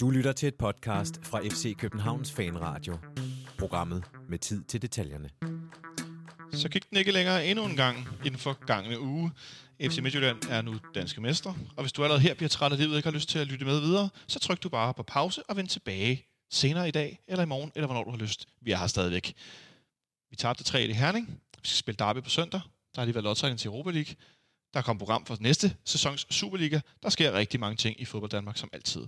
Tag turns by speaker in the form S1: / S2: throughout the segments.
S1: Du lytter til et podcast fra FC Københavns Fanradio. Programmet med tid til detaljerne.
S2: Så gik den ikke længere endnu en gang i den forgangne uge. FC Midtjylland er nu danske mester, og hvis du allerede her bliver træt af livet og ikke har lyst til at lytte med videre, så tryk du bare på pause og vend tilbage senere i dag, eller i morgen, eller hvornår du har lyst. Vi er her stadigvæk. Vi tabte 3 i Herning. Vi skal spille derby på søndag. Der har lige været lodtrækning til Europa League. Der kommer program for næste sæsons Superliga. Der sker rigtig mange ting i fodbold Danmark, som altid.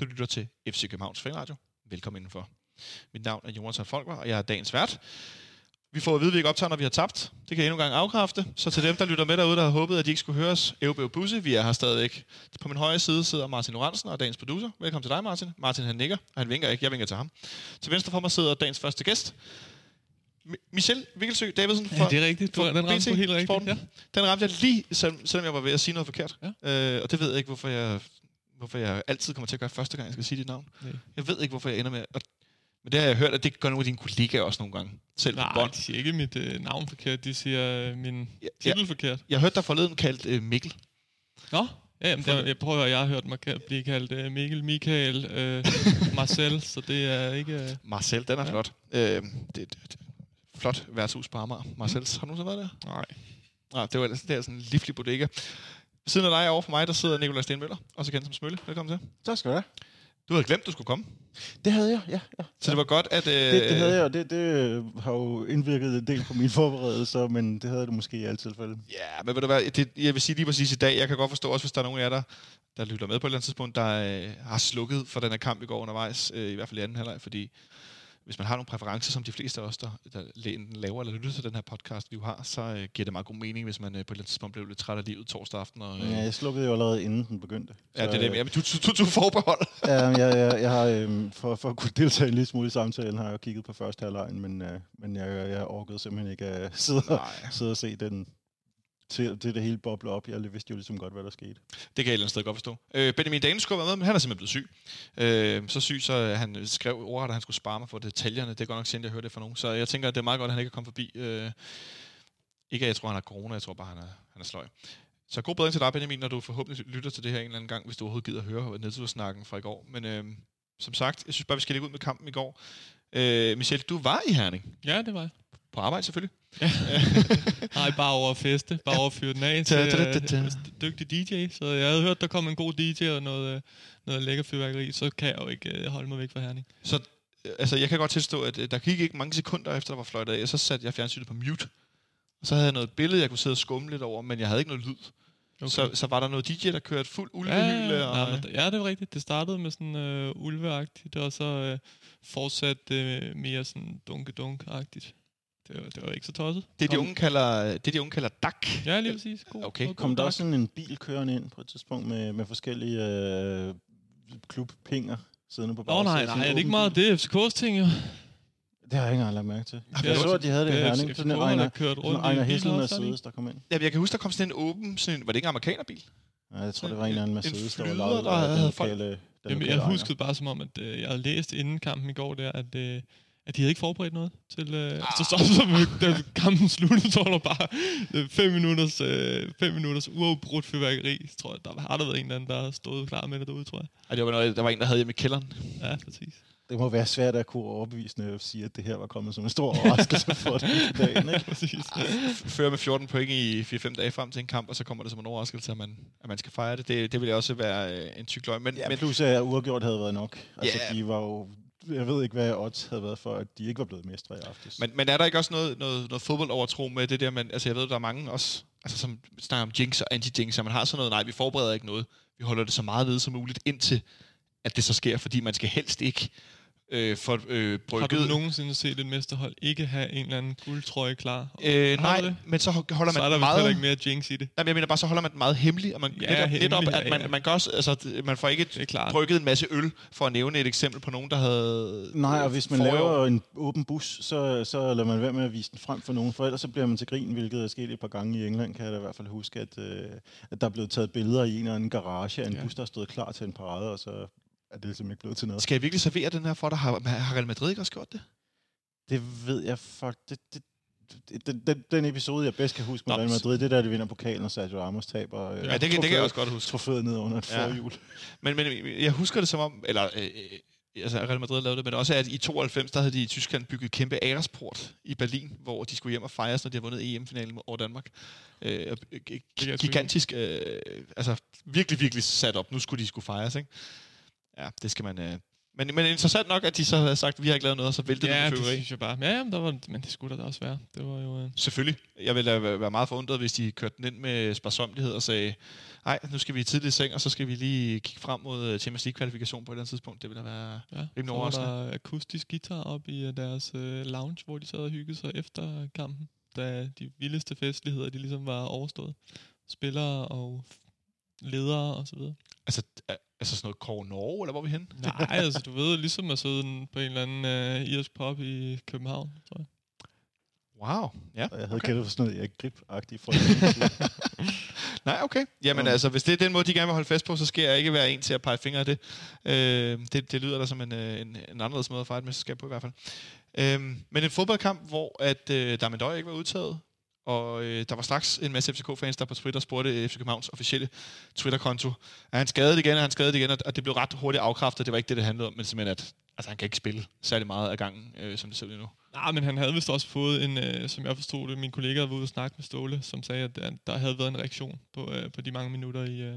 S2: Du lytter til FC Københavns Fanradio. Velkommen indenfor. Mit navn er Jonathan Folker, og jeg er dagens vært. Vi får at vide, at vi ikke optager, når vi har tabt. Det kan jeg endnu en gang afkræfte. Så til dem, der lytter med derude, der har håbet, at de ikke skulle høre os, Eubeo Busse, vi er her stadigvæk. På min højre side sidder Martin Lorentzen og dagens producer. Velkommen til dig, Martin. Martin, han nikker, og han vinker ikke. Jeg vinker til ham. Til venstre for mig sidder dagens første gæst. Mi- Michel Vikkelsø Davidsen
S3: Ja, det er rigtigt.
S2: for
S3: Den ramte
S2: BT
S3: du helt rigtigt. Ja.
S2: Den ramte jeg lige, selvom, selvom jeg var ved at sige noget forkert.
S3: Ja.
S2: Øh, og det ved jeg ikke, hvorfor jeg, hvorfor jeg altid kommer til at gøre første gang, jeg skal sige dit navn.
S3: Nej.
S2: Jeg ved ikke, hvorfor jeg ender med... At, men det har jeg hørt, at det gør nogle af dine kollegaer også nogle gange. Selv
S3: Nej,
S2: bånd.
S3: de siger ikke mit øh, navn forkert. De siger øh, min
S2: Ja,
S3: titel forkert.
S2: Jeg hørte dig forleden kaldt øh, Mikkel.
S3: Nå, ja, jamen, der, jeg prøver, jeg har hørt mig blive kaldt øh, Mikkel, Michael, øh, Marcel, så det er ikke... Øh,
S2: Marcel, den er ja.
S3: Ja.
S2: flot. Øh, det, det, det, flot værtshus på Amager. Marcels, har du nogensinde været der?
S3: nej.
S2: Nej, det var ellers det er sådan en livlig bodega. Ved siden af dig over for mig, der sidder Nikolaj Stenmøller, også kendt som Smølle. Velkommen til.
S4: Tak skal du have.
S2: Du havde glemt, du skulle komme.
S4: Det havde jeg, ja. ja.
S2: Så det var godt, at... Øh,
S4: Det, det havde jeg, og det, det har jo indvirket en del på mine forberedelser, men det havde det måske i alle tilfælde.
S2: Ja, men ved du hvad, det, jeg vil sige lige præcis i dag, jeg kan godt forstå også, hvis der er nogen af jer, der, der lytter med på et eller andet tidspunkt, der øh, har slukket for den her kamp i går undervejs, øh, i hvert fald i anden halvleg, fordi hvis man har nogle præferencer, som de fleste af os, der, der laver eller lytter til den her podcast, vi jo har, så øh, giver det meget god mening, hvis man øh, på et eller andet tidspunkt blev lidt træt af livet torsdag aften. Og, øh,
S4: Ja, jeg slukkede jo allerede inden den begyndte.
S2: ja, det er det. Ja, men du, du, du, forbehold.
S4: Ja, jeg, jeg, jeg har, øhm, for, for at kunne deltage en lille smule i samtalen, har jeg jo kigget på første halvlejen, men, øh, men jeg, jeg orkede simpelthen ikke at sidde,
S2: Nej.
S4: sidde og se den til, til det hele boble op. Jeg vidste jo ligesom godt, hvad der skete.
S2: Det kan jeg et eller andet sted godt forstå. Øh, Benjamin Dane skulle have været med, men han er simpelthen blevet syg. Øh, så syg, så øh, han skrev ordret, at han skulle spare mig for detaljerne. Det er godt nok sjældent, jeg hørte det fra nogen. Så jeg tænker, at det er meget godt, at han ikke er kommet forbi. Øh, ikke at jeg tror, han har corona, jeg tror bare, han er, han er sløj. Så god bedring til dig, Benjamin, når du forhåbentlig lytter til det her en eller anden gang, hvis du overhovedet gider at høre nedtursnakken fra i går. Men øh, som sagt, jeg synes bare, vi skal lægge ud med kampen i går. Øh, Michel, du var i Herning.
S3: Ja, det var jeg.
S2: På arbejde selvfølgelig.
S3: Nej, bare over at feste. Bare over at fyre den af til øh, dygtig DJ. Så jeg havde hørt, der kom en god DJ og noget, øh, noget lækker fyrværkeri. Så kan jeg jo ikke øh, holde mig væk fra Herning.
S2: Så øh, altså, jeg kan godt tilstå, at øh, der gik ikke mange sekunder efter, der var fløjtet af, så satte jeg fjernsynet på mute. Og så havde jeg noget billede, jeg kunne sidde og skumme lidt over, men jeg havde ikke noget lyd. Okay. Så, så var der noget DJ, der kørte fuld ulvehyle.
S3: ja,
S2: og,
S3: ja, det var rigtigt. Det startede med sådan øh, ulveagtigt, og så øh, fortsatte øh, mere sådan dunke-dunk-agtigt. Det var, det var ikke så tosset.
S2: det, de unge kalder, det, de unge kalder DAC.
S3: Ja, lige præcis. God,
S2: Okay.
S3: god,
S4: Kom
S3: god
S4: der
S3: dak.
S4: også sådan en bil kørende ind på et tidspunkt med, med forskellige øh, klubpinger siddende på
S3: Nå, nej, nej, er det ikke meget det er FCK's ting, jo?
S4: Det har jeg ikke engang lagt mærke til. Jeg så, at de havde det
S3: det
S4: i
S3: er
S4: Herning.
S3: FCK,
S4: Sådan en Ejner,
S3: kørt
S4: sådan
S3: rundt
S4: en
S3: i
S4: Ejner Hessel Mercedes, der kom ind.
S2: Ja, jeg kan huske, der kom sådan en åben, sådan en, var det ikke en amerikanerbil?
S4: Ja, jeg tror, det var en eller anden
S2: En
S4: Mercedes, der var
S2: flyder,
S4: lavet
S2: der havde folk-
S3: Jamen, jeg huskede bare som om, at øh, jeg havde læst inden kampen i går der, at, øh, at de havde ikke forberedt noget til... Øh, så så, så da kampen sluttede, så var der bare øh, fem minutters, øh, fem minutters uafbrudt fyrværkeri. Så tror jeg, der har der været en eller anden, der har stået klar med det derude, tror jeg.
S2: Ej, det var noget, der var en, der havde hjemme i kælderen.
S3: Ja, præcis.
S4: Det må være svært at kunne overbevisende at sige, at det her var kommet som en stor overraskelse for den i dagen, ikke?
S3: præcis.
S2: Fører med 14 point i 4-5 dage frem til en kamp, og så kommer det som en overraskelse, at man, at man skal fejre det. Det, det ville også være øh, en tyk løgn. Men,
S4: Ja,
S2: men
S4: plus at uafgjort havde været nok. Altså,
S2: Ja.
S4: de var jo... Jeg ved ikke, hvad odds havde været for, at de ikke var blevet mestre i aftes.
S2: Men, men er der ikke også noget, noget, noget fodboldovertro med det der, man, altså jeg ved, der er mange også, altså som snakker om jinx og anti-jinx, og man har sådan noget, nej, vi forbereder ikke noget. Vi holder det så meget ved som muligt, indtil at det så sker, fordi man skal helst ikke øh, få øh,
S3: Har du
S2: brygget...
S3: nogensinde set et mesterhold ikke have en eller anden guldtrøje klar?
S2: Øh, nej,
S3: det?
S2: men så holder
S3: så er
S2: man
S3: der
S2: meget...
S3: ikke mere jinx i det.
S2: Nej, men jeg mener bare, så holder man den meget hemmelig, og man,
S3: Ja,
S2: netop,
S3: hemmelig,
S2: netop, at
S3: ja,
S2: man,
S3: ja.
S2: man, gør også, altså, man får ikke
S3: Det
S2: brygget en masse øl, for at nævne et eksempel på nogen, der havde...
S4: Nej, og hvis man
S2: forrige år.
S4: laver en åben bus, så, så lader man være med at vise den frem for nogen, for ellers så bliver man til grin, hvilket er sket et par gange i England, kan jeg da i hvert fald huske, at, øh, at der er blevet taget billeder i en eller anden garage af en
S3: Ja.
S4: bus, der stod klar til en parade, og så er det simpelthen ikke blevet til noget.
S2: Skal jeg virkelig servere den her for dig? Har, har Real Madrid ikke også gjort det?
S4: Det ved jeg fuck, det, det, den, den, den episode, jeg bedst kan huske med
S2: Nå,
S4: Real Madrid, det er der, de vinder pokalen, og Sergio Ramos taber. Øh,
S2: Ja, det, kan, det kan jeg også godt huske.
S4: Trofæet ned under et
S2: Ja.
S4: forhjul.
S2: Men, men jeg husker det som om, eller øh, øh, altså Real Madrid lavede det, men også at i 92, der havde de i Tyskland bygget kæmpe æresport i Berlin, hvor de skulle hjem og fejres, når de havde vundet EM-finalen over Danmark. Øh, øh, gigantisk, øh, altså virkelig, virkelig sat op. Nu skulle de skulle fejres, ikke? Ja, det skal man... Øh. Men, men interessant nok, at de så havde sagt, at vi har ikke lavet noget, og så væltede
S3: Ja,
S2: det
S3: det
S2: med fyrværkeri.
S3: synes jeg bare. Ja, jamen, der var, men det skulle der da også være. Det var jo... Øh,
S2: Selvfølgelig. Jeg ville da være meget forundret, hvis de kørte den ind med sparsomlighed og sagde, nej, nu skal vi tidligt i seng, og så skal vi lige kigge frem mod øh, Champions League-kvalifikation på et eller andet tidspunkt. Det ville da være...
S3: ja.
S2: Rimelig overraskende.
S3: der akustisk guitar op i øh, deres øh, lounge, hvor de sad og hyggede sig efter kampen. Da de vildeste festligheder, de ligesom var overstået. Spillere og ledere og så videre.
S2: Altså, altså sådan noget Kåre Norge, eller hvor er vi henne?
S3: Nej, altså du ved, ligesom at sidde på en eller anden øh, irsk pop i København, tror jeg.
S2: Wow. Ja.
S4: Og jeg havde okay. gættet på sådan noget, jeg grip-agtigt fra
S2: Nej, okay. Jamen
S4: Nå.
S2: altså, hvis det er den måde, de gerne vil holde fast på, så skal jeg ikke være en til at pege fingre af det. Øh, det, det lyder da som en, øh, en, en anderledes måde at fejre et mesterskab på i hvert fald. Øh, men en fodboldkamp, hvor at øh, Damendøj ikke var udtaget, og øh, der var straks en masse FCK-fans, der på Twitter spurgte øh, FC Københavns officielle Twitter-konto, er han skadet igen, er han skadet igen, og det blev ret hurtigt afkræftet, det var ikke det, det handlede om, men simpelthen, at altså, han kan ikke spille særlig meget af gangen, øh, som det ser ud nu.
S3: Nej, men han havde vist også fået en, øh, som jeg forstod det, min kollega var ude og snakke med Ståle, som sagde, at der, der havde været en reaktion på, øh, på de mange minutter i, øh,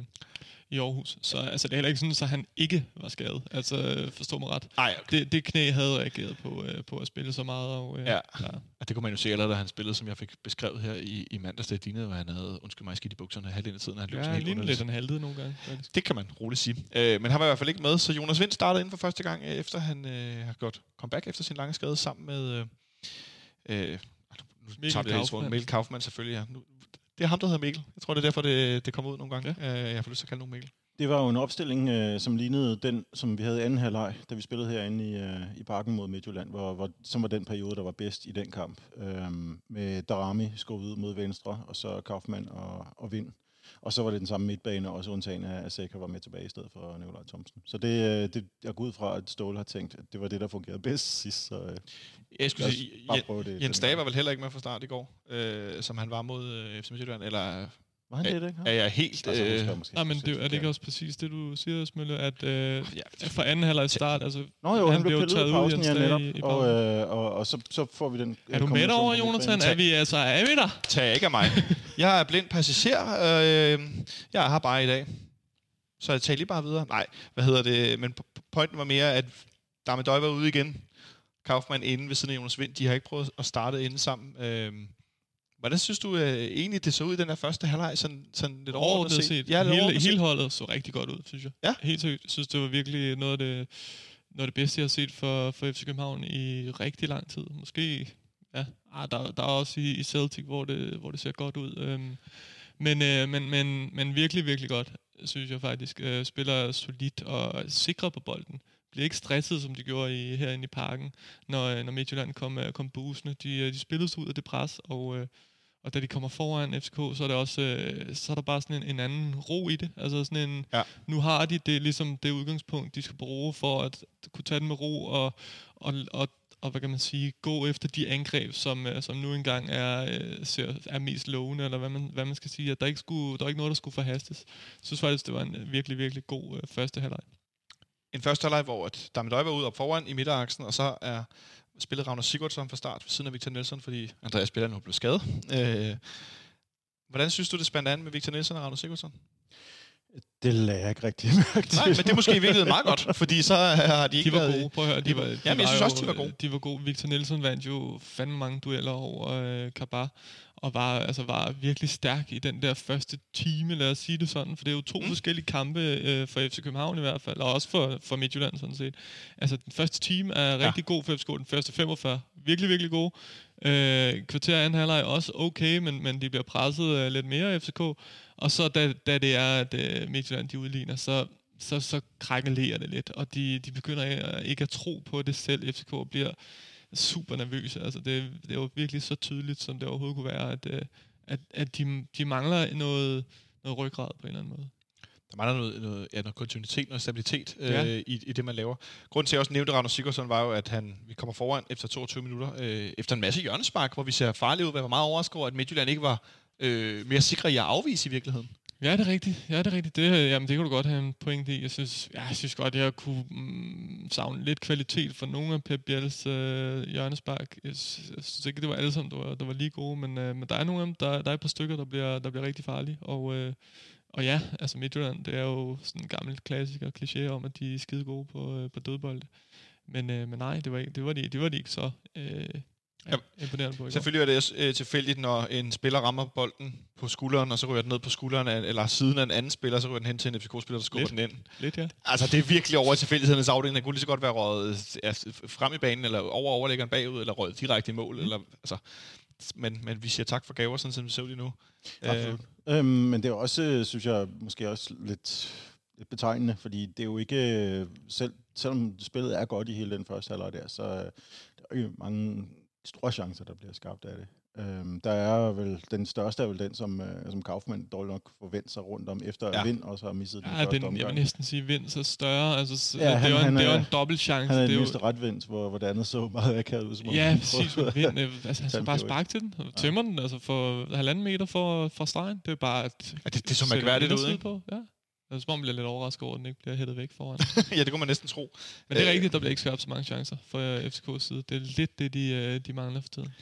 S3: i Aarhus. Så altså, det er heller ikke sådan, at han ikke var skadet. Altså, forstå mig ret.
S2: Nej, okay.
S3: Det, det knæ havde reageret på, øh, på at spille så meget. Og, øh,
S2: Ja.
S3: ja.
S2: Og det kunne man jo se allerede, da han spillede, som jeg fik beskrevet her i, i mandags. Det lignede, at han havde, undskyld mig, skidt i bukserne halvdelen af tiden. Han løb
S3: Ja,
S2: sådan helt
S3: lignede lidt, han haltede nogle gange. Faktisk.
S2: Det kan man roligt sige. Øh, men han var i hvert fald ikke med, så Jonas Vind startede inden for første gang, øh, efter han øh, har gjort comeback efter sin lange skade, sammen med... Øh, øh, nu
S3: Mikkel
S2: helt
S3: Kaufmann.
S2: Mikkel Kaufmann selvfølgelig, ja. Nu, det er ham, der hedder Mikkel. Jeg tror, det er derfor, det, det kommer ud nogle gange. Ja. Øh, jeg får lyst til at kalde nogen Mikkel.
S4: Det var jo en opstilling, øh, som lignede den, som vi havde i anden halvleg, da vi spillede herinde i, øh, i parken mod Midtjylland, hvor, hvor, som var den periode, der var bedst i den kamp. Øhm, med Darami skubbet ud mod venstre, og så Kaufmann og, og Vind. Og så var det den samme midtbane, også undtagen af, at Sækker var med tilbage i stedet for Nikolaj Thomsen. Så det, øh, det, jeg går ud fra, at Ståle har tænkt, at det var det, der fungerede bedst sidst. Så øh,
S2: Jeg skulle sige. Jens Dage var vel heller ikke med fra start i går, øh, som han var mod øh, FC Midtjylland, eller
S4: Var han det, ikke?
S2: er jeg helt... Øh,
S4: måske
S3: Nej, men det, er det ikke også præcis det, du siger, Smølle, at øh, ja, for anden halvleg start, altså...
S4: Nå jo, han, han blev pillet ud i
S3: taget ud,
S4: pausen, ja, netop.
S3: i- i
S4: og, øh, og, og så, så får vi den...
S3: Er du med derovre, Jonathan? Er vi, altså, er vi der?
S2: Tag ikke af mig. Jeg er blind passager. Øh, jeg er her bare i dag. Så jeg tager lige bare videre. Nej, hvad hedder det? Men po- pointen var mere, at Damedøj var ude igen. Kaufmann inden ved siden af Jonas Vind. De har ikke prøvet at starte inden sammen. Øh, hvordan synes du øh, egentlig, det så ud i den her første halvleg? Sådan, sådan lidt
S3: Overordnet set.
S2: Ja, lidt
S3: hele,
S2: overordnet
S3: hele
S2: set.
S3: holdet så rigtig godt ud, synes jeg.
S2: Ja.
S3: Helt seriøst. Jeg synes, det var virkelig noget af det, noget af det bedste, jeg har set for, for FC København i rigtig lang tid. Måske, ja, ah, der, der er også i, i Celtic, hvor det, hvor det ser godt ud. Øhm, men, øh, men, men, men virkelig, virkelig godt, synes jeg faktisk. Øh, spiller solidt og sikre på bolden. Bliver ikke stresset, som de gjorde i, herinde i parken, når, når Midtjylland kom, øh, kom busende. De, øh, de spillede sig ud af det pres, og, øh, og da de kommer foran FCK, så er, det også, øh, så er der bare sådan en, en anden ro i det. Altså sådan en,
S2: Ja.
S3: nu har de det ligesom det udgangspunkt, de skal bruge for at kunne tage den med ro og, og, og, og hvad kan man sige, gå efter de angreb, som, øh, som nu engang er, øh, ser, er mest lovende, eller hvad man, hvad man skal sige, at der ikke, skulle, der er ikke noget, der skulle forhastes. Jeg synes faktisk, det var en virkelig, virkelig god øh, første halvleg.
S2: En første halvleg, hvor at Damedøj var ude op foran i midteraksen, og så er spillet Ragnar Sigurdsson fra start ved siden af Victor Nielsen, fordi Andreas Spiller nu blev skadet. Øh, hvordan synes du, det spændte an med Victor Nielsen og Ragnar Sigurdsson?
S4: Det lagde jeg ikke rigtig mærke til.
S2: Nej, men det er måske i virkeligheden meget godt, fordi så har de ikke
S3: De var
S2: været...
S3: gode, prøv at høre. De var, de
S2: Jamen, jeg synes også, de var gode.
S3: De var gode. Victor Nielsen vandt jo fandme mange dueller over øh, Kabar, og var, altså, var virkelig stærk i den der første time, lad os sige det sådan, for det er jo to
S2: Mm.
S3: forskellige kampe øh, for FC København i hvert fald, og også for, for Midtjylland sådan set. Altså, den første time er
S2: Ja.
S3: rigtig god for FCK, den første 45, virkelig, virkelig god. Øh, kvarter anden halvleg også okay, men, men de bliver presset øh, lidt mere FCK, og så da, da det er, at øh, Midtjylland de udligner, så, så, så krakelerer det lidt, og de, de begynder ikke- ikke at tro på det selv. FCK bliver super nervøse. Altså det, det jo virkelig så tydeligt, som det overhovedet kunne være, at, øh, at, at de, de mangler noget, noget ryggrad på en eller anden måde.
S2: der mangler noget, noget, ja, noget kontinuitet, noget stabilitet øh,
S3: Ja.
S2: i, i det, man laver. Grunden til, at jeg også nævnte Ragnar Sigurdsson, var jo, at han, vi kommer foran efter 22 minutter, øh, efter en masse hjørnespark, hvor vi ser farligt ud. Jeg var meget overrasket over, at Midtjylland ikke var øh, mere sikre i at afvise i virkeligheden.
S3: Ja, det er rigtigt. Ja, det er rigtigt. Det, øh, jamen, det kan du godt have en pointe i. Jeg synes, ja, jeg synes godt, jeg kunne mm, savne lidt kvalitet fra nogle af Per Biels øh, hjørnespark. Jeg, jeg synes ikke, det var alle sammen, der var, der var lige gode, men, øh, men der er nogle af dem, der, der er et par stykker, der bliver, der bliver rigtig farlige. Og, øh, og ja, altså Midtjylland, det er jo sådan en gammel klassiker kliché om, at de er skide gode på, øh, på dødbold. Men, øh, men nej, det var, ikke, det, var de, det var de ikke så øh, ja, imponerende på.
S2: Selvfølgelig er det også, øh, tilfældigt, når en spiller rammer bolden på skulderen, og så ryger den ned på skulderen, af, eller siden af en anden spiller, så ryger den hen til en FCK-spiller, der skubber
S3: Lidt.
S2: den ind.
S3: Lidt, ja.
S2: Altså, det er virkelig over i tilfældighedernes afdeling. Den kunne lige så godt være røget ja, frem i banen, eller over overlæggeren bagud, eller røget direkte i mål. Mm. Eller, altså, men, men vi siger tak for gaver, sådan som det ser ud lige nu.
S4: Absolut. Øhm, men det er også, øh, synes jeg, måske også lidt, lidt betegnende, fordi det er jo ikke, øh, selv, selvom spillet er godt i hele den første halvleg der, så øh, der er jo mange store chancer, der bliver skabt af det. Øhm, der er vel, den største er vel den, som, øh, som Kaufmann dårligt nok forventer sig rundt om, efter
S2: Ja.
S4: ja. vind også har misset den
S3: Ja,
S4: første
S3: den, jeg
S4: omgang.
S3: vil næsten sige, vind så større. Altså,
S4: Ja,
S3: det,
S4: han-
S3: er jo en,
S4: han
S3: det er jo en dobbelt chance.
S4: Han er
S3: det
S4: den
S3: er jo,
S4: eneste retvendt, hvor, hvor det andet så meget akavet ud. Som om
S3: Ja, præcis. Vind, øh, altså, han skal bare sparke til den. Tømmer den, altså for halvanden meter fra, fra stregen. Det er bare... At,
S2: Ja, det- det så
S3: sætte
S2: mærkværdigt ud, ikke?
S3: På. Ja. Som om, man bliver lidt overrasket over, at den ikke bliver hættet væk foran.
S2: ja, det kunne man næsten tro.
S3: Men det er
S2: Øh,
S3: rigtigt, der bliver ikke skabt så mange chancer for øh, FCK's side. Det er lidt det, de, øh, de mangler for tiden.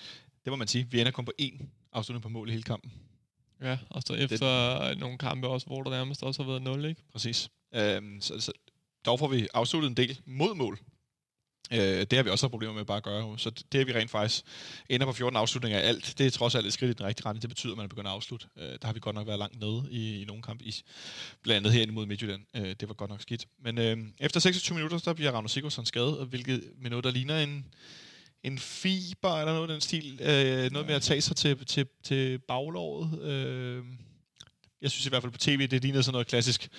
S2: Det må man sige. Vi ender kun på én afslutning på mål i hele kampen.
S3: Ja, og så efter det... nogle kampe også, hvor der nærmest også har været 0, ikke?
S2: Præcis. Øhm, så, så, dog får vi afsluttet en del mod mål. Øh, det har vi også problemer med bare at gøre. Så det, det er vi rent faktisk ender på 14 afslutninger af alt. Det er trods alt et skridt i den rigtige retning. Det betyder, at man er begyndt at afslutte. Øh, der har vi godt nok været langt nede i, i nogle kampe, i, blandt andet herinde mod Midtjylland. Øh, det var godt nok skidt. Men øh, efter 26 minutter, så bliver Ragnar Sigurdsson skadet, og hvilket med noget, der ligner en, en fiber eller noget den stil. Øh, noget med at tage sig til, til, til baglåret. Øh, jeg synes i hvert fald på tv, det ligner sådan noget klassisk.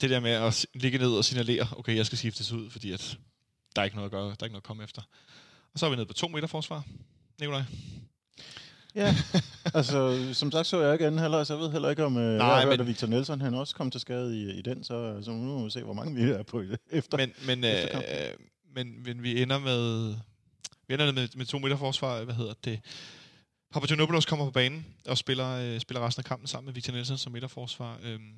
S2: Det der med at ligge ned og signalere, okay, jeg skal skiftes ud, fordi at der er ikke noget at gøre, der er ikke noget at komme efter. Og så er vi nede på to meter forsvar. Nikolaj?
S4: Ja, altså som sagt så jeg ikke anden halvleg, så jeg ved heller ikke om... Øh, Nej, jeg har hørt,
S2: men-
S4: at Victor Nelson han også kom til skade i, i den, så, så nu må vi se, hvor mange vi er på i det efter.
S2: Men, men,
S4: Efter
S2: øh, men, men vi ender med vi ender med, med to meter forsvar. Hvad hedder det? Papagenopoulos kommer på banen og spiller, øh, spiller resten af kampen sammen med Victor Nielsen som midterforsvar. Øhm,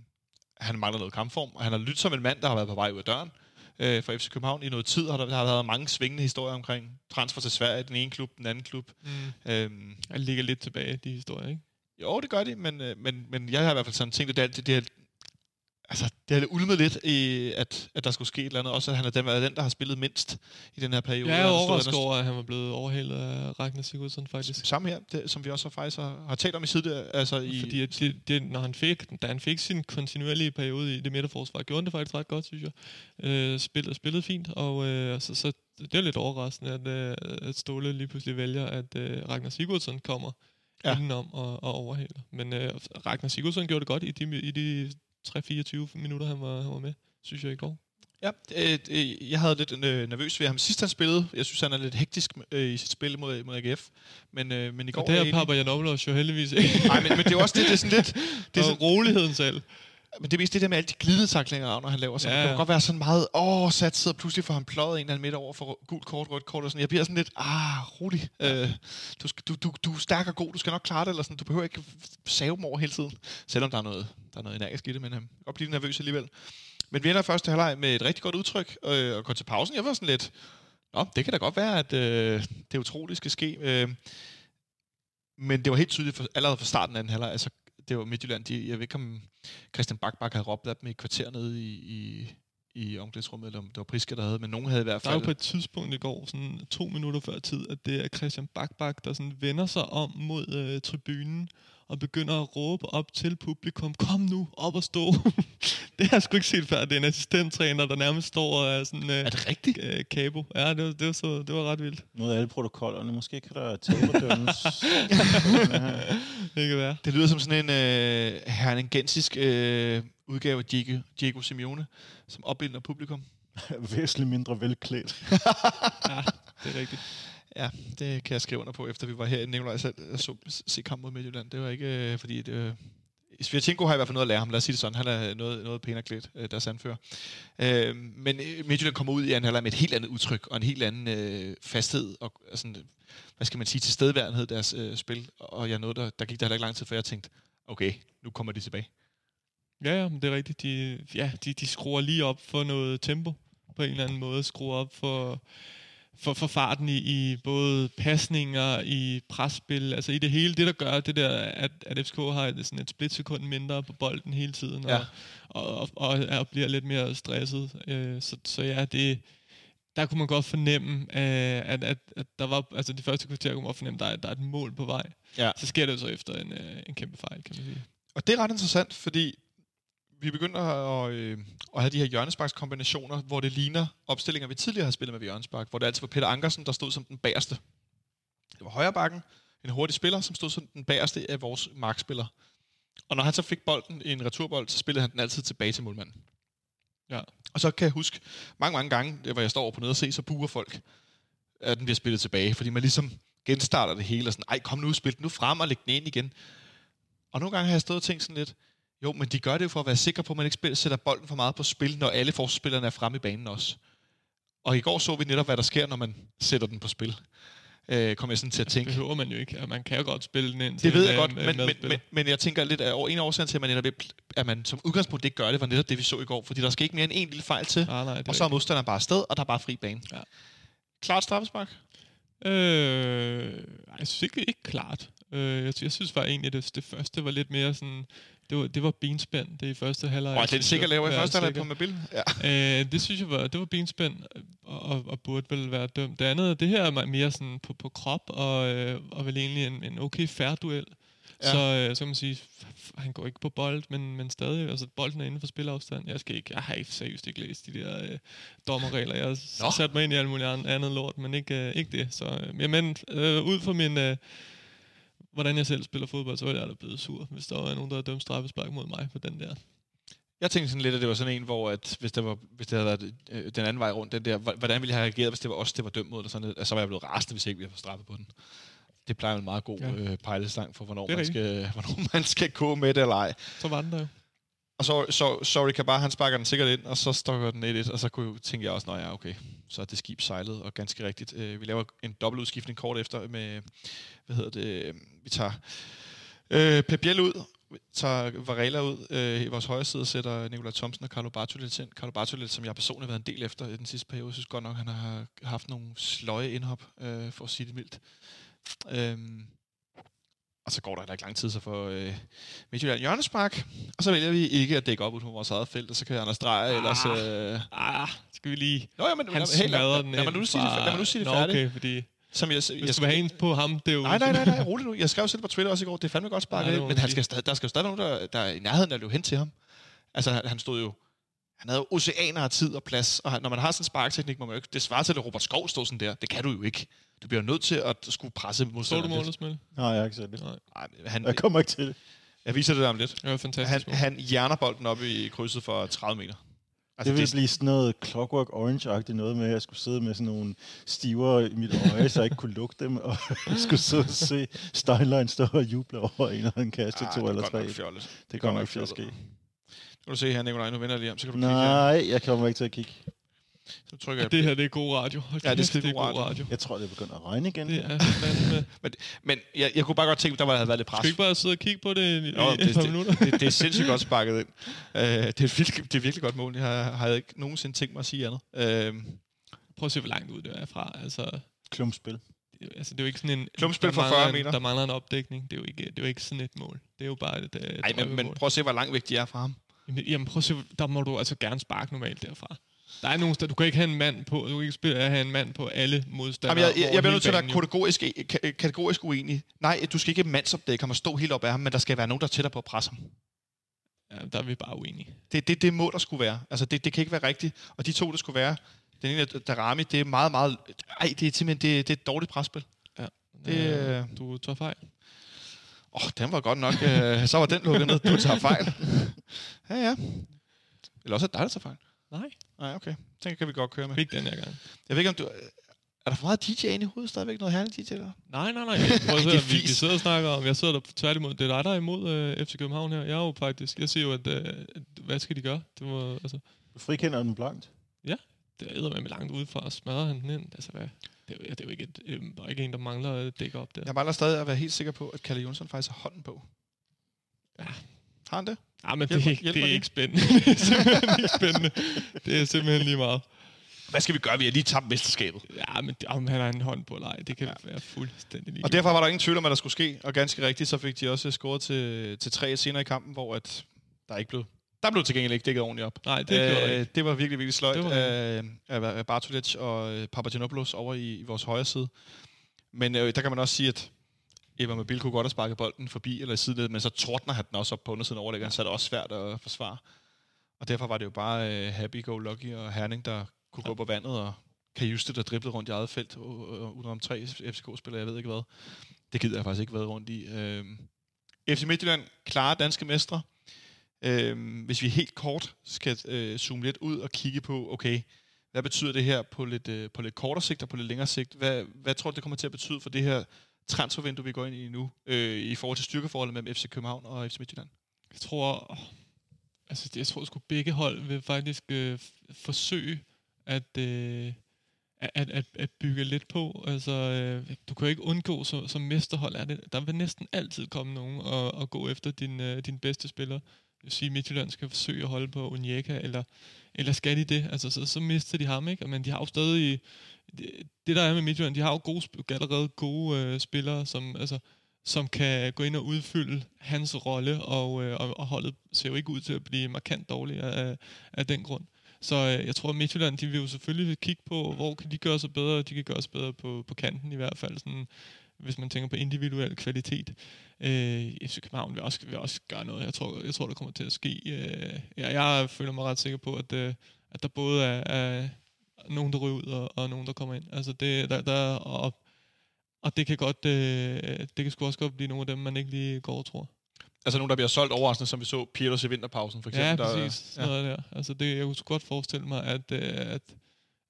S2: han mangler noget kampform, og han har lyttet som en mand, der har været på vej ud af døren øh, for FC København. I noget tid har der, der har været mange svingende historier omkring transfer til Sverige, den ene klub, den anden klub.
S3: Mm.
S2: Øhm,
S3: Jeg ligger lidt tilbage, de historier, ikke?
S2: jo, det gør de, men, øh, men, men jeg har i hvert fald sådan tænkt, at det, det, det, altså, det har ulmet lidt, i, at, at der skulle ske et eller andet. Også at han er den, er den, der har spillet mindst i den her periode.
S3: Jeg er overrasket over, at han var blevet overhalet af Ragnar Sigurdsson, faktisk.
S2: Samme her, det, som vi også har, faktisk har, har talt om i side, altså i,
S3: Fordi at det, det, når han fik, da han fik sin kontinuerlige periode i det midterforsvar, gjorde han det faktisk ret godt, synes jeg. Øh, spillede, spillede fint, og øh, så, så det er lidt overraskende, at, øh, at Ståle lige pludselig vælger, at øh, Ragnar Sigurdsson kommer
S2: Ja.
S3: ja. indenom og, og overhaler. Men øh, Ragnar Sigurdsson gjorde det godt i de, i de 3-24 minutter, han var, han var med, synes jeg i går.
S2: Ja, øh, øh, jeg havde lidt øh, nervøs ved ham sidst han spillede. Jeg synes, han er lidt hektisk øh, i sit spil mod, mod AGF. Men, øh, men i går...
S3: Og det
S2: er
S3: er
S2: jeg
S3: Papa Janopoulos jo heldigvis ikke.
S2: Nej, men, men det er jo også det, det er sådan lidt... Det er sådan,
S3: roligheden selv.
S2: Men det er mest det der med alle de glidetacklinger, når han laver sådan.
S3: Ja.
S2: Det kan godt være sådan meget, åh, satset, og pludselig får han pløjet en eller anden midt over for gult kort, rødt kort, og sådan. Jeg bliver sådan lidt, ah, rolig. Øh, du, du, du, du er stærk og god, du skal nok klare det, eller sådan. Du behøver ikke save dem over hele tiden. Selvom der er noget, der er noget energisk i det, men øh, jeg kan godt blive nervøs alligevel. Men vi ender første halvleg med et rigtig godt udtryk, øh, og går til pausen. Jeg var sådan lidt, Nå, det kan da godt være, at øh, det utroligt skal ske. Øh, men det var helt tydeligt for, allerede fra starten af den halvleg, altså det var Midtjylland, de, jeg ved ikke om Christian Bakbak havde råbt af dem i et kvarter nede i, i, i omklædningsrummet, eller om det var Priske, der havde, men nogen havde i hvert
S3: Der er jo
S2: fald...
S3: på et tidspunkt i går, sådan to minutter før tid, at det er Christian Bakbak, der sådan vender sig om mod øh, tribunen og begynder at råbe op til publikum, kom nu, op og stå. det har jeg sgu ikke set før. Det er en assistenttræner, der nærmest står og er sådan... Øh,
S2: Er det rigtigt?
S3: øh, kabo. Ja, det var, det, var så, det var ret vildt.
S4: Noget af alle protokollerne. Måske kan der taberdømmes.
S3: Det kan være.
S2: Det lyder som sådan en øh, hernengensisk øh, udgave af Diego, Diego Simeone, som opbilder publikum.
S4: Væsentligt mindre velklædt.
S3: Ja, det er rigtigt.
S2: Ja, det kan jeg skrive under på, efter vi var her i Nikolaj selv og så se kamp mod Midtjylland. Det var ikke, øh, fordi det, øh, Svirchenko har i hvert fald noget at lære ham, lad os sige det sådan. Han er noget, noget pænere klædt, øh, deres anfører. Øh, men øh, Midtjylland kommer ud i anden halvleg med et helt andet udtryk, og en helt anden øh, fasthed, og sådan, hvad skal man sige, tilstedeværenhed deres øh, spil. Og jeg nåede, der, der gik der heller ikke lang tid, før jeg tænkte, okay, nu kommer de tilbage.
S3: Ja, ja, men det er rigtigt. De, ja, de, de skruer lige op for noget tempo på en eller anden måde. Skruer op for, for, for farten i, i både pasninger, i presspil, altså i det hele. Det, der gør det der, at, at FCK har et, sådan et splitsekund mindre på bolden hele tiden,
S2: Ja.
S3: og, og, og, og, og bliver lidt mere stresset. Øh, så, så ja, det, der kunne man godt fornemme, øh, at, at, at der var, altså de første kvarter kunne man godt fornemme, at der, er- der er et mål på vej.
S2: Ja.
S3: Så sker det jo så efter en, øh, en kæmpe fejl, kan man sige.
S2: Og det er ret interessant, fordi vi begynder at, øh, at have de her hjørnesparkskombinationer, hvor det ligner opstillinger, vi tidligere har spillet med ved hjørnespark, hvor det altid var Peter Ankersen, der stod som den bagerste. Det var højre bakken, en hurtig spiller, som stod som den bagerste af vores markspillere. Og når han så fik bolden i en returbold, så spillede han den altid tilbage til målmanden.
S3: Ja.
S2: Og så kan jeg huske mange, mange gange, hvor jeg står over på nede og se, så buer folk, at den bliver spillet tilbage, fordi man ligesom genstarter det hele, og sådan, ej, kom nu, spil den nu frem og læg den ind igen. Og nogle gange har jeg stået og tænkt sådan lidt, jo, men de gør det jo for at være sikre på, at man ikke sætter bolden for meget på spil, når alle forsvarsspillerne er fremme i banen også. Og i går så vi netop, hvad der sker, når man sætter den på spil. Øh, kom jeg sådan til at
S3: Det
S2: tænke.
S3: behøver man jo ikke. Man kan jo godt spille den ind
S2: Det ved jeg
S3: øh,
S2: godt,
S3: en
S2: men, men,
S3: medspiller.
S2: men, men jeg tænker lidt, at over- en af årsagen til, at man, netop, at man som udgangspunkt ikke gør det, var netop det, vi så i går. Fordi der skal ikke mere end en lille fejl til,
S3: Nej, nej, det
S2: og så er modstanderen bare afsted, og der er bare fri bane.
S3: Ja.
S2: Klart straffespark.
S3: Øh, jeg synes ikke, ikke klart. Øh, jeg, jeg synes bare egentlig, at det, det første var lidt mere sådan... Det var, det var benspænd, det i første halvleg.
S2: Og det
S3: synes
S2: sikkert laver i første halvleg på Mabil. Ja.
S3: Øh, det synes jeg var, det var benspænd, og, og, og burde vel være dømt. Det andet, det her er mere sådan på, på krop, og, øh, og vel egentlig en, en okay fair duel.
S2: Ja.
S3: Så, øh, så kan man sige, han går ikke på bold, men, men stadig, altså bolden er inden for spilafstand. Jeg skal ikke, jeg har ikke seriøst ikke læst de der øh, dommerregler. Jeg
S2: Nå.
S3: har sat mig ind i alt muligt an- andet lort, men ikke, øh, ikke det. Så, øh, men øh, ud fra min, øh, hvordan jeg selv spiller fodbold, så var jeg da blevet sur, hvis der var nogen, der havde dømt straffespark mod mig på den der.
S2: Jeg tænkte sådan lidt, at det var sådan en, hvor at hvis, det var, hvis det havde været øh, den anden vej rundt, den der, hv- hvordan ville jeg have reageret, hvis det var os, det var dømt mod, eller sådan noget, så var jeg blevet rasende, hvis ikke vi havde fået straffet på den. Det plejer en meget god
S3: Ja.
S2: øh, pejlestang for, hvornår man, skal, hvornår man skal gå med det eller ej.
S3: Så var den der jo.
S2: Og så, så sorry Kabar, han sparker den sikkert ind, og så står den 1-1, og så kunne tænkte jeg også, nej ja, okay, så er det skib sejlet, og ganske rigtigt. Øh, vi laver en dobbeltudskiftning kort efter med, hvad hedder det, vi tager øh, Pep Biel ud, vi tager Varela ud øh, i vores højre side sætter Nikolaj Thomsen og Carlo Bartolet ind. Carlo Bartolet, som jeg personligt har været en del efter i den sidste periode, synes godt nok, han har haft nogle sløje indhop, øh, for at sige det mildt. Øhm, og så går der heller ikke lang tid, så får øh, Midtjylland hjørnespark, og så vælger vi ikke at dække op ud på vores eget felt, og så kan Anders Dreyer ah. ellers... Øh...
S3: Ah, skal vi lige...
S2: Nå, ja, men,
S3: Han
S2: lad,
S3: smadrer
S2: lad,
S3: den
S2: lad,
S3: ind
S2: nu sige det, lad mig nu sige det færdigt.
S3: okay, fordi
S2: Som jeg, jeg,
S3: du vil have en på ham, det er jo...
S2: Nej, nej, nej, nej, rolig nu. Jeg skrev selv på Twitter også i går, det er fandme godt sparket
S3: Nej,
S2: men han skal der skal jo stadig nogen, der, der er i nærheden af at løbe hen til ham. Altså, han stod jo... Han havde oceaner af tid og plads, og han, når man har sådan en sparkteknik, må man jo ikke... Det svarer til, at Robert Skov stod sådan der. Det kan du jo ikke. Du bliver nødt til at skulle presse
S3: Så du målet?
S4: Nej, jeg har ikke set det.
S3: Nej,
S2: Nej, han,
S4: Jeg kommer ikke til det.
S2: jeg viser det om lidt.
S3: det var fantastisk.
S2: Han, han hjerner bolden op i krydset for 30 meter.
S4: Altså, det ville blive sådan noget Clockwork Orange-agtigt noget med, at jeg skulle sidde med sådan nogle stiver i mit øje, så jeg ikke kunne lukke dem, og jeg skulle sidde og se Steinlein stå og juble over en, og han kaste
S2: Ah,
S4: to
S2: det er
S4: eller tre.
S2: fjollet.
S4: Det
S2: godt
S4: kommer ikke til at ske.
S2: Kan du se her, Nikolaj, nu vender jeg lige om, så kan du kigge her.
S4: Nej, jeg kommer ikke til at kigge.
S2: Så trykker jeg
S3: det her, det er god radio. Hold
S2: Ja, det er
S3: kæft,
S2: skide god radio.
S3: radio.
S4: Jeg tror, det begynder at regne igen.
S3: Det er.
S2: Men, men jeg, jeg kunne bare godt tænke, at der var, havde været lidt pres.
S3: Skal ikke bare sidde og kigge på det i,
S2: Nå,
S3: i
S2: det,
S3: et par
S2: det,
S3: minutter?
S2: det, det, er sindssygt godt sparket ind. Uh, det, er virkelig, det er virkelig godt mål. Jeg har, har jeg ikke nogensinde tænkt mig at sige andet. Uh,
S3: Prøv at se, hvor langt ud det er fra. Altså,
S4: Klumpspil.
S3: det, altså, det er jo ikke sådan en...
S2: Klumpspil
S3: mangler
S2: 40
S3: en-
S2: meter.
S3: Der mangler en opdækning. Det er jo ikke, det er jo ikke sådan et mål. Det er jo bare et, et
S2: ej, men, men prøv at se, hvor langt væk de er fra ham.
S3: Jamen, prøv at se, der må du altså gerne sparke normalt derfra. Der er nogle steder, du kan ikke have en mand på, du kan ikke spille, have en mand på alle modstandere.
S2: Jamen, jeg, jeg, jeg bliver nødt til at være kategorisk, ka- kategorisk uenig. Nej, du skal ikke mandsopdække ham og stå helt op af ham, men der skal være nogen, der er tættere på at presse ham.
S3: Ja, der er vi bare uenige.
S2: Det, det, det må der skulle være. Altså, det, det kan ikke være rigtigt. Og de to, der skulle være, den ene er Darami, det er meget, meget... Ej, det er simpelthen det, det er et dårligt presspil.
S3: Ja.
S2: Det, øh,
S3: Du tager fejl.
S2: Åh, oh, den var godt nok. Øh, så var den lukket ned. Du tager fejl. ja, ja. Eller også er det dig, der tager fejl.
S3: Nej,
S2: Nej, okay. Den kan vi godt køre med.
S3: ikke den her gang.
S2: Jeg ved ikke, om du... Er der for meget DJ inde i hovedet stadigvæk? Noget herligt DJ der?
S3: Nej, nej, nej. Prøv at se, vi, vi sidder og snakker om, jeg sidder der tværtimod, det er dig, der er imod øh, FC København her. Jeg er jo faktisk, jeg siger jo, at, øh, hvad skal de gøre? Det var, altså,
S4: Du frikender den blankt.
S3: det er med langt udefra, og smadrer han den ind. Altså, hvad? Det, er, det er jo ikke, et, øh, der er ikke en, der mangler at dække op der.
S2: Jeg mangler stadig at være helt sikker på, at Kalle Jonsson faktisk har hånden på.
S3: Ja.
S2: Har han det?
S3: Ja, men
S2: Hjælp
S3: det, er ikke,
S2: hjælp
S3: det er ikke spændende. det er simpelthen ikke spændende. Det er simpelthen lige meget.
S2: Hvad skal vi gøre? Vi har lige tabt mesterskabet.
S3: Ja, men det- om han har en hånd på eller ej, det kan ja. være fuldstændig lige.
S2: Og derfor var der ingen tvivl om, at der skulle ske. Og ganske rigtigt, så fik de også scoret til, til tre senere i kampen, hvor at der ikke blev... Der blev til gengæld ikke dækket ordentligt op.
S3: Nej, det gjorde der ikke.
S2: det var virkelig, virkelig sløjt
S3: var
S2: af, af Bartolic og øh, Papagenopoulos over i, i vores højre side. Men øh, der kan man også sige, at Eva Mobil kunne godt have sparket bolden forbi eller i sidelet, men så tordner han den også op på undersiden overlæggeren, så er det også svært at forsvare. Og derfor var det jo bare øh, Happy Go Lucky og Herning, der kunne gå på vandet, og Kajuste, der driblede rundt i eget felt, uden om tre FCK-spillere, jeg ved ikke hvad. Det gider jeg faktisk ikke været rundt i. Øh, FC Midtjylland, klare danske mestre. Øh, hvis vi helt kort skal øh, zoome lidt ud og kigge på, okay, hvad betyder det her på lidt, øh, på lidt kortere sigt og på lidt længere sigt? Hvad, hvad tror du, det kommer til at betyde for det her transfervindue, vi går ind i nu, øh, i forhold til styrkeforholdet mellem FC København og FC Midtjylland?
S3: Jeg tror, altså jeg tror sgu begge hold vil faktisk øh, forsøge at, øh, at, at, at, at bygge lidt på. Altså, øh, du kan jo ikke undgå, så, som mesterhold er det, der vil næsten altid komme nogen og, og gå efter din, øh, din bedste spiller. Vil sige, Midtjylland skal forsøge at holde på Onyeka, eller, eller skal de det? Altså, så, så mister de ham, ikke? Men de har jo stadig... Det, det der er med Midtjylland, de har jo gode, allerede gode øh, spillere, som, altså, som kan gå ind og udfylde hans rolle, og, øh, og, og holdet ser jo ikke ud til at blive markant dårligere af, af den grund. Så øh, jeg tror, at Midtjylland, de vil jo selvfølgelig kigge på, hvor kan de gøre sig bedre. De kan gøre sig bedre på, på kanten i hvert fald, sådan, hvis man tænker på individuel kvalitet. Øh, FC København vil også, vil også gøre noget. Jeg tror, jeg tror, der kommer til at ske. Øh, ja, jeg føler mig ret sikker på, at, øh, at der både er, er nogen, der ryger ud, og, og nogen, der kommer ind. Altså det, der, der, og, og det kan godt, øh, det kan sgu også godt blive nogle af dem, man ikke lige går og tror.
S2: Altså nogen, der bliver solgt overraskende, som vi så Pietos i vinterpausen, for eksempel.
S3: Ja,
S2: der,
S3: præcis. Sådan noget der. Altså det, jeg kunne godt forestille mig, at, øh, at,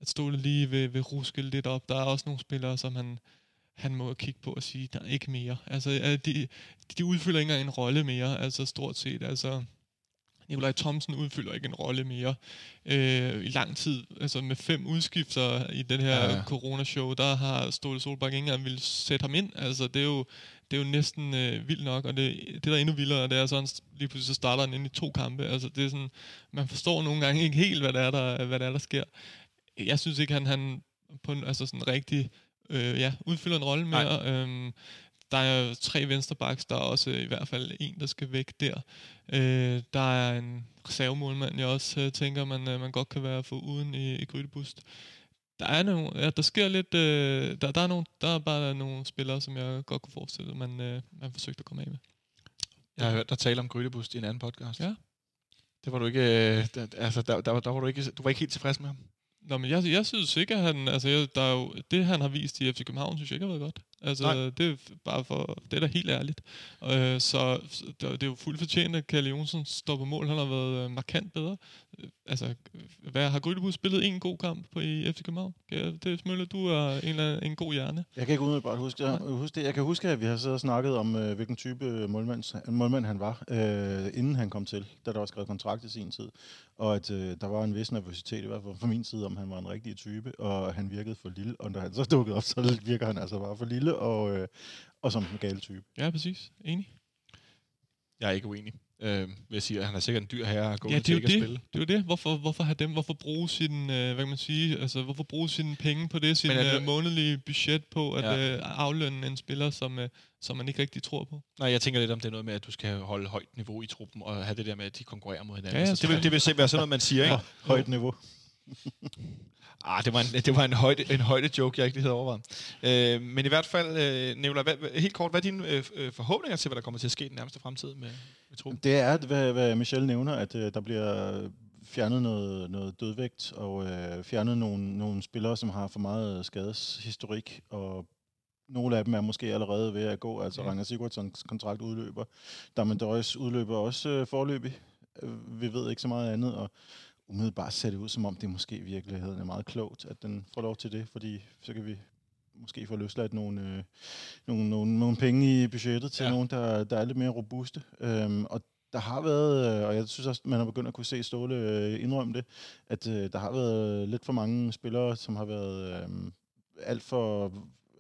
S3: at Ståle lige vil, vil ruske lidt op. Der er også nogle spillere, som han, han må kigge på og sige, der er ikke mere. Altså, de, de udfylder ikke engang en rolle mere, altså stort set. Altså, Nikolaj Thomsen udfylder ikke en rolle mere øh, i lang tid. Altså med fem udskifter i den her
S2: Ja,
S3: coronashow, der har Ståle Solbakke ikke engang ville sætte ham ind. Altså det er jo, det er jo næsten øh, vildt nok, og det, det der er endnu vildere, det er sådan, lige pludselig så starter han ind i to kampe. Altså det er sådan, man forstår nogle gange ikke helt, hvad der er, der, hvad der, er, der sker. Jeg synes ikke, han, han på en, altså sådan rigtig øh, ja, udfylder en rolle mere. Øhm, der er tre venstrebacks, der er også i hvert fald en, der skal væk der. Øh, der er en reservemålmand, jeg også øh, tænker, man, øh, man godt kan være for uden i, i Grydebust. Der er nogle, ja, der sker lidt, øh, der, der, er nogle, der er bare nogle spillere, som jeg godt kunne forestille, man, øh, man forsøgte at komme af med.
S2: Jeg har hørt dig tale om Grydebust i en anden podcast.
S3: Ja.
S2: Det var du ikke... Øh, altså, der, der, der, var du ikke... Du var ikke helt tilfreds med ham.
S3: Nå, men jeg, jeg synes ikke, at han, altså, jeg, der er jo, det han har vist i FC København, synes jeg ikke har været godt. Altså,
S2: Nej.
S3: det er bare for, det er da helt ærligt. Øh, så så det, det er jo fuldt fortjent, at Kalle Jonsson står på mål. Han har været øh, markant bedre. Altså, hvad, har Grydebus spillet en god kamp på i FC København? Det er Smølle, du er en, en god hjerne.
S4: Jeg kan ikke umiddelbart huske, jeg, huske det. Jeg kan huske, at vi har siddet og snakket om, øh, hvilken type målmand, målmand han var, øh, inden han kom til, da der var skrevet kontrakt i sin tid. Og at øh, der var en vis nervøsitet, i hvert fald fra min side, om han var en rigtig type, og han virkede for lille. Og når han så dukkede op, så virker han altså bare for lille, og, øh, og som en gal type.
S3: Ja, præcis. Enig.
S2: Jeg er ikke uenig. Øh, vil jeg sige, at han er sikkert en dyr herre at gå
S3: Ja,
S2: ja,
S3: det er
S2: til
S3: det.
S2: spille.
S3: Det er jo det. Hvorfor, hvorfor have dem? Hvorfor bruge sin, øh, hvad kan man sige, altså hvorfor bruge sine penge på det, sin
S2: er det-
S3: øh, månedlige budget på at
S2: Ja.
S3: øh, aflønne en spiller, som, øh, som man ikke rigtig tror på?
S2: Nej, jeg tænker lidt om det er noget med, at du skal holde højt niveau i truppen, og have det der med, at de konkurrerer mod hinanden.
S3: Ja, ja,
S2: Ja, det, vil, det vil se- være sådan noget, man siger, ikke?
S4: Højt niveau.
S2: Ah, det var en, det var en, højde, en højde joke, jeg ikke lige havde overvejet. Øh, men i hvert fald, øh, Nicolai, hvad, helt kort, hvad er dine øh, øh, forhåbninger til, hvad der kommer til at ske i den nærmeste fremtid med, med truppen?
S4: Det er, hvad, hvad Michel nævner, at øh, der bliver fjernet noget, noget dødvægt, og øh, fjernet nogle, nogle spillere, som har for meget skadeshistorik, og nogle af dem er måske allerede ved at gå, altså
S2: Mm.
S4: mm. Ranger Sigurdssons kontrakt udløber. Damien Døjs udløber også øh, forløbig. Øh, Vi ved ikke så meget andet, og umiddelbart ser det ud, som om det måske i virkeligheden er meget klogt, at den får lov til det, fordi så kan vi måske få løsladt nogle, øh, nogle, nogle, nogle penge i budgettet til
S2: Ja.
S4: nogen, der, der er lidt mere robuste. Øhm, og der har været, øh, og jeg synes også, man har begyndt at kunne se Ståle øh, indrømme det, at øh, der har været lidt for mange spillere, som har været øh, alt for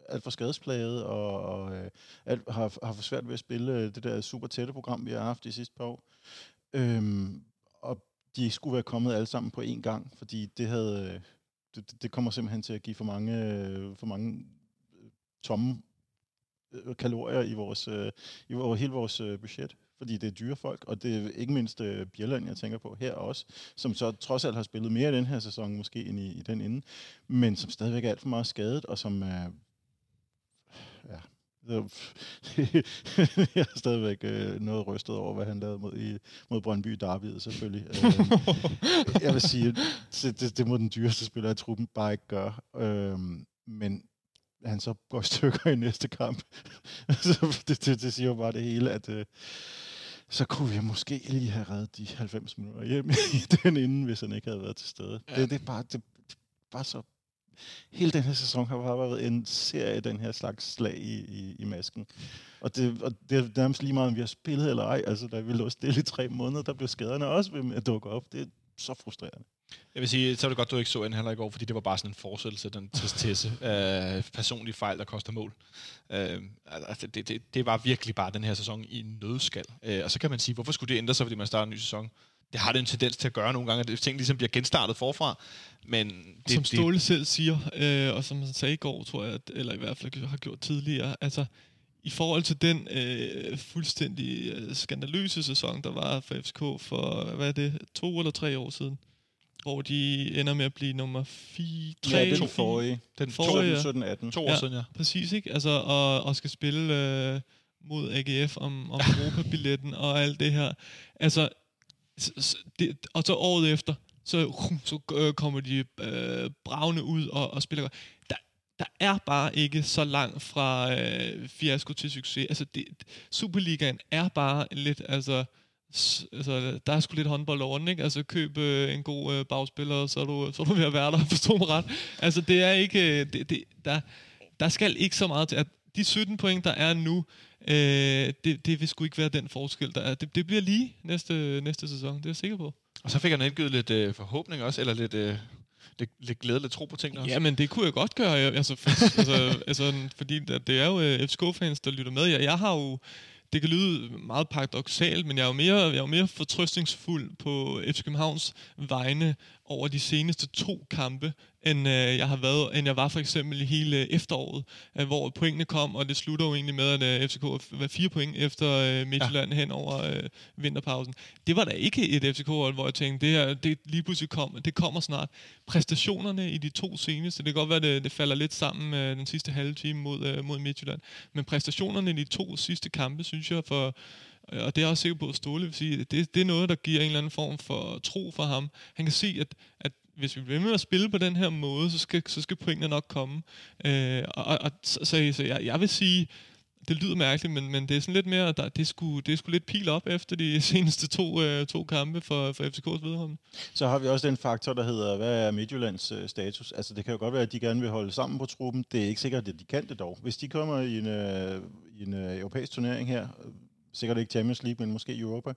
S4: alt for skadesplaget, og, og øh, alt, har, har for svært ved at spille det der super tætte program, vi har haft de sidste par år. Øhm, de skulle være kommet alle sammen på én gang, fordi det havde øh, det, det- kommer simpelthen til at give for mange, øh, for mange øh, tomme kalorier i vores, i vores, hele vores budget. Fordi det er dyre folk, og det er ikke mindst Bjelland, jeg tænker på her også, som så trods alt har spillet mere i den her sæson måske end i, i den inden, men som stadigvæk er alt for meget skadet, og som er... Er- jeg er stadigvæk øh, noget rystet over, hvad han lavede mod, i, mod Brøndby Derbyet, selvfølgelig. Øhm, jeg vil sige, det, det, det må den dyreste spiller i truppen bare ikke gøre. Men han så går i stykker i næste kamp, så det, det, det siger jo bare det hele, at øh, så kunne vi måske lige have reddet de 90 minutter hjem i den inden, hvis han ikke havde været til stede.
S2: Ja.
S4: Det, det, er bare, det, det er bare så... Hele den her sæson har bare været en serie af den her slags slag i, i, i masken. Og det, og det er nærmest lige meget, om vi har spillet eller ej. Altså, da vi lå stille i tre måneder, der blev skaderne også ved med at dukke op. Det er så frustrerende.
S2: Jeg vil sige, så er det godt, du ikke så en heller i går, fordi det var bare sådan en fortsættelse, den tristesse af personlige fejl, der koster mål. Øh, altså, det, det, det var virkelig bare den her sæson i en nødskal. Øh, og så kan man sige, hvorfor skulle det ændre sig, fordi man starter en ny sæson? Det har det en tendens til at gøre nogle gange, at ting ligesom bliver genstartet forfra. Men det,
S3: som
S2: det,
S3: Ståle selv siger, øh, og som han sagde i går, tror jeg, at- eller i hvert fald har gjort tidligere, altså i forhold til den øh, fuldstændig øh, skandaløse sæson, der var for FCK for, hvad er det, to eller tre år siden, hvor de ender med at blive nummer 4, 3,
S4: ja,
S3: eller
S4: den forrige.
S2: den
S3: Forrige, ja.
S4: 17, 18.
S2: to år
S3: Ja.
S2: siden, ja.
S3: Præcis, ikke? Altså, og, og skal spille øh, mod AGF om, om Europa-billetten og alt det her. Altså, så, s- det, og så året efter, så, så øh, kommer de øh, bravne ud og, og spiller godt. Der, der er bare ikke så langt fra øh, fiasko til succes. Altså, det, Superligaen er bare lidt, altså, s- altså, der er sgu lidt håndbold over den, ikke? Altså, køb øh, en god øh, bagspiller, og så er, du, så er du ved at være der, forstå mig ret. Altså, det er ikke, øh, det, det, der, der skal ikke så meget til, at de 17 point, der er nu, øh, det, det vil sgu ikke være den forskel, der er. Det, det bliver lige næste, næste sæson, det er jeg sikker på.
S2: Og så fik han indgivet lidt øh, forhåbning også, eller lidt, øh, lidt, lidt glæde, lidt tro på tingene også.
S3: Ja, men det kunne jeg godt gøre, jeg- altså, for, altså, altså fordi det det er jo øh, FCK-fans, der lytter med. Jeg, jeg har jo, det kan lyde meget paradoxalt, men jeg er jo mere, jeg er jo mere fortrøstningsfuld på FC Københavns vegne over de seneste to kampe, end øh, jeg har været, end jeg var for eksempel i hele efteråret, øh, hvor pointene kom, og det slutter jo egentlig med, at øh, FCK var fire point efter øh, Midtjylland ja. hen over øh, vinterpausen. Det var da ikke et FCK-hold, hvor jeg tænkte, det her, det lige pludselig kom, det kommer snart. Præstationerne i de to seneste, det kan godt være, det, det falder lidt sammen med den sidste halve time mod, øh, mod Midtjylland, men præstationerne i de to sidste kampe, synes jeg, for, Øh, og det er jeg også sikker på, at Ståle vil sige, det, det er noget, der giver en eller anden form for tro for ham. Han kan se, at, at hvis vi bliver med at spille på den her måde, så skal, så skal pointene nok komme. Øh, og, og, så, så, så jeg, jeg vil sige, det lyder mærkeligt, men, men det er sådan lidt mere, der, det, skulle, det skulle lidt pil op efter de seneste to, øh, to kampe for, for FCK's vedkommende.
S4: Så har vi også den faktor, der hedder, hvad er Midtjyllands øh, status? Altså, det kan jo godt være, at de gerne vil holde sammen på truppen. Det er ikke sikkert, at de kan det dog. Hvis de kommer i en, øh, i en øh, europæisk turnering her, sikkert ikke Champions League, men måske Europa,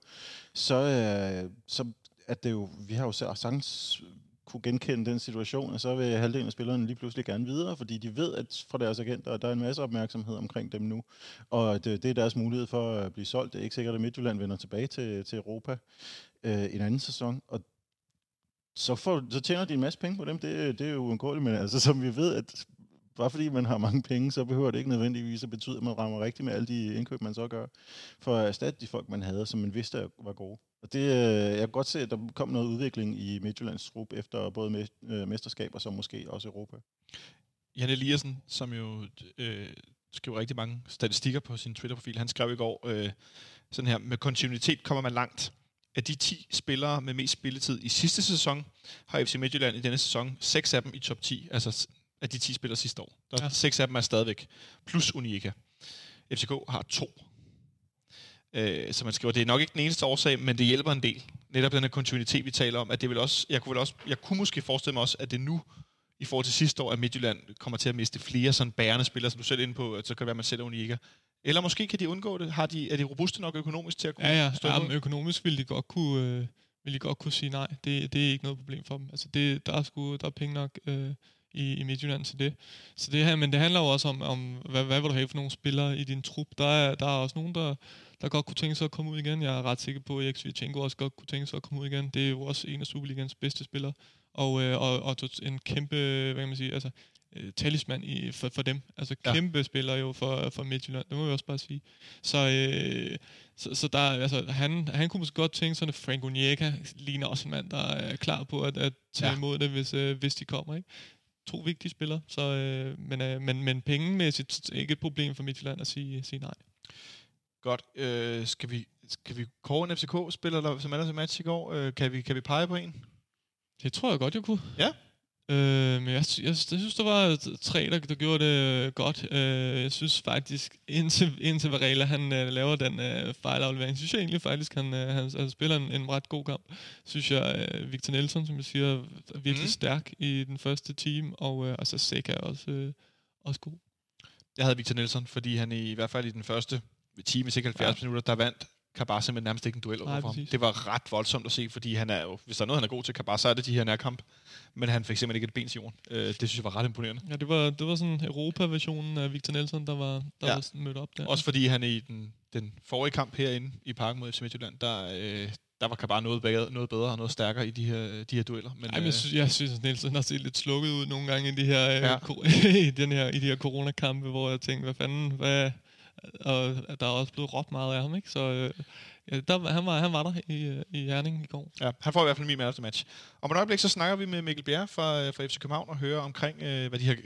S4: så, øh, så at det jo, vi har jo så- sagtens kunne genkende den situation, og så vil halvdelen af spillerne lige pludselig gerne videre, fordi de ved at fra deres agenter, at der er en masse opmærksomhed omkring dem nu, og det, det er deres mulighed for at blive solgt. Det er ikke sikkert, at Midtjylland vender tilbage til, til Europa øh, en anden sæson, og så, får, så tjener de en masse penge på dem. Det, det er jo uundgåeligt, men altså, som vi ved, at bare fordi man har mange penge, så behøver det ikke nødvendigvis at betyde, at man rammer rigtigt med alle de indkøb, man så gør, for at erstatte de folk, man havde, som man vidste var gode. Og det, øh, jeg kan godt se, at der kom noget udvikling i Midtjyllands trup efter både me- øh, mesterskab og så måske også Europa.
S2: Jan Eliassen, som jo øh, skriver rigtig mange statistikker på sin Twitter-profil, han skrev i går øh, sådan her, med kontinuitet kommer man langt. Af de 10 spillere med mest spilletid i sidste sæson, har FC Midtjylland i denne sæson 6 af dem i top 10, altså af de 10 spillere sidste år. Der er
S3: Ja.
S2: 6 af dem er stadigvæk, plus Unica. FCK har to. Øh, så man skriver, det er nok ikke den eneste årsag, men det hjælper en del. Netop den her kontinuitet, vi taler om, at det vil også, jeg kunne, vel også, jeg kunne måske forestille mig også, at det nu, i forhold til sidste år, at Midtjylland kommer til at miste flere sådan bærende spillere, som du selv er inde på, at så kan det være, at man sælger Unika. Eller måske kan de undgå det. Har de, er de robuste nok økonomisk til at kunne
S3: Ja, ja.
S2: stå
S3: ja men økonomisk vil de godt kunne, øh, vil de godt kunne sige nej. Det, det er ikke noget problem for dem. Altså, det, der, er sgu, der er penge nok øh, i, i Midtjylland til det. Så det her, men det handler jo også om, om hvad, hvad vil du have for nogle spillere i din trup. Der er, der er også nogen, der, der godt kunne tænke sig at komme ud igen. Jeg er ret sikker på, at Erik Svitjenko også godt kunne tænke sig at komme ud igen. Det er jo også en af Superligans bedste spillere. Og, øh, og, og en kæmpe, hvad kan man sige, altså, øh, talisman i, for, for dem. Altså
S2: Ja.
S3: kæmpe spiller jo for, for Midtjylland, det må vi også bare sige. Så, øh, så, så der, altså, han, han kunne måske godt tænke sådan, at Frank Onyeka ligner også en mand, der er klar på at, at tage
S2: Ja.
S3: ja. imod det, hvis, øh, hvis de kommer. Ikke? To vigtige spillere, så, øh, men, øh, men, men pengemæssigt ikke et problem for Midtjylland at sige, sige nej.
S2: Godt. Øh, skal vi, skal vi kåre en FCK-spiller, der, som er der til match i går? Øh, kan, vi, kan vi pege på en?
S3: Det tror jeg godt, jeg kunne.
S2: Ja.
S3: Øh, men jeg, jeg, jeg synes, der var tre, der, der gjorde det øh, godt. Øh, jeg synes faktisk, indtil, indtil Varela han øh, laver den øh, fejlaflevering, synes jeg egentlig faktisk, han, øh, han, han spiller en, en ret god kamp. Synes jeg, øh, Victor Nelson, som jeg siger, er virkelig mm. stærk i den første team, og, øh, og så Seca er også, øh, også god.
S2: Jeg havde Victor Nelson, fordi han i, i hvert fald i den første time, sikkert 70 ja. minutter, der vandt Kabar simpelthen nærmest ikke en duel over ham. Det var ret voldsomt at se, fordi han er jo, hvis der er noget, han er god til, Kabar, så er det de her nærkamp. Men han fik simpelthen ikke et ben til jorden. Øh, det synes jeg var ret imponerende.
S3: Ja, det var, det var sådan Europa-versionen af Victor Nelson, der var, der
S2: Ja.
S3: var sådan mødt op der.
S2: Også fordi han i den, den forrige kamp herinde i parken mod FC Midtjylland, der, øh, der var Kabar noget, bedre, noget bedre og noget stærkere i de her, de her dueller. Men,
S3: Ej, men jeg synes, jeg synes at Nielsen har set lidt slukket ud nogle gange i de her,
S2: Ja.
S3: ja. i den her, i de her coronakampe, hvor jeg tænkte, hvad fanden, hvad, og der er også blevet råbt meget af ham, ikke? Så øh, ja, der, han, var, han var der i, øh, i Herning i går.
S2: Ja, han får i hvert fald min man of Og match. Om et øjeblik, så snakker vi med Mikkel Bjerre fra, øh, fra FC København og hører omkring, øh, hvad de har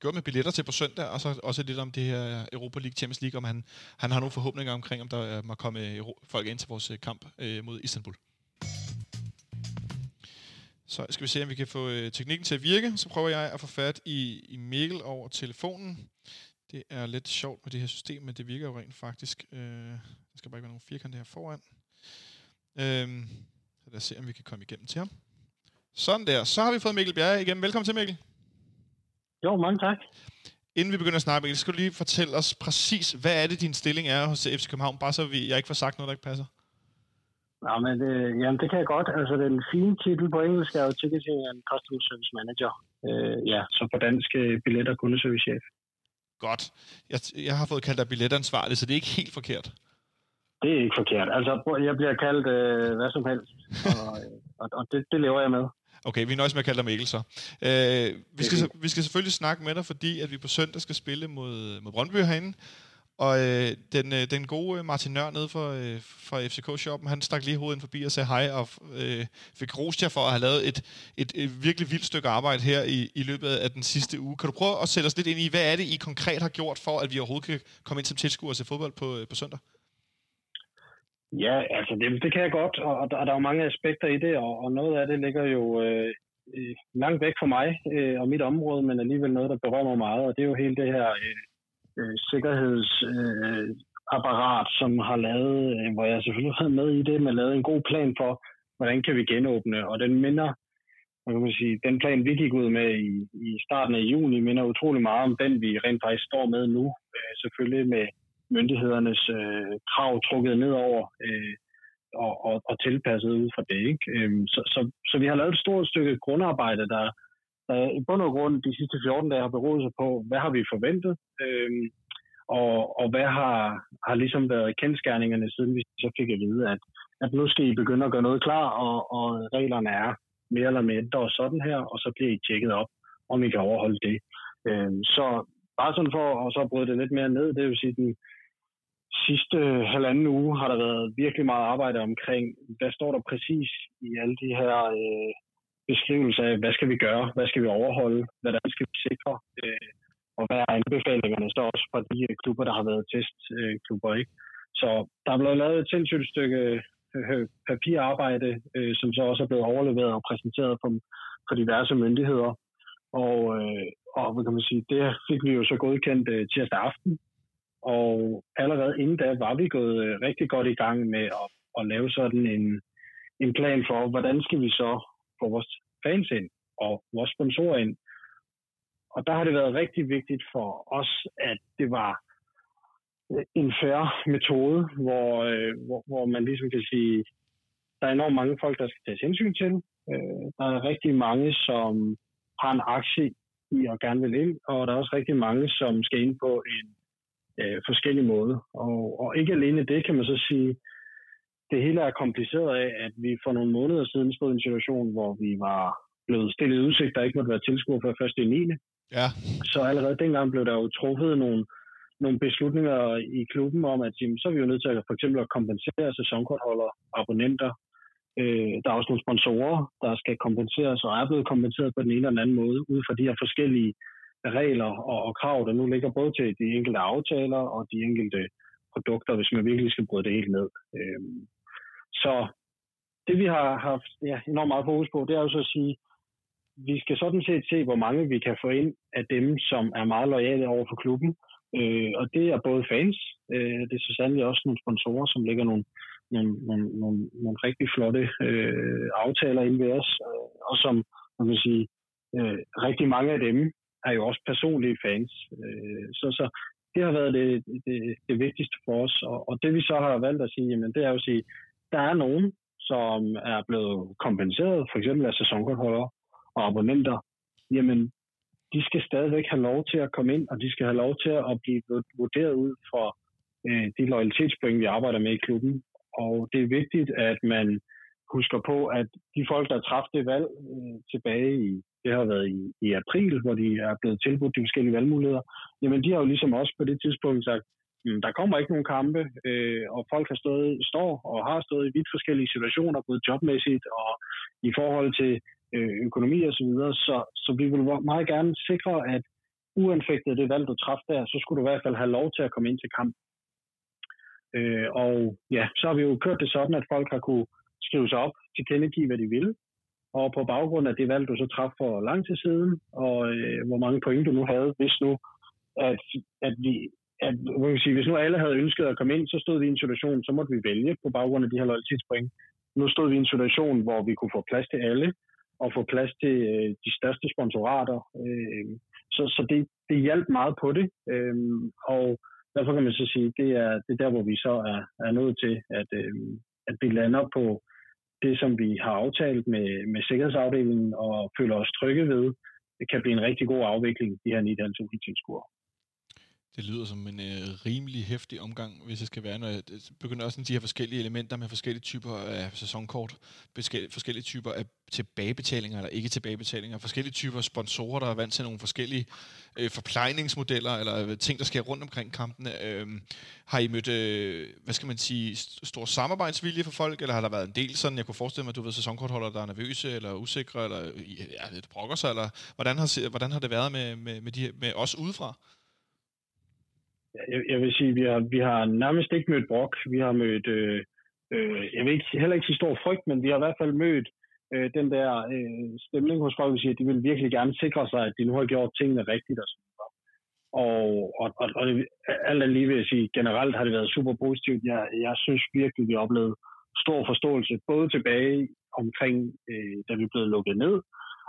S2: gjort med billetter til på søndag, og så også lidt om det her Europa League, Champions League, om han, han har nogle forhåbninger omkring, om der øh, må komme øh, Euro- folk ind til vores øh, kamp øh, mod Istanbul. Så skal vi se, om vi kan få øh, teknikken til at virke. Så prøver jeg at få fat i, i Mikkel over telefonen. Det er lidt sjovt med det her system, men det virker jo rent faktisk. Øh, der skal bare ikke være nogen firkant her foran. Øhm, så lad os se, om vi kan komme igennem til ham. Sådan der. Så har vi fået Mikkel Bjerre igennem. Velkommen til, Mikkel.
S5: Jo, mange tak.
S2: Inden vi begynder at snakke, Mikkel, skal du lige fortælle os præcis, hvad er det, din stilling er hos FC København? Bare så vi, jeg ikke får sagt noget, der ikke passer.
S5: Nå, men det, jamen, det kan jeg godt. Altså, den fine titel på engelsk er jo Ticketing and Customer Service Manager. Øh, ja, så på dansk øh, billet- og kundeservicechef.
S2: Godt. Jeg, jeg har fået kaldt dig billetansvarlig, så det er ikke helt forkert.
S5: Det er ikke forkert. Altså, jeg bliver kaldt øh, hvad som helst, og, og, og det, det lever jeg med.
S2: Okay, vi nøjes med at kalde dig Mikkel så. Øh, vi, skal, vi skal selvfølgelig snakke med dig, fordi at vi på søndag skal spille mod, mod Brøndby herinde. Og øh, den, øh, den gode øh, Martin Nør nede for, øh, for FCK-shoppen, han stak lige hovedet ind forbi og sagde hej, og øh, fik rost jer for at have lavet et, et, et virkelig vildt stykke arbejde her i, i løbet af den sidste uge. Kan du prøve at sætte os lidt ind i, hvad er det, I konkret har gjort for, at vi overhovedet kan komme ind som tilskuere til fodbold på, øh, på søndag?
S5: Ja, altså det, det kan jeg godt, og, og der, og der er jo mange aspekter i det, og, og noget af det ligger jo øh, langt væk fra mig øh, og mit område, men alligevel noget, der berører mig meget, og det er jo hele det her øh, øh, sikkerhedsapparat, øh, apparat, som har lavet, øh, hvor jeg selvfølgelig har med i det, men lavet en god plan for, hvordan kan vi genåbne, og den minder, man kan man sige, den plan, vi gik ud med i, i starten af juni, minder utrolig meget om den, vi rent faktisk står med nu, øh, selvfølgelig med myndighedernes øh, krav trukket nedover øh, og, og, og tilpasset ud fra det. Ikke? Øh, så, så, så vi har lavet et stort stykke grundarbejde, der, der i bund og grund de sidste 14 dage har beroet sig på, hvad har vi forventet, øh, og, og hvad har, har ligesom været kendskærningerne, siden vi så fik at vide, at, at nu skal I begynde at gøre noget klar, og, og reglerne er mere eller mindre sådan her, og så bliver I tjekket op, om I kan overholde det. Øh, så bare sådan for at så bryde det lidt mere ned, det vil sige, den sidste halvanden uge har der været virkelig meget arbejde omkring, hvad står der præcis i alle de her øh, beskrivelse af, hvad skal vi gøre, hvad skal vi overholde, hvordan skal vi sikre, øh, og hvad er anbefalingerne så også fra de øh, klubber, der har været testklubber, ikke? Så der er blevet lavet et sindssygt stykke øh, papirarbejde, øh, som så også er blevet overleveret og præsenteret for, på diverse myndigheder. Og, øh, og hvad kan man sige, det fik vi jo så godkendt øh, tirsdag aften. Og allerede inden da var vi gået øh, rigtig godt i gang med at, at lave sådan en, en plan for, hvordan skal vi så få vores fans ind og vores sponsorer ind. Og der har det været rigtig vigtigt for os, at det var en færre metode, hvor, øh, hvor, hvor man ligesom kan sige, der er enormt mange folk, der skal tages hensyn til. Øh, der er rigtig mange, som har en aktie i og gerne vil ind, og der er også rigtig mange, som skal ind på en øh, forskellig måde. Og, og ikke alene det, kan man så sige, det hele er kompliceret af, at vi for nogle måneder siden stod i en situation, hvor vi var blevet stillet udsigt, der ikke måtte være tilskuer før først i 9.
S2: Ja.
S5: Så allerede dengang blev der jo truffet nogle, nogle beslutninger i klubben om, at jamen, så er vi jo nødt til at for eksempel at kompensere sæsonkortholder, abonnenter. Øh, der er også nogle sponsorer, der skal kompenseres og er blevet kompenseret på den ene eller den anden måde, ud fra de her forskellige regler og, og krav, der nu ligger både til de enkelte aftaler og de enkelte produkter, hvis man virkelig skal bryde det helt ned. Øh, så det vi har haft ja, enormt meget fokus på, det er jo så at sige, vi skal sådan set se, hvor mange vi kan få ind af dem, som er meget lojale over for klubben. Øh, og det er både fans, øh, det er så sandelig også nogle sponsorer, som lægger nogle, nogle, nogle, nogle, nogle rigtig flotte øh, aftaler ind ved os, øh, og som, man kan sige, øh, rigtig mange af dem er jo også personlige fans. Øh, så, så det har været det, det, det vigtigste for os, og, og det vi så har valgt at sige, jamen, det er jo at sige, der er nogen, som er blevet kompenseret, for eksempel af sæsonkortholdere, og abonnenter, jamen, de skal stadigvæk have lov til at komme ind, og de skal have lov til at blive vurderet ud fra øh, de loyalitetspoint, vi arbejder med i klubben. Og det er vigtigt, at man husker på, at de folk, der træffede det valg øh, tilbage i, det har været i, i april, hvor de er blevet tilbudt de forskellige valgmuligheder, jamen de har jo ligesom også på det tidspunkt sagt, der kommer ikke nogen kampe, øh, og folk har stået, står og har stået i vidt forskellige situationer, både jobmæssigt og i forhold til øh, økonomi og så videre. Så, så vi vil meget gerne sikre, at uanfægtet det valg, du træffede der, så skulle du i hvert fald have lov til at komme ind til kamp. Øh, og ja, så har vi jo kørt det sådan, at folk har kunne skrive sig op, til tilkendegive, hvad de ville. Og på baggrund af det valg, du så træffede for lang tid siden, og øh, hvor mange point du nu havde, hvis nu, at, at vi, at, hvad kan sige, hvis nu alle havde ønsket at komme ind, så stod vi i en situation, så måtte vi vælge på baggrund af de her loyalitetspoint. Nu stod vi i en situation, hvor vi kunne få plads til alle, og få plads til øh, de største sponsorater. Øh, så så det, det hjalp meget på det, øh, og derfor kan man så sige, det er, det er der, hvor vi så er, er nødt til, at, øh, at vi lander på det, som vi har aftalt med, med sikkerhedsafdelingen og føler os trygge ved. Det kan blive en rigtig god afvikling, de her 9.500 tilskuere.
S2: Det lyder som en øh, rimelig hæftig omgang, hvis det skal være, når jeg øh, begynder også de her forskellige elementer med forskellige typer af sæsonkort, forskellige typer af tilbagebetalinger eller ikke tilbagebetalinger, forskellige typer af sponsorer, der er vant til nogle forskellige øh, forplejningsmodeller eller øh, ting, der sker rundt omkring kampene. Øh, har I mødt, øh, hvad skal man sige, stor samarbejdsvilje for folk, eller har der været en del sådan, jeg kunne forestille mig, at du ved, sæsonkortholdere, der er nervøse eller usikre, eller ja, lidt brokker sig, eller hvordan har, hvordan har det været med, med, med, de, med os udefra?
S5: Jeg, jeg vil sige, vi har, vi har nærmest ikke mødt brok. Vi har mødt, øh, øh, jeg vil ikke, heller ikke sige stor frygt, men vi har i hvert fald mødt øh, den der øh, stemning hos folk, at de vil virkelig gerne sikre sig, at de nu har gjort tingene rigtigt og sådan noget. Og, og, og, og det, alt lige vil jeg sige, generelt har det været super positivt. Jeg, jeg synes virkelig, vi har oplevet stor forståelse, både tilbage omkring, øh, da vi blev lukket ned,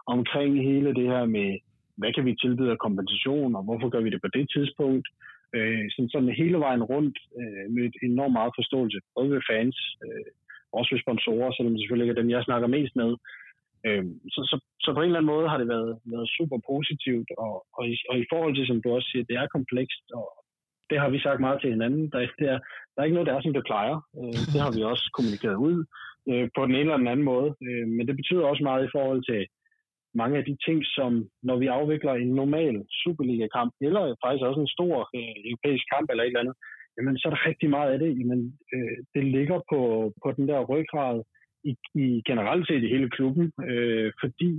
S5: omkring hele det her med, hvad kan vi tilbyde af kompensation, og hvorfor gør vi det på det tidspunkt, øh, sådan, sådan hele vejen rundt øh, mødt enormt meget forståelse, både ved fans, øh, også ved sponsorer, selvom det selvfølgelig ikke er dem, jeg snakker mest med. Øh, så, så, så på en eller anden måde har det været, været super positivt, og, og, i, og i forhold til, som du også siger, det er komplekst, og det har vi sagt meget til hinanden. Der, det er, der er ikke noget, der er, som det plejer. Øh, det har vi også kommunikeret ud øh, på den ene eller den anden måde. Øh, men det betyder også meget i forhold til mange af de ting, som når vi afvikler en normal Superliga-kamp, eller faktisk også en stor øh, europæisk kamp eller et eller andet, jamen så er der rigtig meget af det. Jamen, øh, det ligger på, på den der ryggrad i, i generelt set i hele klubben, øh, fordi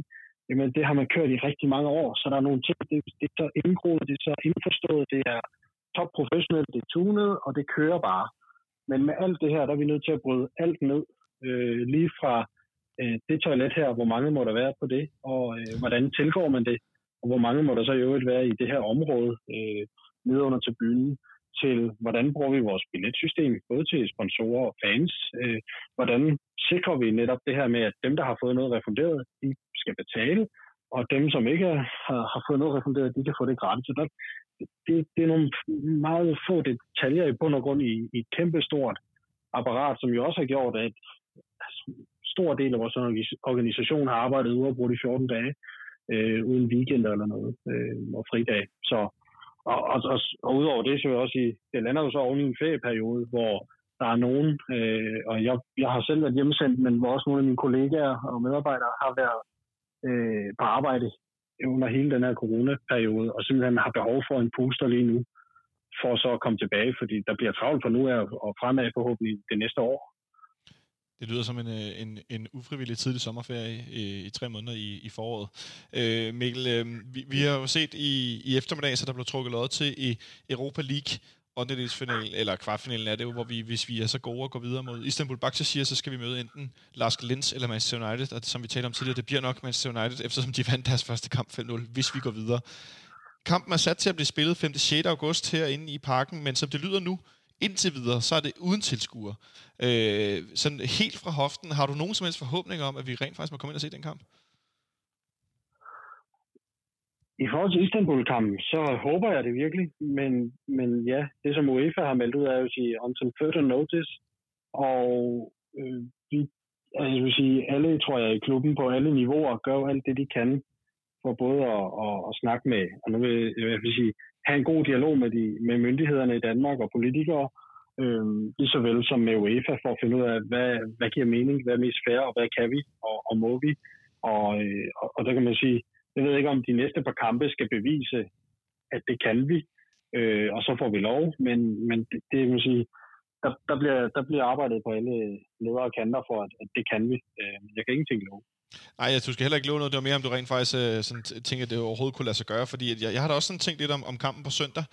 S5: jamen, det har man kørt i rigtig mange år, så der er nogle ting, det, det er så indgroet, det er så indforstået, det er top professionelt, det er tunet, og det kører bare. Men med alt det her, der er vi nødt til at bryde alt ned, øh, lige fra øh, det toilet her, hvor mange må der være på det, og øh, hvordan tilgår man det, og hvor mange må der så i øvrigt være i det her område øh, nede under byen, til, hvordan bruger vi vores billetsystem, både til sponsorer og fans. Øh, hvordan sikrer vi netop det her med, at dem, der har fået noget refunderet, de skal betale, og dem, som ikke har, har fået noget refunderet, de kan få det gratis. Så der, det, det er nogle meget få detaljer i bund og grund i, i et kæmpe stort apparat, som jo også har gjort, at stor del af vores organisation har arbejdet uafbrudt i 14 dage, øh, uden weekend eller noget, øh, og fridag. Så, og, og, og, og udover det, så vil jeg også sige, det lander jo så oven i en ferieperiode, hvor der er nogen, øh, og jeg, jeg har selv været hjemsendt, men hvor også nogle af mine kollegaer og medarbejdere har været øh, på arbejde under hele den her coronaperiode, og simpelthen har behov for en booster lige nu, for så at komme tilbage, fordi der bliver travlt for nu af og fremad forhåbentlig det næste år.
S2: Det lyder som en, øh, en, en ufrivillig tidlig sommerferie i, i tre måneder i, i foråret. Øh, Mikkel, øh, vi, vi har jo set i, i eftermiddag, så der blev trukket lod til i Europa League, 8. eller kvartfinalen er det jo, hvor vi, hvis vi er så gode at gå videre mod Istanbul siger, så skal vi møde enten Lars Linz eller Manchester United, og som vi talte om tidligere, det bliver nok Manchester United, eftersom de vandt deres første kamp 5-0, hvis vi går videre. Kampen er sat til at blive spillet 5. 6. august herinde i parken, men som det lyder nu, indtil videre, så er det uden tilskuer. Øh, sådan helt fra hoften, har du nogen som helst forhåbning om, at vi rent faktisk må komme ind og se den kamp?
S5: I forhold til Istanbul-kampen, så håber jeg det virkelig, men, men ja, det som UEFA har meldt ud er jo at sige some further notice, og øh, vi, altså, jeg vil sige, alle, tror jeg, i klubben på alle niveauer gør alt det, de kan for både at, at, at snakke med, og nu vil jeg vil sige, have en god dialog med, de, med myndighederne i Danmark og politikere, øh, lige så vel som med UEFA, for at finde ud af, hvad, hvad giver mening, hvad er mest fair, og hvad kan vi, og, og må vi. Og, øh, og, og der kan man sige, jeg ved ikke, om de næste par kampe skal bevise, at det kan vi, øh, og så får vi lov, men, men det, det vil sige, der, der, bliver, der bliver arbejdet på alle ledere og kanter for, at, at det kan vi. Øh, jeg kan ingenting love.
S2: Nej, jeg, du skal heller ikke love noget. Det var mere, om du rent faktisk øh, sådan, tænker, at det overhovedet kunne lade sig gøre. Fordi jeg, jeg har da også sådan tænkt lidt om, om kampen på søndag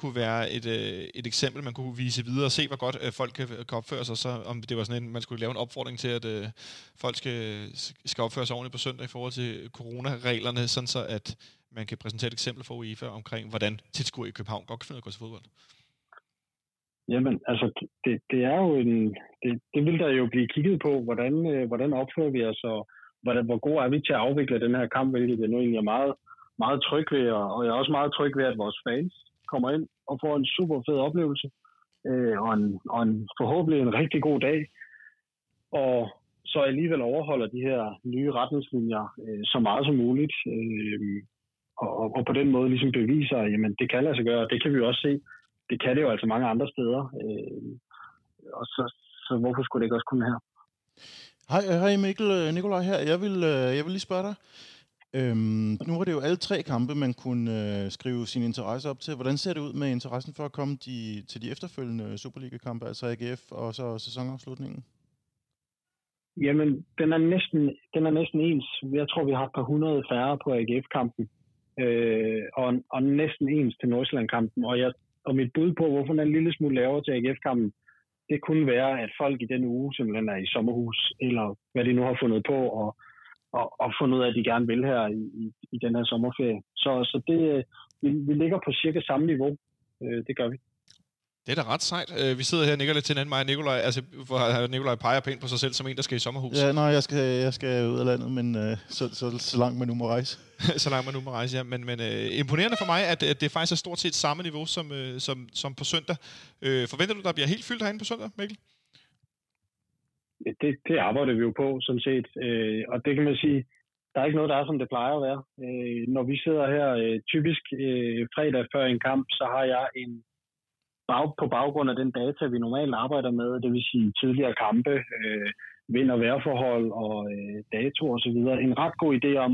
S2: kunne være et, øh, et eksempel, man kunne vise videre og se, hvor godt øh, folk kan, kan opføre sig. Så om det var sådan en, man skulle lave en opfordring til, at øh, folk skal, skal opføre sig ordentligt på søndag i forhold til coronareglerne, sådan så at man kan præsentere et eksempel for UEFA omkring, hvordan tilskuer i København godt kan finde ud af at gå til fodbold.
S5: Jamen, altså, det, det er jo en... Det, det vil der jo blive kigget på, hvordan, øh, hvordan opfører vi os, og hvordan, hvor gode er vi til at afvikle den her kamp, hvilket jeg nu egentlig er meget, meget tryg ved, og jeg er også meget tryg ved, at vores fans kommer ind og får en super fed oplevelse, øh, og, en, og en, forhåbentlig en rigtig god dag, og så alligevel overholder de her nye retningslinjer øh, så meget som muligt, øh, og, og på den måde ligesom beviser, at jamen, det kan lade sig gøre, det kan vi jo også se, det kan det jo altså mange andre steder, øh, og så, så hvorfor skulle det ikke også kunne her?
S4: Hej, øh, hej Mikkel, øh, Nikolaj her. Jeg vil, øh, jeg vil lige spørge dig. Øhm, nu var det jo alle tre kampe, man kunne øh, skrive sin interesse op til. Hvordan ser det ud med interessen for at komme de, til de efterfølgende Superliga-kampe, altså AGF og så sæsonafslutningen?
S5: Jamen, den er næsten, den er næsten ens. Jeg tror, vi har et par hundrede færre på AGF-kampen. Øh, og, og næsten ens til Nordsjælland-kampen. Og, jeg, og mit bud på, hvorfor den er en lille smule lavere til AGF-kampen, det kunne være, at folk i den uge simpelthen er i sommerhus, eller hvad de nu har fundet på, og, og, og fundet ud af, at de gerne vil her i, i, i den her sommerferie. Så, så det, øh, vi, vi ligger på cirka samme niveau. Øh, det gør vi.
S2: Det er da ret sejt. Øh, vi sidder her og nikker lidt til hinanden, mig og Nikolaj. Altså, hvor Nikolaj peger pænt på sig selv som en, der skal i sommerhus.
S4: Ja, nej, jeg skal, jeg skal ud af landet, men uh, så, så, så langt man nu må rejse.
S2: så langt man nu må rejse, ja. Men, men uh, imponerende for mig, at, at det faktisk er stort set samme niveau som, uh, som, som på søndag. Uh, forventer du, der bliver helt fyldt herinde på søndag, Mikkel?
S5: Det, det arbejder vi jo på, sådan set. Uh, og det kan man sige, der er ikke noget, der er, som det plejer at være. Uh, når vi sidder her uh, typisk uh, fredag før en kamp, så har jeg en bag, på baggrund af den data, vi normalt arbejder med, det vil sige tidligere kampe, øh, vind- og vejrforhold og øh, dato osv., en ret god idé om,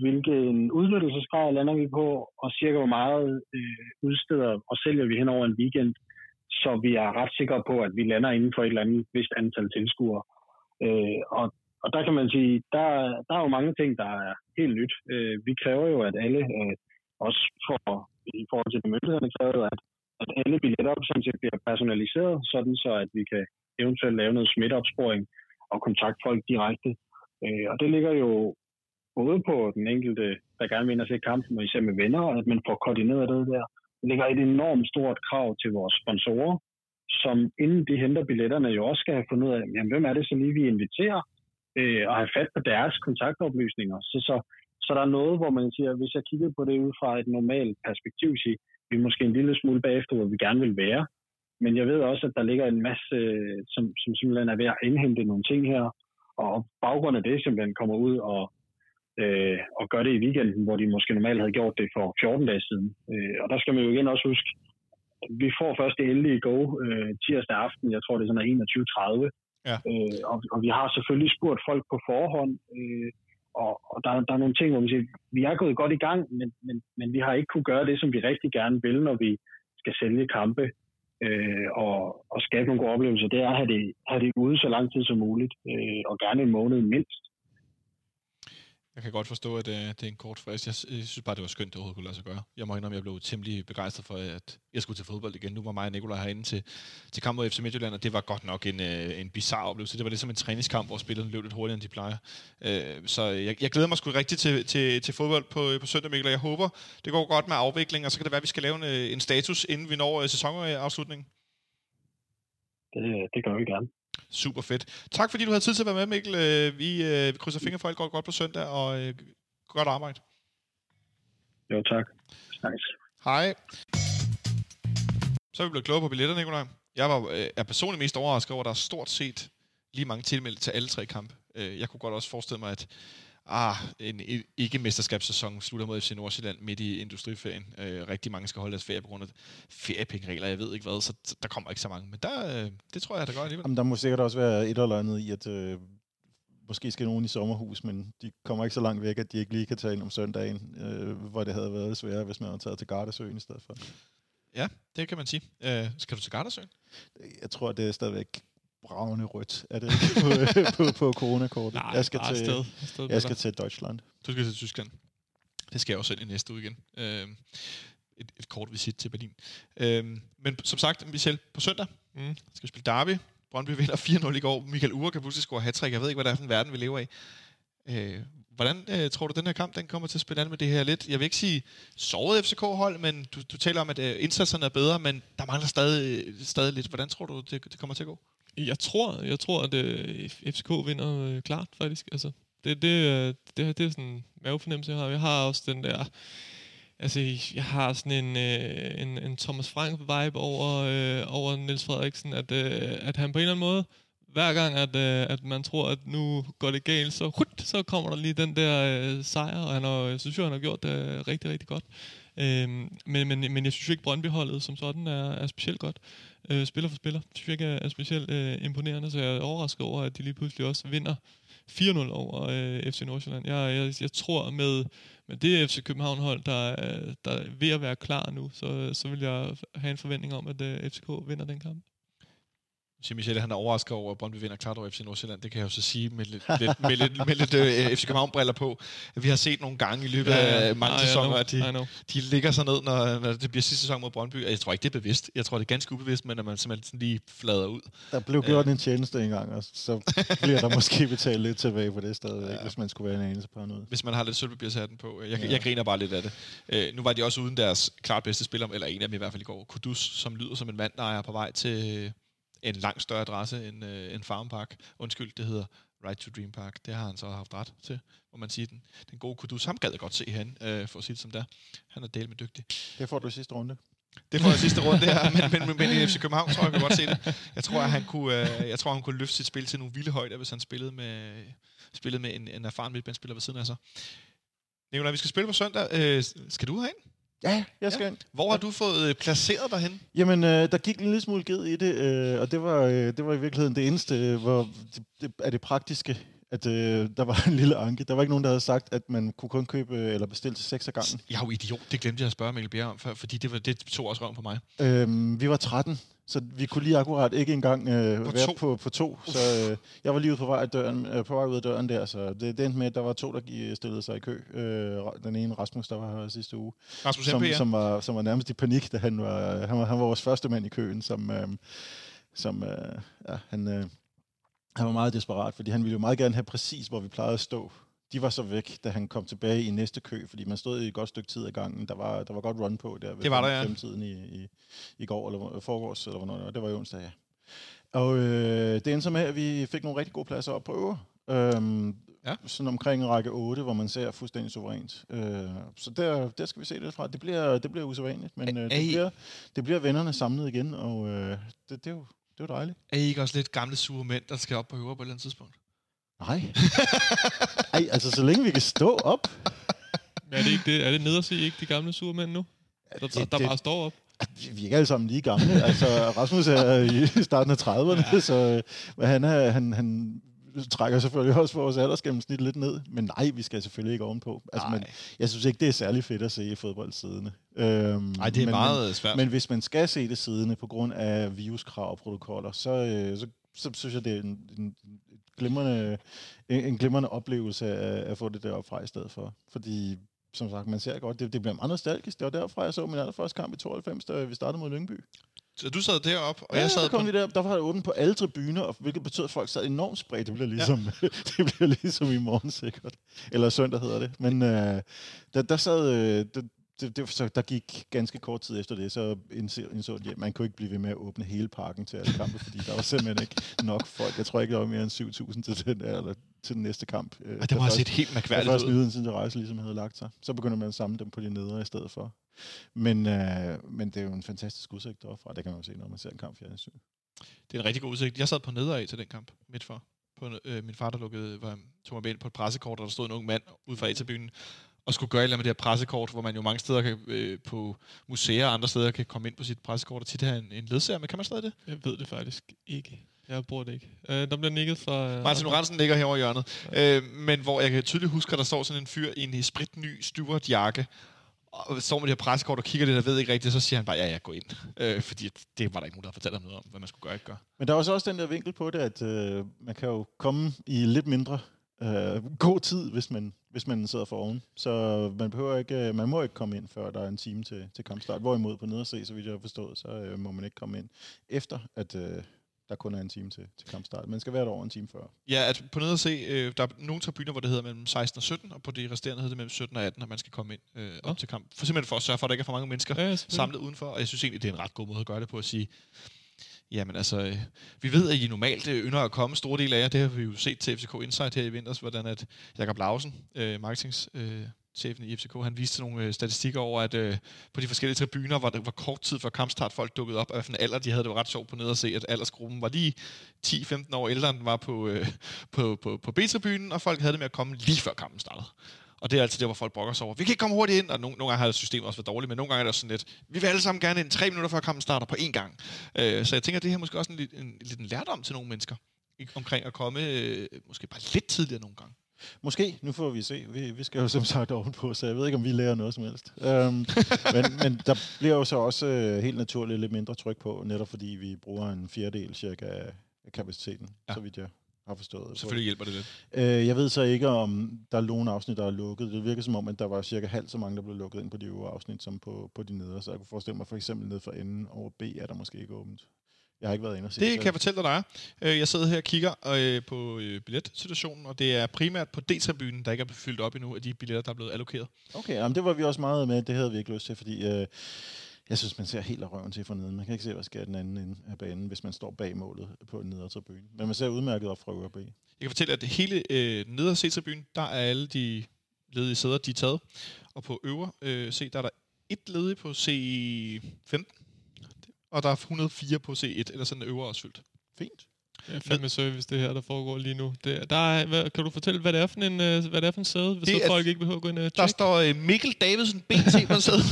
S5: hvilken udnyttelsesgrad lander vi på, og cirka hvor meget øh, udsteder og sælger vi hen over en weekend, så vi er ret sikre på, at vi lander inden for et eller andet vist antal tilskuere. Øh, og, og der kan man sige, der, der er jo mange ting, der er helt nyt. Øh, vi kræver jo, at alle, øh, også for, i forhold til de myndighederne, kræver jo, at at alle billetter sådan set bliver personaliseret, sådan så at vi kan eventuelt lave noget smitteopsporing og kontakte folk direkte. Øh, og det ligger jo både på den enkelte, der gerne vil ind og se kampen, og især med venner, at man får koordineret det der. Det ligger et enormt stort krav til vores sponsorer, som inden de henter billetterne jo også skal have fundet ud af, jamen, hvem er det så lige, vi inviterer, øh, og have fat på deres kontaktoplysninger. Så, så, så der er noget, hvor man siger, hvis jeg kigger på det ud fra et normalt perspektiv, siger, vi er måske en lille smule bagefter, hvor vi gerne vil være, men jeg ved også, at der ligger en masse, som, som simpelthen er ved at indhente nogle ting her, og baggrund af det simpelthen kommer ud og, øh, og gør det i weekenden, hvor de måske normalt havde gjort det for 14 dage siden. Øh, og der skal man jo igen også huske, vi får først det endelige go øh, tirsdag aften, jeg tror det er sådan 21.30,
S2: Ja.
S5: øh, og, og vi har selvfølgelig spurgt folk på forhånd, øh, og, og der, der er nogle ting, hvor vi siger, vi er gået godt i gang, men, men, men vi har ikke kunne gøre det, som vi rigtig gerne vil, når vi skal sælge kampe øh, og, og skabe nogle gode oplevelser. Det er at have det, have det ude så lang tid som muligt, øh, og gerne en måned mindst.
S2: Jeg kan godt forstå, at øh, det er en kort frist. Jeg, jeg synes bare, det var skønt, at det overhovedet kunne lade sig gøre. Jeg må indrømme, at jeg blev temmelig begejstret for, at jeg skulle til fodbold igen. Nu var mig og Nikolaj herinde til, til kamp mod FC Midtjylland, og det var godt nok en, øh, en bizarre oplevelse. Det var lidt som en træningskamp, hvor spillerne løb lidt hurtigere, end de plejer. Øh, så jeg, jeg glæder mig sgu rigtig til, til, til fodbold på, øh, på søndag, Mikkel, og jeg håber, det går godt med afvikling, og så kan det være, at vi skal lave en, øh, en status, inden vi når øh, sæsonafslutningen.
S5: Det, det gør vi gerne.
S2: Super fedt. Tak fordi du havde tid til at være med, Mikkel. Øh, Vi, øh, vi krydser fingre for, at alt går godt på søndag, og øh, godt arbejde.
S5: Jo, tak. Nice.
S2: Hej. Så er vi blevet klogere på billetter, Nikolaj. Jeg var, øh, er personligt mest overrasket over, at der er stort set lige mange tilmeldte til alle tre kampe. Øh, Jeg kunne godt også forestille mig, at ah, en i- ikke-mesterskabssæson slutter mod FC Nordsjælland midt i industriferien. Øh, rigtig mange skal holde deres ferie på grund af feriepengeregler, jeg ved ikke hvad, så der kommer ikke så mange. Men der, øh, det tror jeg, der gør alligevel.
S4: Jamen, der må sikkert også være et eller andet i, at øh, måske skal nogen i sommerhus, men de kommer ikke så langt væk, at de ikke lige kan tage ind om søndagen, øh, hvor det havde været sværere, hvis man havde taget til Gardasøen i stedet for.
S2: Ja, det kan man sige. Øh, skal du til Gardersøen?
S4: Jeg tror, det er stadigvæk bravende rødt, er det ikke, på, på, på coronakortet.
S3: Nej,
S4: jeg skal til,
S3: afsted med
S4: jeg skal til Deutschland.
S2: Du skal til Tyskland. Det skal jeg også selv i næste uge igen. Øh, et, et kort visit til Berlin. Øh, men som sagt, Michel, på søndag
S3: Mm.
S2: skal vi spille Derby. Brøndby vinder 4-0 i går. Michael Ure kan pludselig score hat Jeg ved ikke, hvad det er for en verden, vi lever i. Øh, hvordan øh, tror du, den her kamp den kommer til at spille an med det her lidt? Jeg vil ikke sige såret FCK-hold, men du, du taler om, at øh, indsatserne er bedre, men der mangler stadig, stadig lidt. Hvordan tror du, det, det kommer til at gå?
S3: Jeg tror, jeg tror at øh, FCK vinder øh, klart, faktisk. Altså, det, det, øh, det, det er sådan en mavefornemmelse, jeg har. Jeg har også den der... Altså, jeg har sådan en, øh, en, en Thomas Frank-vibe over, øh, over Niels Frederiksen, at, øh, at han på en eller anden måde, hver gang, at, øh, at man tror, at nu går det galt, så, hut, så kommer der lige den der øh, sejr, og han har, jeg synes jo, han har gjort det rigtig, rigtig godt. Øh, men, men, men jeg synes jo ikke, Brøndby-holdet som sådan er, er specielt godt. Øh, spiller for spiller. synes jeg ikke er, er specielt øh, imponerende, så jeg er overrasket over, at de lige pludselig også vinder 4-0 over øh, FC Nordsjælland. Jeg, jeg, jeg tror med, med det FC København-hold, der, der er ved at være klar nu, så, så vil jeg have en forventning om, at øh, FCK vinder den kamp
S2: siger Michel, han er overrasket over, at Brøndby vinder klart over FC Nordsjælland. Det kan jeg jo så sige med lidt, lidt, med lidt, med lidt øh, FC København-briller på. Vi har set nogle gange i løbet af mange
S3: Nej, I
S2: sæsoner,
S3: know,
S2: at de, de ligger sig ned, når, når det bliver sidste sæson mod Brøndby. Jeg tror ikke, det er bevidst. Jeg tror, det er ganske ubevidst, men at man simpelthen sådan lige flader ud.
S4: Der blev gjort en tjeneste engang, og så bliver der måske betalt lidt tilbage på det stadigvæk,
S2: Ja.
S4: ja. hvis man skulle være en anelse på noget.
S2: Hvis man har lidt sølvpapirshatten på. Jeg, ja.
S4: Ja.
S2: jeg griner bare lidt af det. Øh, nu var de også uden deres klart bedste spiller, eller en af dem i hvert fald i går, Kudus, som lyder som en mand, der er på vej til en langt større adresse end, øh, end Farm Park. Undskyld, det hedder Right to Dream Park. Det har han så haft ret til, må man sige. Den, den gode Kudus, ham gad jeg godt se han, øh, for at sige det som der. Han er del med dygtig.
S4: Det får du i sidste runde.
S2: Det får jeg sidste runde her, men, men, men, men i FC København tror jeg, vi kan godt se det. Jeg tror, at han kunne, øh, jeg tror, han kunne løfte sit spil til nogle vilde højder, hvis han spillede med, spillede med en, en erfaren midtbanespiller ved siden af sig. Nicolaj, vi skal spille på søndag. Øh, skal du herind?
S4: Ja, jeg skal ja. ind.
S2: Hvor har du fået øh, placeret dig hen?
S4: Jamen, øh, der gik en lille smule ged i det, øh, og det var, øh, det var i virkeligheden det eneste, øh, hvor det, det er det praktiske, at øh, der var en lille anke. Der var ikke nogen, der havde sagt, at man kunne kun købe øh, eller bestille til seks af gangen.
S2: Jeg er jo idiot. Det glemte jeg at spørge Mikkel Bjerg om før, fordi det, var, det tog også røven på mig.
S4: Øhm, vi var 13, så vi kunne lige akkurat ikke engang øh,
S2: På
S4: være
S2: to?
S4: på, på to. Så øh, jeg var lige ude på vej, døren, øh, på vej ud af døren der, så det, det endte med, at der var to, der gik- stillede sig i kø. Øh, den ene, Rasmus, der var her sidste uge,
S2: Rasmus
S4: som,
S2: MP, ja.
S4: som, var, som var nærmest i panik, da han var, han var, han var vores første mand i køen, som, øh, som øh, ja, han, øh, han var meget desperat, fordi han ville jo meget gerne have præcis, hvor vi plejede at stå de var så væk, da han kom tilbage i næste kø, fordi man stod i et godt stykke tid ad gangen. Der var, der var godt run på der ved
S2: Det var der, ja.
S4: femtiden i, i, i går, eller forgårs, eller hvornår det var. Det var i onsdag, ja. Og øh, det endte så med, at vi fik nogle rigtig gode pladser op på øver. Øhm,
S2: Ja.
S4: Sådan omkring række 8, hvor man ser fuldstændig suverænt. Øh, så der, der skal vi se det fra. Det bliver, det bliver usædvanligt, men øh, det, bliver, det bliver vennerne samlet igen, og øh, det, det, er jo, det er jo dejligt.
S2: Er I ikke også lidt gamle sure mænd, der skal op på øver på et eller andet tidspunkt?
S4: Nej. Ej, altså så længe vi kan stå op.
S3: Er det ikke det? Er det nederse ikke de gamle surmænd nu? Der, der,
S4: det-
S3: der
S4: det-
S3: bare står op.
S4: Vi er ikke alle sammen lige gamle. Altså, Rasmus er i starten af 30'erne, ja. så øh, men han, er, han, han trækker selvfølgelig også vores aldersgennemsnit lidt ned. Men nej, vi skal selvfølgelig ikke ovenpå. Altså, men, jeg synes ikke, det er særlig fedt at se i fodbold siddende. Øhm,
S2: Nej, det er
S4: men,
S2: meget svært.
S4: Men, hvis man skal se det siddende på grund af viruskrav og protokoller, så, øh, så, så synes jeg, det er en, en, en, glimrende, en, en glimrende oplevelse at, at få det deroppe fra i stedet for. Fordi som sagt, man ser godt, det, det bliver meget nostalgisk. Det var derfra, jeg så min allerførste kamp i 92, da vi startede mod Lyngby.
S2: Så du sad deroppe, og
S4: ja,
S2: jeg sad
S4: der
S2: på...
S4: kom vi der, der var det åbent på alle tribuner, og hvilket betød, at folk sad enormt spredt. Det bliver ligesom, ja. det bliver ligesom i morgen sikkert. Eller søndag hedder det. Men øh, der, der sad... Øh, der, det, det, så der gik ganske kort tid efter det, så indså de, at man kunne ikke blive ved med at åbne hele parken til alle kampe, fordi der var simpelthen ikke nok folk. Jeg tror ikke, der var mere end 7.000 til den, der, eller til den næste kamp. Øh,
S2: Ej, det må have
S4: først-
S2: set helt mærkværdigt
S4: først
S2: ud.
S4: nyheden sin rejse ligesom havde lagt sig. Så begynder man at samle dem på de nedre i stedet for. Men, øh, men det er jo en fantastisk udsigt derfra. Det kan man jo se, når man ser en kamp fjernsyn.
S2: Det er en rigtig god udsigt. Jeg sad på nedad til den kamp, midt for. På, øh, min far, der lukkede, var, tog mig med ind på et pressekort, og der stod en ung mand ude fra A-tribunen, og skulle gøre et eller andet med det her pressekort, hvor man jo mange steder kan, øh, på museer og andre steder kan komme ind på sit pressekort og tit have en, en ledsager. Men kan man stadig det?
S3: Jeg ved det faktisk ikke. Jeg bruger det ikke. Uh, der bliver nikket fra... Uh,
S2: Martin Lorentzen ligger herovre i hjørnet. Øh, men hvor jeg kan tydeligt huske, at der står sådan en fyr i en spritny Stuart jakke, og står med det her pressekort og kigger lidt og ved ikke rigtigt, så siger han bare, ja, ja, gå ind. Øh, fordi det var der ikke nogen, der havde fortalt ham noget om, hvad man skulle gøre og ikke gøre.
S4: Men der er også også den der vinkel på det, at øh, man kan jo komme i lidt mindre øh, god tid, hvis man, hvis man sidder for oven. Så man, behøver ikke, øh, man må ikke komme ind, før der er en time til, til kampstart. Hvorimod på nederse, så vidt jeg har forstået, så øh, må man ikke komme ind efter, at øh, der kun er en time til, til kampstart. Man skal være der over en time før.
S2: Ja, at på nede at se, øh, der er nogle tribuner, hvor det hedder mellem 16 og 17, og på de resterende hedder det mellem 17 og 18, at man skal komme ind øh, op til kamp. For simpelthen for at sørge for, at der ikke er for mange mennesker
S3: Ja,
S2: samlet udenfor, og jeg synes egentlig, det er en ret god måde at gøre det på at sige, jamen altså, øh, vi ved, at I normalt øh, ynder at komme store dele af jer, det har vi jo set til FCK Insight her i vinters, hvordan at Jakob Lausen, øh, marketings øh, chefen i FCK, han viste nogle øh, statistikker over, at øh, på de forskellige tribuner, hvor der var kort tid før kampstart, folk dukkede op, og hvilken alder de havde, det var ret sjovt på nede at se, at aldersgruppen var lige 10-15 år ældre, end den var på, øh, på, på, på B-tribunen, og folk havde det med at komme lige før kampen startede. Og det er altid der, hvor folk brokker sig over. Vi kan ikke komme hurtigt ind, og nogle, nogle gange har systemet også været dårligt, men nogle gange er det også sådan lidt, vi vil alle sammen gerne ind tre minutter før kampen starter på én gang. Øh, så jeg tænker, det her er måske også en, lidt- en, lidt en lærdom til nogle mennesker, ikke? omkring at komme øh, måske bare lidt tidligere nogle gange.
S4: Måske, nu får vi se. Vi, vi skal jo som sagt ovenpå, så jeg ved ikke, om vi lærer noget som helst. Um, men, men der bliver jo så også øh, helt naturligt lidt mindre tryk på, netop fordi vi bruger en fjerdedel cirka af kapaciteten,
S2: Ja.
S4: så vidt jeg har forstået.
S2: Selvfølgelig hjælper det lidt.
S4: Øh, jeg ved så ikke, om der er nogle afsnit, der er lukket. Det virker som om, at der var cirka halvt så mange, der blev lukket ind på de øvre afsnit, som på, på de nedre. Så jeg kunne forestille mig, for eksempel ned for enden over B er der måske ikke åbent. Jeg har ikke været inde og se
S2: Det
S4: selv.
S2: kan jeg fortælle dig, der er. Øh, Jeg sidder her og kigger øh, på øh, billetsituationen, og det er primært på D-tribunen, der ikke er fyldt op endnu af de billetter, der er blevet allokeret.
S4: Okay, jamen det var vi også meget med. Det havde vi ikke lyst til, fordi øh, jeg synes, man ser helt af røven til forneden. Man kan ikke se, hvad sker den anden ende af banen, hvis man står bag målet på en nedre tribune. Men man ser udmærket op fra øvre B.
S2: Jeg kan fortælle, at det hele øh, nede af C-tribunen, der er alle de ledige sæder, de er taget. Og på øvre øh, C, der er der et ledig på C15, og der er 104 på C1, eller sådan øvre også fyldt.
S4: Fint.
S3: Det er fandme service, det her, der foregår lige nu. Det, er- der er, hvad, kan du fortælle, hvad det er for en, øh, hvad det er for en sæde, hvis
S2: Det
S3: så
S2: er-
S3: folk ikke behøver at gå ind og
S2: Der står øh, Mikkel Davidsen BT på sædet.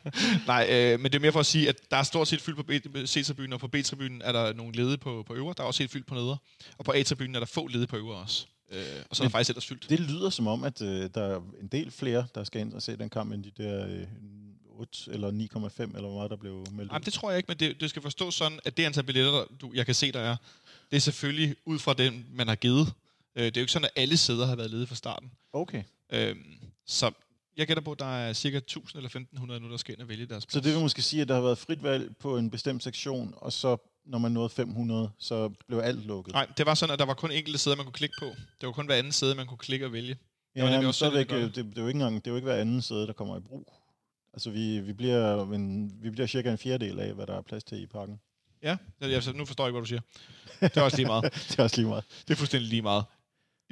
S2: Nej, øh, men det er mere for at sige, at der er stort set fyldt på B- C-tribunen, og på B-tribunen er der nogle ledige på, på øvre. Der er også helt fyldt på neder. Og på A-tribunen er der få ledige på øvre også. Øh, og så er der faktisk ellers fyldt.
S4: Det lyder som om, at øh, der er en del flere, der skal ind og se den kamp, end de der øh, 8 eller 9,5, eller hvor meget der blev meldt ud.
S2: det tror jeg ikke, men det, det skal forstås sådan, at det antal billetter, du, jeg kan se, der er, det er selvfølgelig ud fra den, man har givet. Øh, det er jo ikke sådan, at alle sæder har været ledige fra starten.
S4: Okay.
S2: Øh, så jeg gætter på, at der er cirka 1000 eller 1500 nu, der skal ind og vælge deres
S4: Så
S2: plads.
S4: det vil måske sige, at der har været frit valg på en bestemt sektion, og så når man nåede 500, så blev alt lukket.
S2: Nej, det var sådan, at der var kun enkelte sæder, man kunne klikke på. Det var kun hver anden sæde, man kunne klikke og vælge.
S4: Ja,
S2: var nemlig
S4: men
S2: også
S4: stadigvæk,
S2: det gør
S4: øh, det, det, er jo ikke engang, det er jo ikke hver anden sæde, der kommer i brug. Altså, vi, vi, bliver, men, vi bliver cirka en fjerdedel af, hvad der er plads til i parken.
S2: Ja, altså, nu forstår jeg ikke, hvad du siger. Det er også lige meget.
S4: det er også lige meget.
S2: Det er fuldstændig lige meget.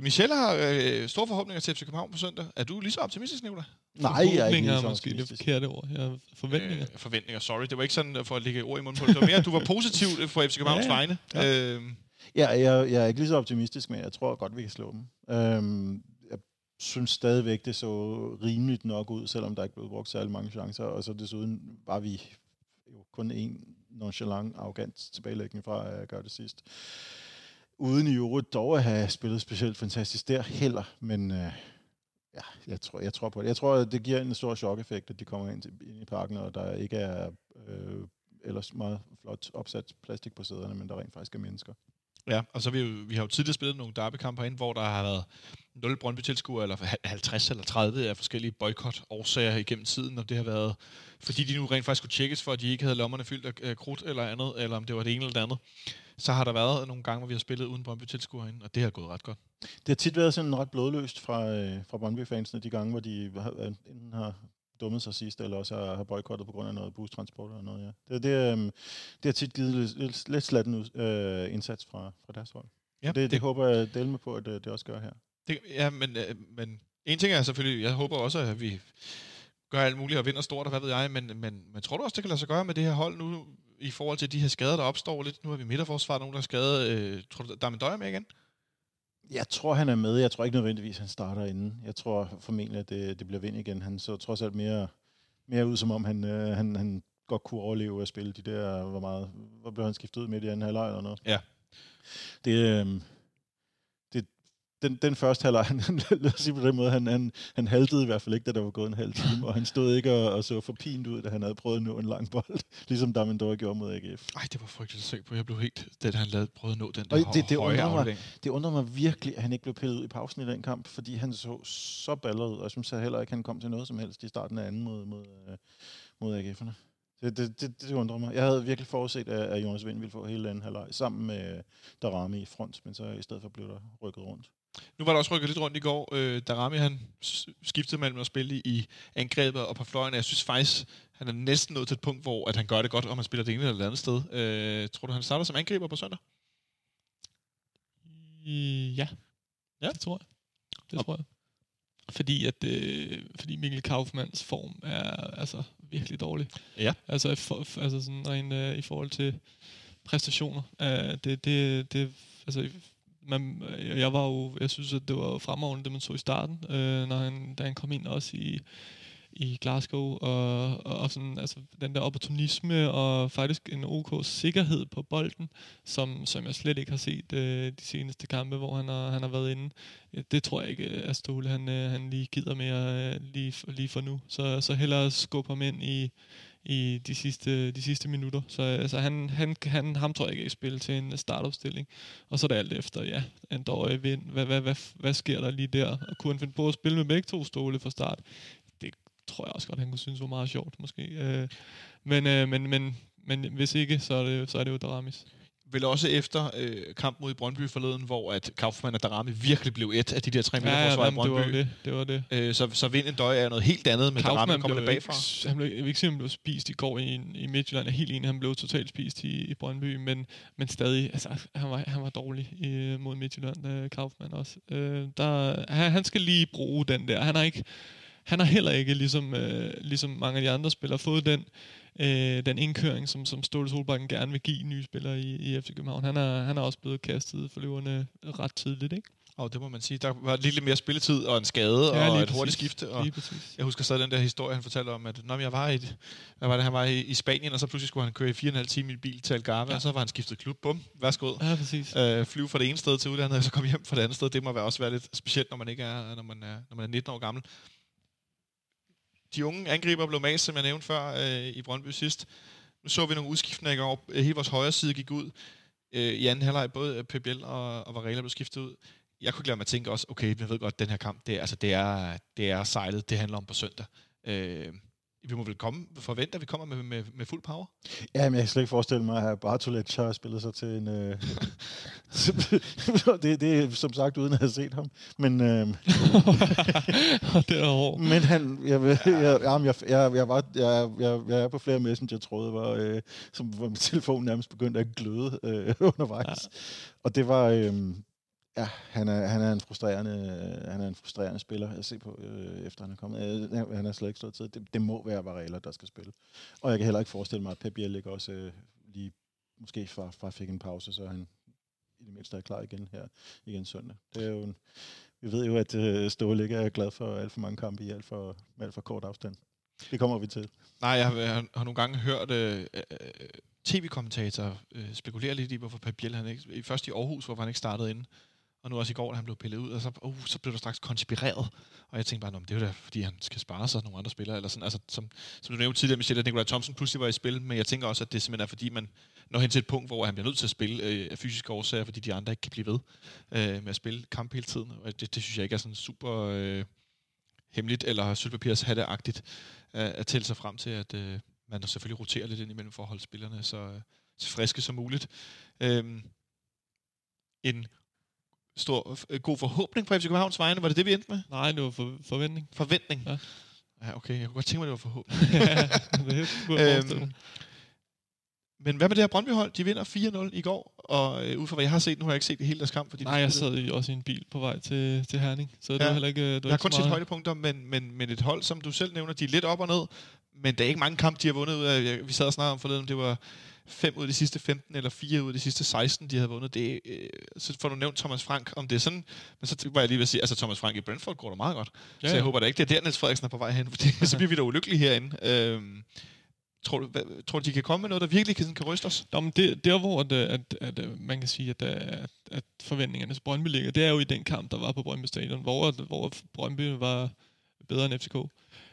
S2: Michelle har øh, store forhåbninger til FC København på søndag. Er du lige så optimistisk, Nicolai?
S4: Nej, jeg er ikke lige så
S3: måske det forkerte ord. Jeg har forventninger.
S2: Øh, forventninger, sorry. Det var ikke sådan for at lægge ord i munden på det. Det var mere, at du var positiv for FC Københavns
S3: Ja, ja.
S2: vegne. Ja. Øh,
S4: Ja, jeg, jeg er ikke lige så optimistisk, men jeg tror godt, vi kan slå dem. Øhm, synes stadigvæk, det så rimeligt nok ud, selvom der ikke blev brugt særlig mange chancer. Og så desuden var vi jo kun en nonchalant, arrogant tilbagelægning fra at gøre det sidst. Uden i øvrigt dog at have spillet specielt fantastisk der heller, men øh, ja, jeg tror, jeg tror på det. Jeg tror, at det giver en stor chok-effekt, at de kommer ind, til, ind i parken, og der ikke er øh, ellers meget flot opsat plastik på sæderne, men der rent faktisk er mennesker.
S2: Ja, og så vi, jo, vi har jo tidligere spillet nogle derbykampe ind, hvor der har været 0 Brøndby-tilskuere, eller 50 eller 30 af forskellige boykot-årsager igennem tiden, og det har været, fordi de nu rent faktisk skulle tjekkes for, at de ikke havde lommerne fyldt af krudt eller andet, eller om det var det ene eller det andet. Så har der været nogle gange, hvor vi har spillet uden Brøndby-tilskuere herinde, og det har gået ret godt.
S4: Det har tit været sådan ret blodløst fra, øh, fra Brøndby-fansene, de gange, hvor de har, enten har dummet sig sidst, eller også har, har boykottet på grund af noget bustransport eller noget. Ja. Det, det, øh, det har tit givet lidt, lidt, lidt slatten øh, indsats fra, fra deres hold.
S2: Ja,
S4: det, det, det håber jeg dele med på, at øh, det også gør her.
S2: Det, ja, men, øh, men en ting er selvfølgelig, jeg håber også, at vi gør alt muligt og vinder stort, og hvad ved jeg, men, men, men tror du også, det kan lade sig gøre med det her hold nu, i forhold til de her skader, der opstår lidt? Nu har vi midterforsvar, nogen der er skadet. Øh, tror du, der er med døjer med igen?
S4: Jeg tror, han er med. Jeg tror ikke nødvendigvis, han starter inden. Jeg tror formentlig, at det, det bliver vind igen. Han så trods alt mere, mere ud, som om han, øh, han, han godt kunne overleve at spille de der, hvor meget, hvor blev han skiftet ud midt i anden halvleg eller noget.
S2: Ja.
S4: Det, øh, det, den, den første halvleg, han, lad os sige på den måde, han, han, han haltede i hvert fald ikke, da der var gået en halv time, og han stod ikke og, og så for pint ud, da han havde prøvet at nå en lang bold, ligesom Damendor gjorde mod AGF.
S2: Ej, det var frygteligt at se på. Jeg blev helt, da han lavede, prøvede at nå den
S4: Og
S2: der
S4: det- det
S2: høje
S4: undrer mig. Det undrer mig virkelig, at han ikke blev pillet ud i pausen i den kamp, fordi han så så ballet ud, og jeg synes heller ikke, han kom til noget som helst i starten af anden mod, mod, øh, mod AGF'erne. Det, det, det, det undrer mig. Jeg havde virkelig forudset, at, at Jonas Vind ville få hele anden halvleg sammen med Darami i front, men så i stedet for blev der rykket rundt.
S2: Nu var der også rykket lidt rundt i går. Øh, da Rami han skiftede mellem at spille i angrebet og på fløjen. Jeg synes faktisk, han er næsten nået til et punkt, hvor at han gør det godt, om han spiller det ene eller det andet sted. Øh, tror du, han starter som angriber på søndag?
S3: Ja.
S2: Ja.
S3: det tror jeg. Det
S2: Og-
S3: tror jeg. Fordi at øh, fordi Mikkel Kaufmanns form er altså virkelig dårlig.
S2: Ja.
S3: Altså, i for, for- altså sådan rent, øh, i forhold til præstationer. Øh, det, det, det, altså, man, øh, jeg var jo, jeg synes, at det var fremragende, det man så i starten, øh, når han, da han kom ind også i, i Glasgow, og, og, og sådan, altså, den der opportunisme, og faktisk en OK sikkerhed på bolden, som, som jeg slet ikke har set øh, de seneste kampe, hvor han har, han har været inde. Det tror jeg ikke, øh, at Ståle han, øh, han lige gider mere øh, lige, lige for nu. Så, så hellere skubbe ham ind i, i de sidste, de sidste minutter. Så altså, han, han, han, ham tror jeg ikke er i spil til en øh, startopstilling. Og så er det alt efter, ja, en dårlig vind. Hvad, hvad, hvad, hvad sker der lige der? Og kunne han finde på at spille med begge to stole fra start? Det tror jeg også godt, han kunne synes var meget sjovt, måske. Øh, men, øh, men, men, men hvis ikke, så er det, så er det jo Daramis.
S2: Vel også efter øh, kampen mod Brøndby forleden, hvor at Kaufmann og Darami virkelig blev et af de der tre meter
S3: Ja,
S2: forsvar i
S3: jamen, det var
S2: Brøndby.
S3: det. Det var det.
S2: Øh, så, så vind en døj er noget helt andet, men Darami
S3: Kaufmann
S2: kommer
S3: blev
S2: der
S3: ikke,
S2: bagfra.
S3: han blev, jeg vil ikke sige, han blev spist i går i, i Midtjylland. Jeg er helt enig, han blev totalt spist i, i Brøndby, men, men stadig, altså, han var, han var dårlig i, mod Midtjylland, øh, Kaufmann også. Øh, der, han, han skal lige bruge den der. Han har ikke, han har heller ikke, ligesom, øh, ligesom mange af de andre spillere, fået den, øh, den indkøring, som, som Ståle Solbakken gerne vil give nye spillere i, i FC København. Han er, han er også blevet kastet for løverne ret tidligt, ikke?
S2: Og det må man sige. Der var lidt lidt mere spilletid og en skade
S3: Ja,
S2: og et hurtigt
S3: præcis.
S2: skifte. Og jeg husker stadig den der historie, han fortalte om, at når jeg var i, hvad var det, han var i, i Spanien, og så pludselig skulle han køre i 4,5 timer i bil til Algarve. Ja. og så var han skiftet klub. Bum, værsgo.
S3: Ja, præcis.
S2: øh, flyve fra det ene sted til udlandet, og så komme hjem fra det andet sted. Det må være også være lidt specielt, når man ikke er, når man er, når man er 19 år gammel. De unge angriber blev mast, som jeg nævnte før øh, i Brøndby sidst. Nu så vi nogle udskiftninger i går. Øh, hele vores højre side gik ud. Øh, I anden halvleg både øh, PBL og, og Varela blev skiftet ud. Jeg kunne ikke lade mig at tænke også, okay, jeg ved godt, at den her kamp, det er, altså, det er, det er sejlet, det handler om på søndag. Øh, vi må vel komme, forvente, at vi kommer med, med, med fuld power?
S4: Ja, men jeg kan slet ikke forestille mig, at Bartolet har spillet sig til en... Øh... det, det er som sagt uden at have set ham. Men, øh...
S3: det er hårdt.
S4: men han, jeg, jeg, jeg, jeg, jeg, jeg, jeg, var, jeg, jeg, jeg er på flere messenger-tråde, hvor, øh, som, hvor min telefon nærmest begyndte at gløde øh, undervejs. Ja. Og det var... Øh, Ja, han er, han er en frustrerende, han er en frustrerende spiller at se på, øh, efter han er kommet. Øh, han er slet ikke stået til. Det, det må være Varela, der skal spille. Og jeg kan heller ikke forestille mig, at Pep Biel ikke også øh, lige måske fra, fra fik en pause, så han i det mindste er klar igen her igen søndag. Det er jo en, vi ved jo, at øh, Ståle ikke er glad for alt for mange kampe i alt for, med alt for kort afstand. Det kommer vi til.
S2: Nej, jeg har, jeg har, nogle gange hørt øh, øh, øh tv-kommentatorer øh, spekulere lidt i, hvorfor Pep Biel, han ikke, først i Aarhus, hvorfor han ikke startede inden, og nu også i går, da han blev pillet ud, og så, uh, så blev der straks konspireret. Og jeg tænkte bare, det er jo da, fordi han skal spare sig nogle andre spillere. Eller sådan. Altså, som, som du nævnte tidligere, Michelle, at Nikolaj Thompson pludselig var i spil, men jeg tænker også, at det simpelthen er, fordi man når hen til et punkt, hvor han bliver nødt til at spille øh, af fysiske årsager, fordi de andre ikke kan blive ved øh, med at spille kamp hele tiden. Og det, det synes jeg ikke er sådan super øh, hemmeligt eller sølvpapirshatteagtigt øh, at tælle sig frem til, at øh, man selvfølgelig roterer lidt ind imellem for at holde spillerne så, øh, så friske som muligt. Øh, en stor, øh, god forhåbning på FC Københavns vegne. Var det det, vi endte med?
S3: Nej, det var for, forventning.
S2: Forventning?
S3: Ja.
S2: Ja, okay. Jeg kunne godt tænke mig, det var forhåbning.
S3: ja, det kunne øhm,
S2: men hvad med det her Brøndby-hold? De vinder 4-0 i går, og øh, ud fra hvad jeg har set, nu har jeg ikke set det hele deres kamp. Fordi
S3: Nej, jeg sad i, også i en bil på vej til, til Herning, så det ja. var heller ikke det var
S2: Jeg har kun set højdepunkter, men, men, men et hold, som du selv nævner, de er lidt op og ned, men der er ikke mange kampe, de har vundet ud af. Vi sad og snakkede om forleden, det var fem ud af de sidste 15, eller fire ud af de sidste 16, de havde vundet. Det, øh, så får du nævnt Thomas Frank, om det er sådan. Men så var jeg lige ved at sige, altså Thomas Frank i Brentford går da meget godt. Ja, så jeg ja. håber da ikke, det er der, Niels Frederiksen er på vej hen, for så bliver vi da ulykkelige herinde. Øhm, Tror du, hvad, tror du, de kan komme med noget, der virkelig kan, kan ryste os?
S3: Nå, men det, der, hvor at, at, at, at, man kan sige, at, at, at forventningerne til Brøndby ligger, det er jo i den kamp, der var på Brøndby Stadion, hvor, hvor Brøndby var bedre end FCK.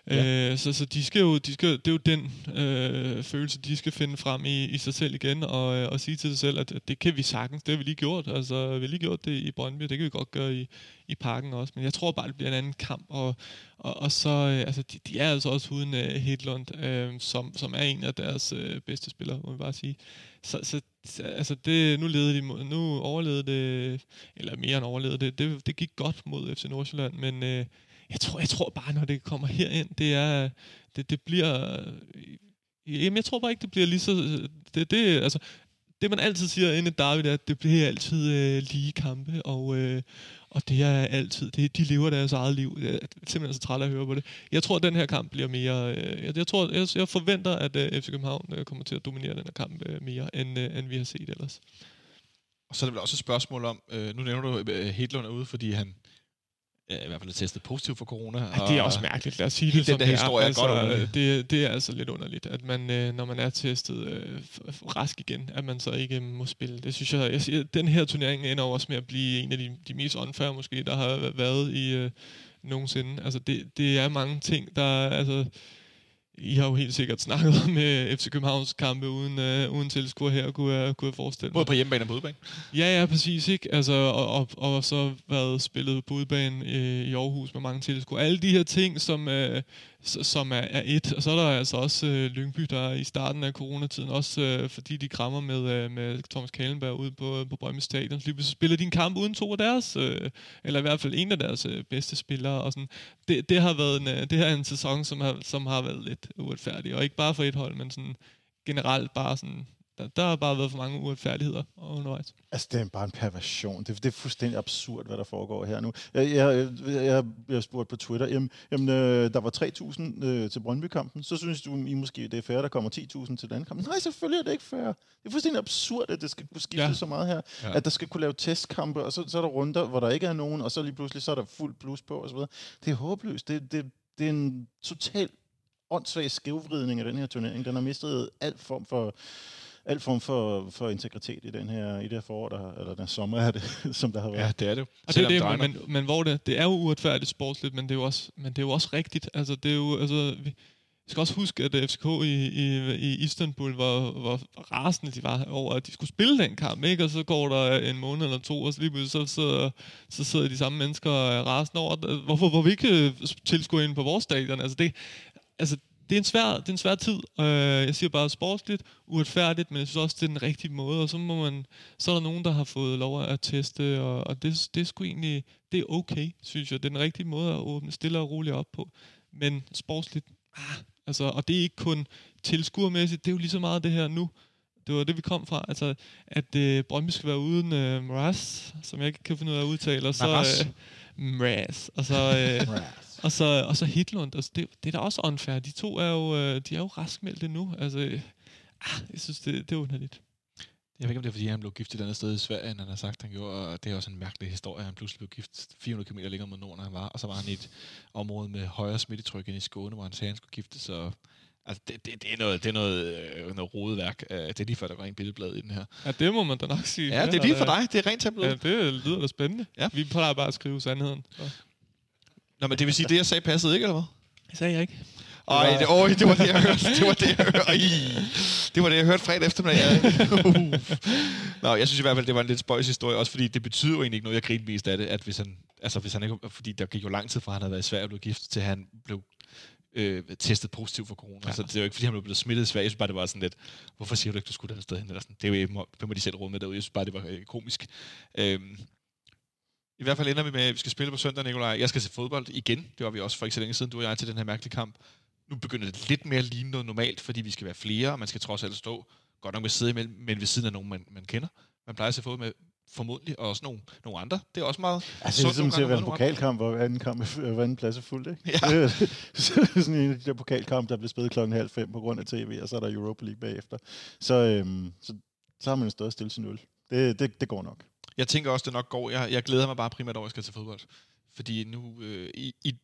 S3: Ja. Øh, så så de skal jo, de skal, det er jo den øh, følelse, de skal finde frem i, i sig selv igen, og, øh, og sige til sig selv, at det kan vi sagtens, det har vi lige gjort. Altså, vi har lige gjort det i Brøndby, det kan vi godt gøre i, i parken også. Men jeg tror bare, det bliver en anden kamp, og, og, og så, øh, altså, de, de er altså også uden øh, Hedlund, øh, som, som er en af deres øh, bedste spillere, må vi bare sige. Så, så altså det, nu, leder de, nu overlevede det, eller mere end overlevede det, det, det gik godt mod FC Nordsjælland, men øh, jeg tror, jeg tror bare, når det kommer herind, det er, det, det bliver, jamen jeg tror bare ikke, det bliver lige så, det, det, altså, det man altid siger inde i David, er, at det bliver altid øh, lige kampe, og, øh, og det er altid, det, de lever deres eget liv. Jeg er simpelthen så træt af at høre på det. Jeg tror, at den her kamp bliver mere, øh, jeg, jeg, tror, jeg, jeg forventer, at øh, FC København øh, kommer til at dominere den her kamp øh, mere, end, øh, end vi har set ellers.
S2: Og så er det vel også et spørgsmål om, øh, nu nævner du, at Hedlund er ude, fordi han i hvert fald er testet positiv for corona.
S3: Ja, det er også mærkeligt, lad os sige det
S2: som den der
S3: det
S2: historie er.
S3: Altså,
S2: godt
S3: det, det er altså lidt underligt, at man, øh, når man er testet øh, rask igen, at man så ikke må spille. Det synes jeg, jeg siger, den her turnering ender også med at blive en af de, de mest unfair måske, der har været i øh, nogensinde. Altså det, det er mange ting, der altså i har jo helt sikkert snakket med FC Københavns kampe uden, øh, uden tilskuer her, kunne jeg, kunne jeg forestille mig.
S2: Både på hjemmebane og på udebane?
S3: Ja, ja, præcis. Ikke? Altså, og, og, og så været spillet på udebane øh, i Aarhus med mange tilskuere. Alle de her ting, som, øh, som er, er et. Og så er der altså også øh, Lyngby, der i starten af coronatiden, også øh, fordi de krammer med, øh, med Thomas Kalenberg ude på, øh, på Brømme Stadion, så spiller de en kamp uden to af deres, øh, eller i hvert fald en af deres øh, bedste spillere. Og sådan. Det, det, har været en, øh, det her er en sæson, som har, som har været lidt uretfærdig, og ikke bare for et hold, men sådan generelt bare sådan der, der har bare været for mange uretfærdigheder undervejs.
S4: Altså, det er bare en perversion. Det, det er fuldstændig absurd, hvad der foregår her nu. Jeg, jeg, jeg, jeg spurgte på Twitter, jamen, jamen øh, der var 3.000 øh, til Brøndby-kampen, så synes du I måske, det er fair, der kommer 10.000 til den kamp. Nej, selvfølgelig er det ikke fair. Det er fuldstændig absurd, at det skal kunne skifte ja. så meget her. Ja. At der skal kunne lave testkampe, og så, så er der runder, hvor der ikke er nogen, og så lige pludselig så er der fuld plus på osv. Det er håbløst. Det, det, det er en total åndssvag skævvridning af den her turnering. Den har mistet alt form for al form for, for integritet i den her i det her forår, der, eller den sommer er det, som der har været.
S2: Ja, det er det.
S3: Og det er det, men, men, men, hvor det, det er jo uretfærdigt sportsligt, men det er jo også, men det er jo også rigtigt. Altså, det er jo, altså, vi, vi skal også huske, at FCK i, i, i Istanbul var, var rasende de var over, at de skulle spille den kamp, ikke? Og så går der en måned eller to, og så lige pludselig så, så, så sidder de samme mennesker rasende over, hvorfor, hvor vi ikke tilskuer ind på vores stadion? Altså, det, altså det er en svær, det er en svær tid. Øh, jeg siger bare sportsligt, uretfærdigt, men jeg synes også, det er den rigtige måde. Og så, må man, så er der nogen, der har fået lov at teste, og, og det, det er sgu egentlig, det er okay, synes jeg. Det er den rigtige måde at åbne stille og roligt op på. Men sportsligt, ah, altså, og det er ikke kun tilskuermæssigt, det er jo lige så meget det her nu. Det var det, vi kom fra. Altså, at øh, Brøndby skal være uden øh, Mraz, som jeg ikke kan finde ud af at udtale. Og så, øh, Mraz. Og så, øh, og så, og så Hitlund. Altså, det, det er da også unfair. De to er jo, øh, de er jo raskmeldte nu. Altså, ah, jeg synes, det, det er underligt.
S2: Jeg ved ikke, om det er, fordi han blev gift et andet sted i Sverige, end han har sagt, han gjorde. Og det er også en mærkelig historie. Han pludselig blev gift 400 km længere mod nord, end han var. Og så var han i et område med højere smittetryk end i Skåne, hvor han sagde, at han skulle gifte sig. Altså, det, det, det, er noget, det er noget, øh, noget rodeværk. Øh, Det er lige før, der går en billedblad i den her.
S3: Ja, det må man da nok sige.
S2: Ja, det er lige for dig. Det er rent tablet.
S3: Ja, det lyder da spændende.
S2: Ja.
S3: Vi plejer bare at skrive sandheden. Så.
S2: Nå, men det vil sige, det jeg sagde passede ikke, eller hvad?
S3: Det sagde jeg ikke.
S2: Ej, det, øj, det var det, jeg hørte. Det var det, jeg hørte. Ej, det var det, jeg hørte fredag eftermiddag. Uh. Nå, jeg synes i hvert fald, det var en lidt spøjs historie, også fordi det betyder jo egentlig ikke noget, jeg grinte mest af det, at hvis han, altså hvis han ikke, fordi der gik jo lang tid fra, han havde været i Sverige og blev gift, til han blev øh, testet positiv for corona. Ja. Så det er jo ikke, fordi han blev blevet smittet i Sverige. Jeg synes bare, det var sådan lidt, hvorfor siger du ikke, du skulle et sted hen? Eller sådan. Det er jo, hvem må de selv råd med derude. Jeg synes bare, det var øh, komisk. Øhm, I hvert fald ender vi med, at vi skal spille på søndag, Nikolaj. Jeg skal se fodbold igen. Det var vi også for ikke så længe siden, du og jeg, til den her mærkelige kamp. Nu begynder det lidt mere at ligne noget normalt, fordi vi skal være flere, og man skal trods alt stå godt nok med sidde imellem, men ved siden af nogen, man, man kender. Man plejer at se fodbold med formodentlig, og også nogle, nogle andre. Det er også meget
S4: Altså, det er
S2: sundt
S4: som
S2: nogle
S4: til at være en pokalkamp, hvor anden, kamp er, hver anden plads er fuldt, ikke?
S2: Ja.
S4: Det er sådan en af de der pokalkamp, der bliver spillet klokken halv fem på grund af tv, og så er der Europa League bagefter. Så, øhm, så, så har man stadig stille til nul. Det, det, det går nok.
S2: Jeg tænker også, det nok går. Jeg, jeg glæder mig bare primært over, at jeg skal til fodbold. Fordi nu, øh, i, i,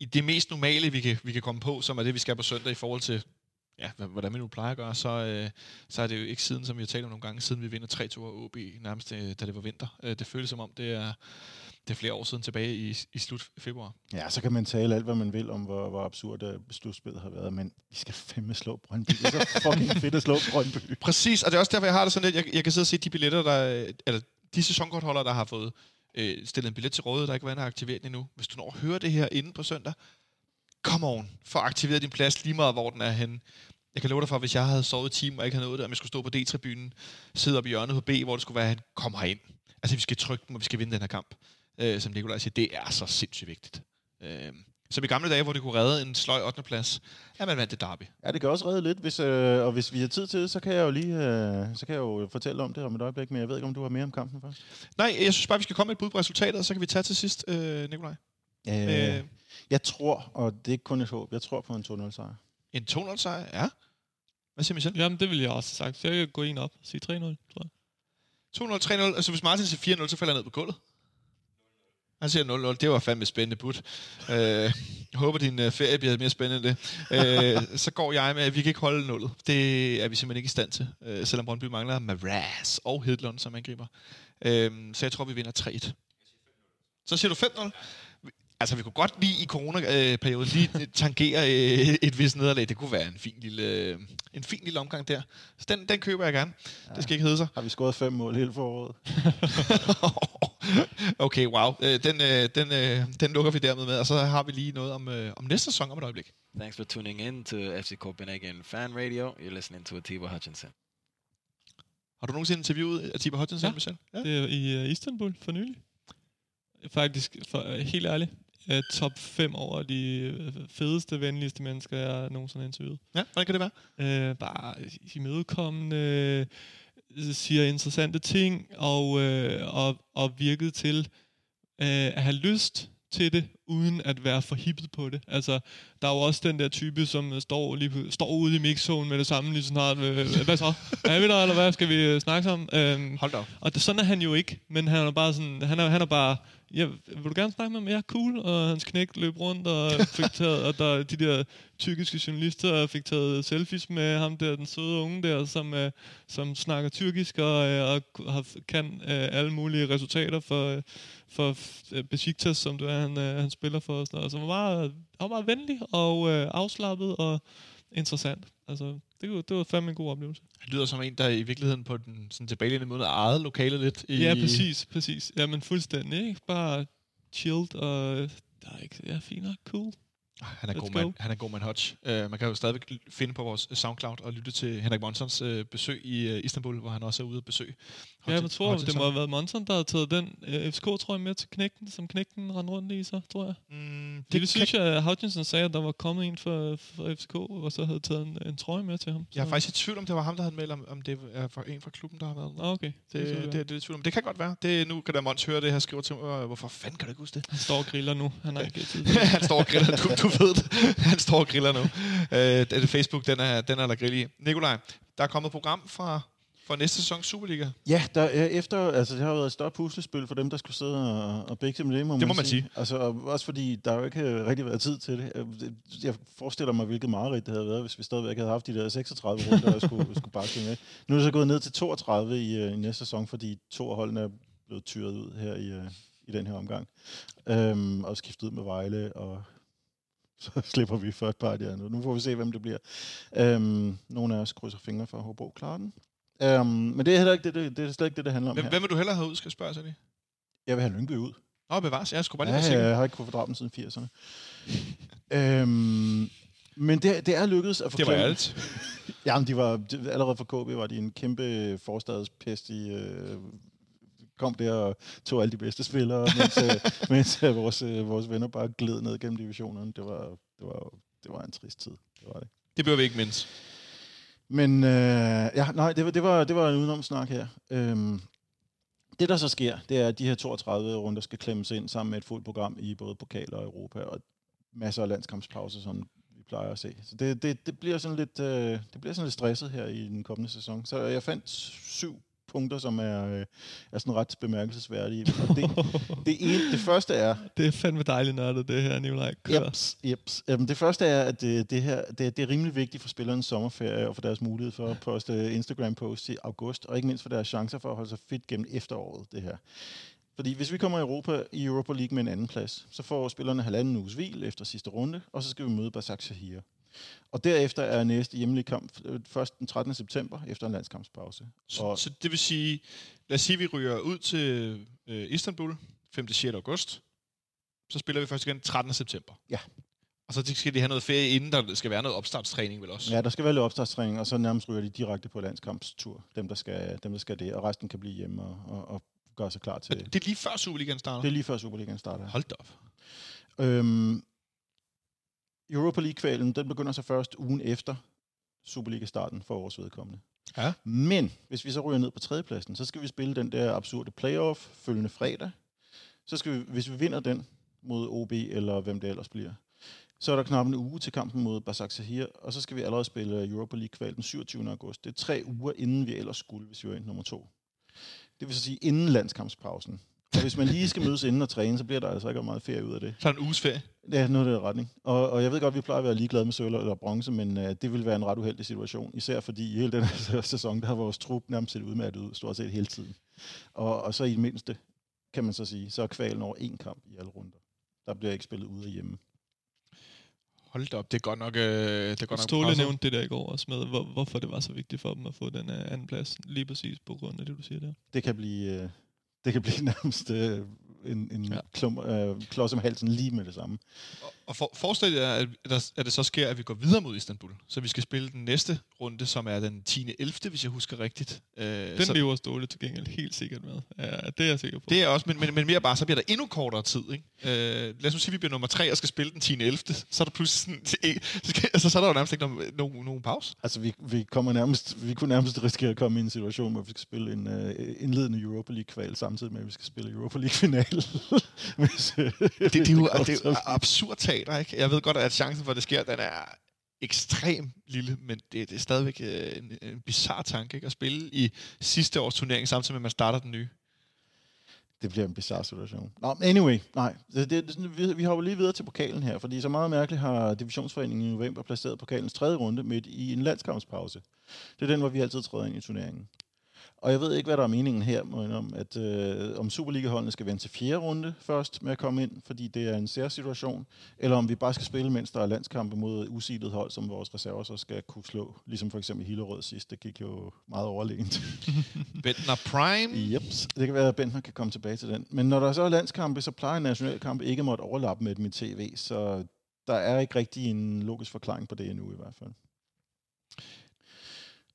S2: i det mest normale, vi kan, vi kan komme på, som er det, vi skal på søndag i forhold til, ja, hvordan vi nu plejer at gøre, så, øh, så er det jo ikke siden, som vi har talt om nogle gange, siden vi vinder 3-2 af OB, nærmest øh, da det var vinter. Øh, det føles som om, det er, det er flere år siden tilbage i, i slut februar.
S4: Ja, så kan man tale alt, hvad man vil om, hvor, hvor absurd øh, slutspillet har været, men vi skal fandme slå Brøndby. Det er så fucking fedt at slå Brøndby.
S2: Præcis, og det er også derfor, jeg har det sådan lidt, jeg, jeg kan sidde og se de billetter, der, eller de sæsonkortholdere, der har fået øh, stillet en billet til rådighed, der ikke var inde og aktiveret den endnu. Hvis du når at høre det her inden på søndag, come on, få aktiveret din plads lige meget, hvor den er henne. Jeg kan love dig for, at hvis jeg havde sovet i timen og ikke havde nået det, om jeg skulle stå på D-tribunen, sidde oppe i hjørnet på B, hvor det skulle være, at han kom herind. Altså, vi skal trykke dem, og vi skal vinde den her kamp. Øh, som Nikolaj siger, det er så sindssygt vigtigt. Øh, som i gamle dage, hvor det kunne redde en sløj 8. plads, er man vandt det derby.
S4: Ja, det kan også redde lidt, hvis, øh, og hvis vi har tid til det, så kan jeg jo lige øh, så kan jeg jo fortælle om det om et øjeblik, men jeg ved ikke, om du har mere om kampen først.
S2: Nej, jeg synes bare, vi skal komme med et bud på resultatet, og så kan vi tage til sidst, øh, Nikolaj.
S4: Øh,
S2: Øh,
S4: jeg tror, og det er kun et håb, jeg tror på en 2-0 sejr.
S2: en 2-0 sejr, ja. Hvad siger Michel?
S3: Jamen, det vil jeg også have sagt. Så jeg kan gå en op og sige 3-0, tror jeg.
S2: 2-0, 3-0. Altså, hvis Martin siger 4-0, så falder han ned på gulvet. Han siger 0-0. Det var fandme spændende bud. Øh, jeg håber, din øh, ferie bliver mere spændende end det. Øh, så går jeg med, at vi kan ikke holde nullet. Det er vi simpelthen ikke i stand til. Øh, selvom Brøndby mangler Maras og Hedlund som angriber. Øh, så jeg tror, vi vinder 3-1. Så siger du 5-0. Altså, vi kunne godt lige i coronaperioden lige tangere øh, et vist nederlag. Det kunne være en fin lille, øh, en fin lille omgang der. Så den, den køber jeg gerne. Det skal ikke hedde sig.
S4: Har vi scoret fem mål hele foråret?
S2: okay, wow. Øh, Den, øh, den, øh, den lukker vi dermed med, og så har vi lige noget om, øh, om næste sæson om et øjeblik.
S6: Thanks for tuning in to FC Copenhagen Fan Radio. You're listening to Atiba Hutchinson.
S2: Har du nogensinde interviewet Atiba Hutchinson,
S3: Ja.
S2: Michel? Ja.
S3: Det er i uh, Istanbul for nylig. Faktisk, for, uh, helt ærligt, uh, top 5 over de øh, fedeste, venligste mennesker, jeg nogensinde har interviewet.
S2: ja, hvordan kan det være?
S3: Uh, bare imødekommende, uh, siger interessante ting, og, uh, og, og virket til uh, at have lyst til det, uden at være for hippet på det. Altså, der er jo også den der type, som øh, står, lige, på- står ude i mixzone med det samme, lige så snart, øh, hvad så? Er vi der, eller hvad? Skal vi øh, snakke sammen? Øhm,
S2: Hold da op.
S3: og det, sådan er han jo ikke, men han er bare sådan, han er, han er bare, ja, vil du gerne snakke med ham? Ja, cool. Og hans knæk løb rundt, og fik taget, og der, de der tyrkiske journalister fik taget selfies med ham der, den søde unge der, som, øh, som snakker tyrkisk og, øh, og har, kan øh, alle mulige resultater for, øh, for øh, Besiktas, som du er, han, øh, han spiller for. Og sådan noget. Så han var meget, han var meget venlig og øh, afslappet og interessant. Altså, det, var- det var fandme en god oplevelse.
S2: Han lyder som en, der i virkeligheden på den sådan tilbagelændende måde ejede lokalet lidt. I,
S3: Ja, præcis, præcis. Ja, men fuldstændig, ikke? Bare chilled og... Der er ikke... Ja, fint nok. Cool.
S2: Han er,
S3: Let's
S2: god
S3: go.
S2: man. han er god man Hodge. Uh, man kan jo stadigvæk finde på vores SoundCloud og lytte til Henrik Monsons uh, besøg i uh, Istanbul, hvor han også er ude at besøge.
S3: Ja, jeg
S2: Hodge-
S3: tror,
S2: Hodgson.
S3: det må have været Monson, der havde taget den øh, FCK, tror jeg, med til knækken, som knækken rendte rundt i, så tror jeg.
S2: Mm,
S3: Det, det synes jeg, at Hutchinson sagde, at der var kommet en fra, fra FCK, og så havde taget en, en trøje med til ham.
S2: Jeg er
S3: Så-
S2: faktisk i tvivl om, det var ham, der havde meldt, om, om det er fra en fra klubben, der har været.
S3: Nå, okay.
S2: Det, det, det, det, er jeg i tvivl om. det kan godt være. Det, nu kan der Mons høre det her, skriver til mig, "Øh, hvorfor fanden kan du ikke huske det?
S3: Han står og griller nu. Han har ikke tid.
S2: han står og griller. Du, du ved det. Han står og griller nu. Øh, det er Facebook, den er, den er der grill i. Nikolaj, der er kommet et program fra, fra næste sæson Superliga.
S4: Ja, der er efter, altså det har været et større puslespil for dem, der skulle sidde og, og bække med det, må,
S2: Det må man sige.
S4: Altså, og også fordi der har jo ikke rigtig været tid til det. Øh, det- Jeg forestiller mig, hvilket mareridt det havde været, hvis vi stadigvæk havde haft de der 36 runder, der skulle, skulle bakke med. Nu er det så gået ned til 32 i, øh, i næste sæson, fordi to af holdene er blevet tyret ud her i, øh, i den her omgang. Øhm, og skiftet ud med Vejle, og så slipper vi third party nu. Nu får vi se, hvem det bliver. Øhm, nogle af os krydser fingre for at Hobro klarer den. Øhm, men det er heller ikke det, det, det er slet ikke det, det handler om
S2: Hvem,
S4: her.
S2: hvem vil du hellere have ud, skal jeg spørge, Sally?
S4: Jeg vil have Lyngby ud.
S2: Nå, bevares. Jeg skulle bare lige
S4: Ja,
S2: være
S4: jeg har ikke kunnet fordrage dem siden 80'erne. øhm, men det, det er lykkedes at få
S2: Det var ærligt.
S4: Jamen, de var, de, allerede for KB var de en kæmpe forstadspest i... Øh, kom der og tog alle de bedste spillere, mens, øh, mens øh, vores, øh, vores venner bare gled ned gennem divisionerne. Det var, det var, det var en trist tid. Det var det.
S2: Det behøver vi ikke mindst.
S4: Men øh, ja, nej, det var, det var, det var en udenomsnak her. Øhm, det, der så sker, det er, at de her 32 runder skal klemmes ind sammen med et fuldt program i både pokal og Europa, og masser af landskampspauser, som vi plejer at se. Så det, det, det, bliver sådan lidt, øh, det bliver sådan lidt stresset her i den kommende sæson. Så jeg fandt syv punkter, som er, øh, er sådan ret bemærkelsesværdige. Og det, det, ene, det første er,
S3: Det er fandme dejligt nørdet, det her, Nikolaj.
S4: Jeps, jeps. Øhm, det første er, at det, det her det, det er rimelig vigtigt for spillernes sommerferie og for deres mulighed for at poste Instagram-posts i august, og ikke mindst for deres chancer for at holde sig fit gennem efteråret, det her. Fordi hvis vi kommer i Europa, i Europa League med en anden plads, så får spillerne halvanden uges hvil efter sidste runde, og så skal vi møde Basak Shahir. Og derefter er næste hjemlige kamp øh, først den 13. september efter en landskampspause.
S2: Så,
S4: Og-
S2: så det vil sige, lad os sige, at vi ryger ud til øh, Istanbul 5. 6. august. Så spiller vi først igen 13. september.
S4: Ja.
S2: Og så skal de have noget ferie, inden der skal være noget opstartstræning vel også.
S4: Ja, der skal være lidt opstartstræning, og så nærmest ryger de direkte på landskampstur, dem der skal, dem, der skal det, og resten kan blive hjemme og, og, og gøre sig klar til
S2: Men det er lige før Superligaen starter.
S4: Det er lige før Superligaen starter.
S2: Hold da op.
S4: Øhm, Europa League-kvalen, den begynder så først ugen efter Superliga-starten for vores vedkommende.
S2: Ja.
S4: Men hvis vi så ryger ned på tredjepladsen, så skal vi spille den der absurde playoff følgende fredag. Så skal vi, hvis vi vinder den mod OB, eller hvem det ellers bliver, så er der knap en uge til kampen mod Basak Sahir, og så skal vi allerede spille Europa League-kval den 27. august. Det er tre uger, inden vi ellers skulle, hvis vi var ind nummer to. Det vil så sige inden landskampspausen. Og hvis man lige skal mødes inden og træne, så bliver der altså ikke meget ferie ud af det.
S2: Så en uges ferie.
S4: Ja, noget i den retning. Og, og jeg ved godt, at vi plejer at være ligeglade med sølv eller bronze, men uh, det vil være en ret uheldig situation. Især fordi i hele den her sæson, der har vores trup nærmest set udmattet ud, stort set hele tiden. Og, og så i det mindste, kan man så sige, så er kvalen over én kamp i alle runder. Der bliver ikke spillet ude og hjemme.
S2: Hold da op, det er godt nok... Øh, det er godt nok
S3: Ståle
S2: presset.
S3: nævnte det der i går også med, hvor, hvorfor det var så vigtigt for dem at få den uh, anden plads. Lige præcis på grund af det, du siger der.
S4: Det kan blive, uh, det kan blive nærmest uh, en, en
S3: Ja.
S4: klum, uh, klods om halsen lige med det samme.
S2: Og- Og for, forestil jer, at, der, at det så sker, at vi går videre mod Istanbul. Så vi skal spille den næste runde, som er den 10. 11., hvis jeg husker rigtigt. Øh,
S3: Den
S2: så
S3: lever Ståle til gengæld helt sikkert med. Ja, det er jeg sikker på.
S2: det er også, men, men, men mere bare, så bliver der endnu kortere tid. Ikke? Øh, lad os nu sige, at vi bliver nummer 3 og skal spille den 10. 11. Så er der pludselig sådan, så, skal, altså, så er der jo nærmest ikke nogen, nogen, nogen pause.
S4: Altså, vi, vi, kommer nærmest, vi kunne nærmest risikere at komme i en situation, hvor vi skal spille en uh, indledende Europa League-kval, samtidig med, at vi skal spille Europa League-final. Hvis, øh,
S2: Det, det, er jo
S4: går
S2: det er jo absurd teater, ikke? Jeg ved godt, at chancen for, at det sker, den er ekstrem lille, men det, det er stadigvæk øh, en, en bizarre tanke, ikke? At spille i sidste års turnering, samtidig med, at man starter den nye.
S4: Det bliver en bizarre situation. Nå, anyway, nej. Det, det, det, vi, vi hopper lige videre til pokalen her, fordi så meget mærkeligt har Divisionsforeningen i november placeret pokalens tredje runde midt i en landskampspause. Det er den, hvor vi altid træder ind i turneringen. Og jeg ved ikke, hvad der er meningen her, om, at øh, om Superliga-holdene skal vente til fjerde runde først med at komme ind, fordi det er en særsituation, eller om vi bare skal spille, mens der er landskampe mod usilet hold, som vores reserver så skal kunne slå, ligesom for eksempel Hillerød sidst, det gik jo meget overlegent.
S2: Bentner Prime.
S4: Jeps, det kan være, at Bentner kan komme tilbage til den. Men når der så er landskampe, så plejer nationalkampe ikke at måtte overlappe med i tv, så der er ikke rigtig en logisk forklaring på det endnu i hvert fald.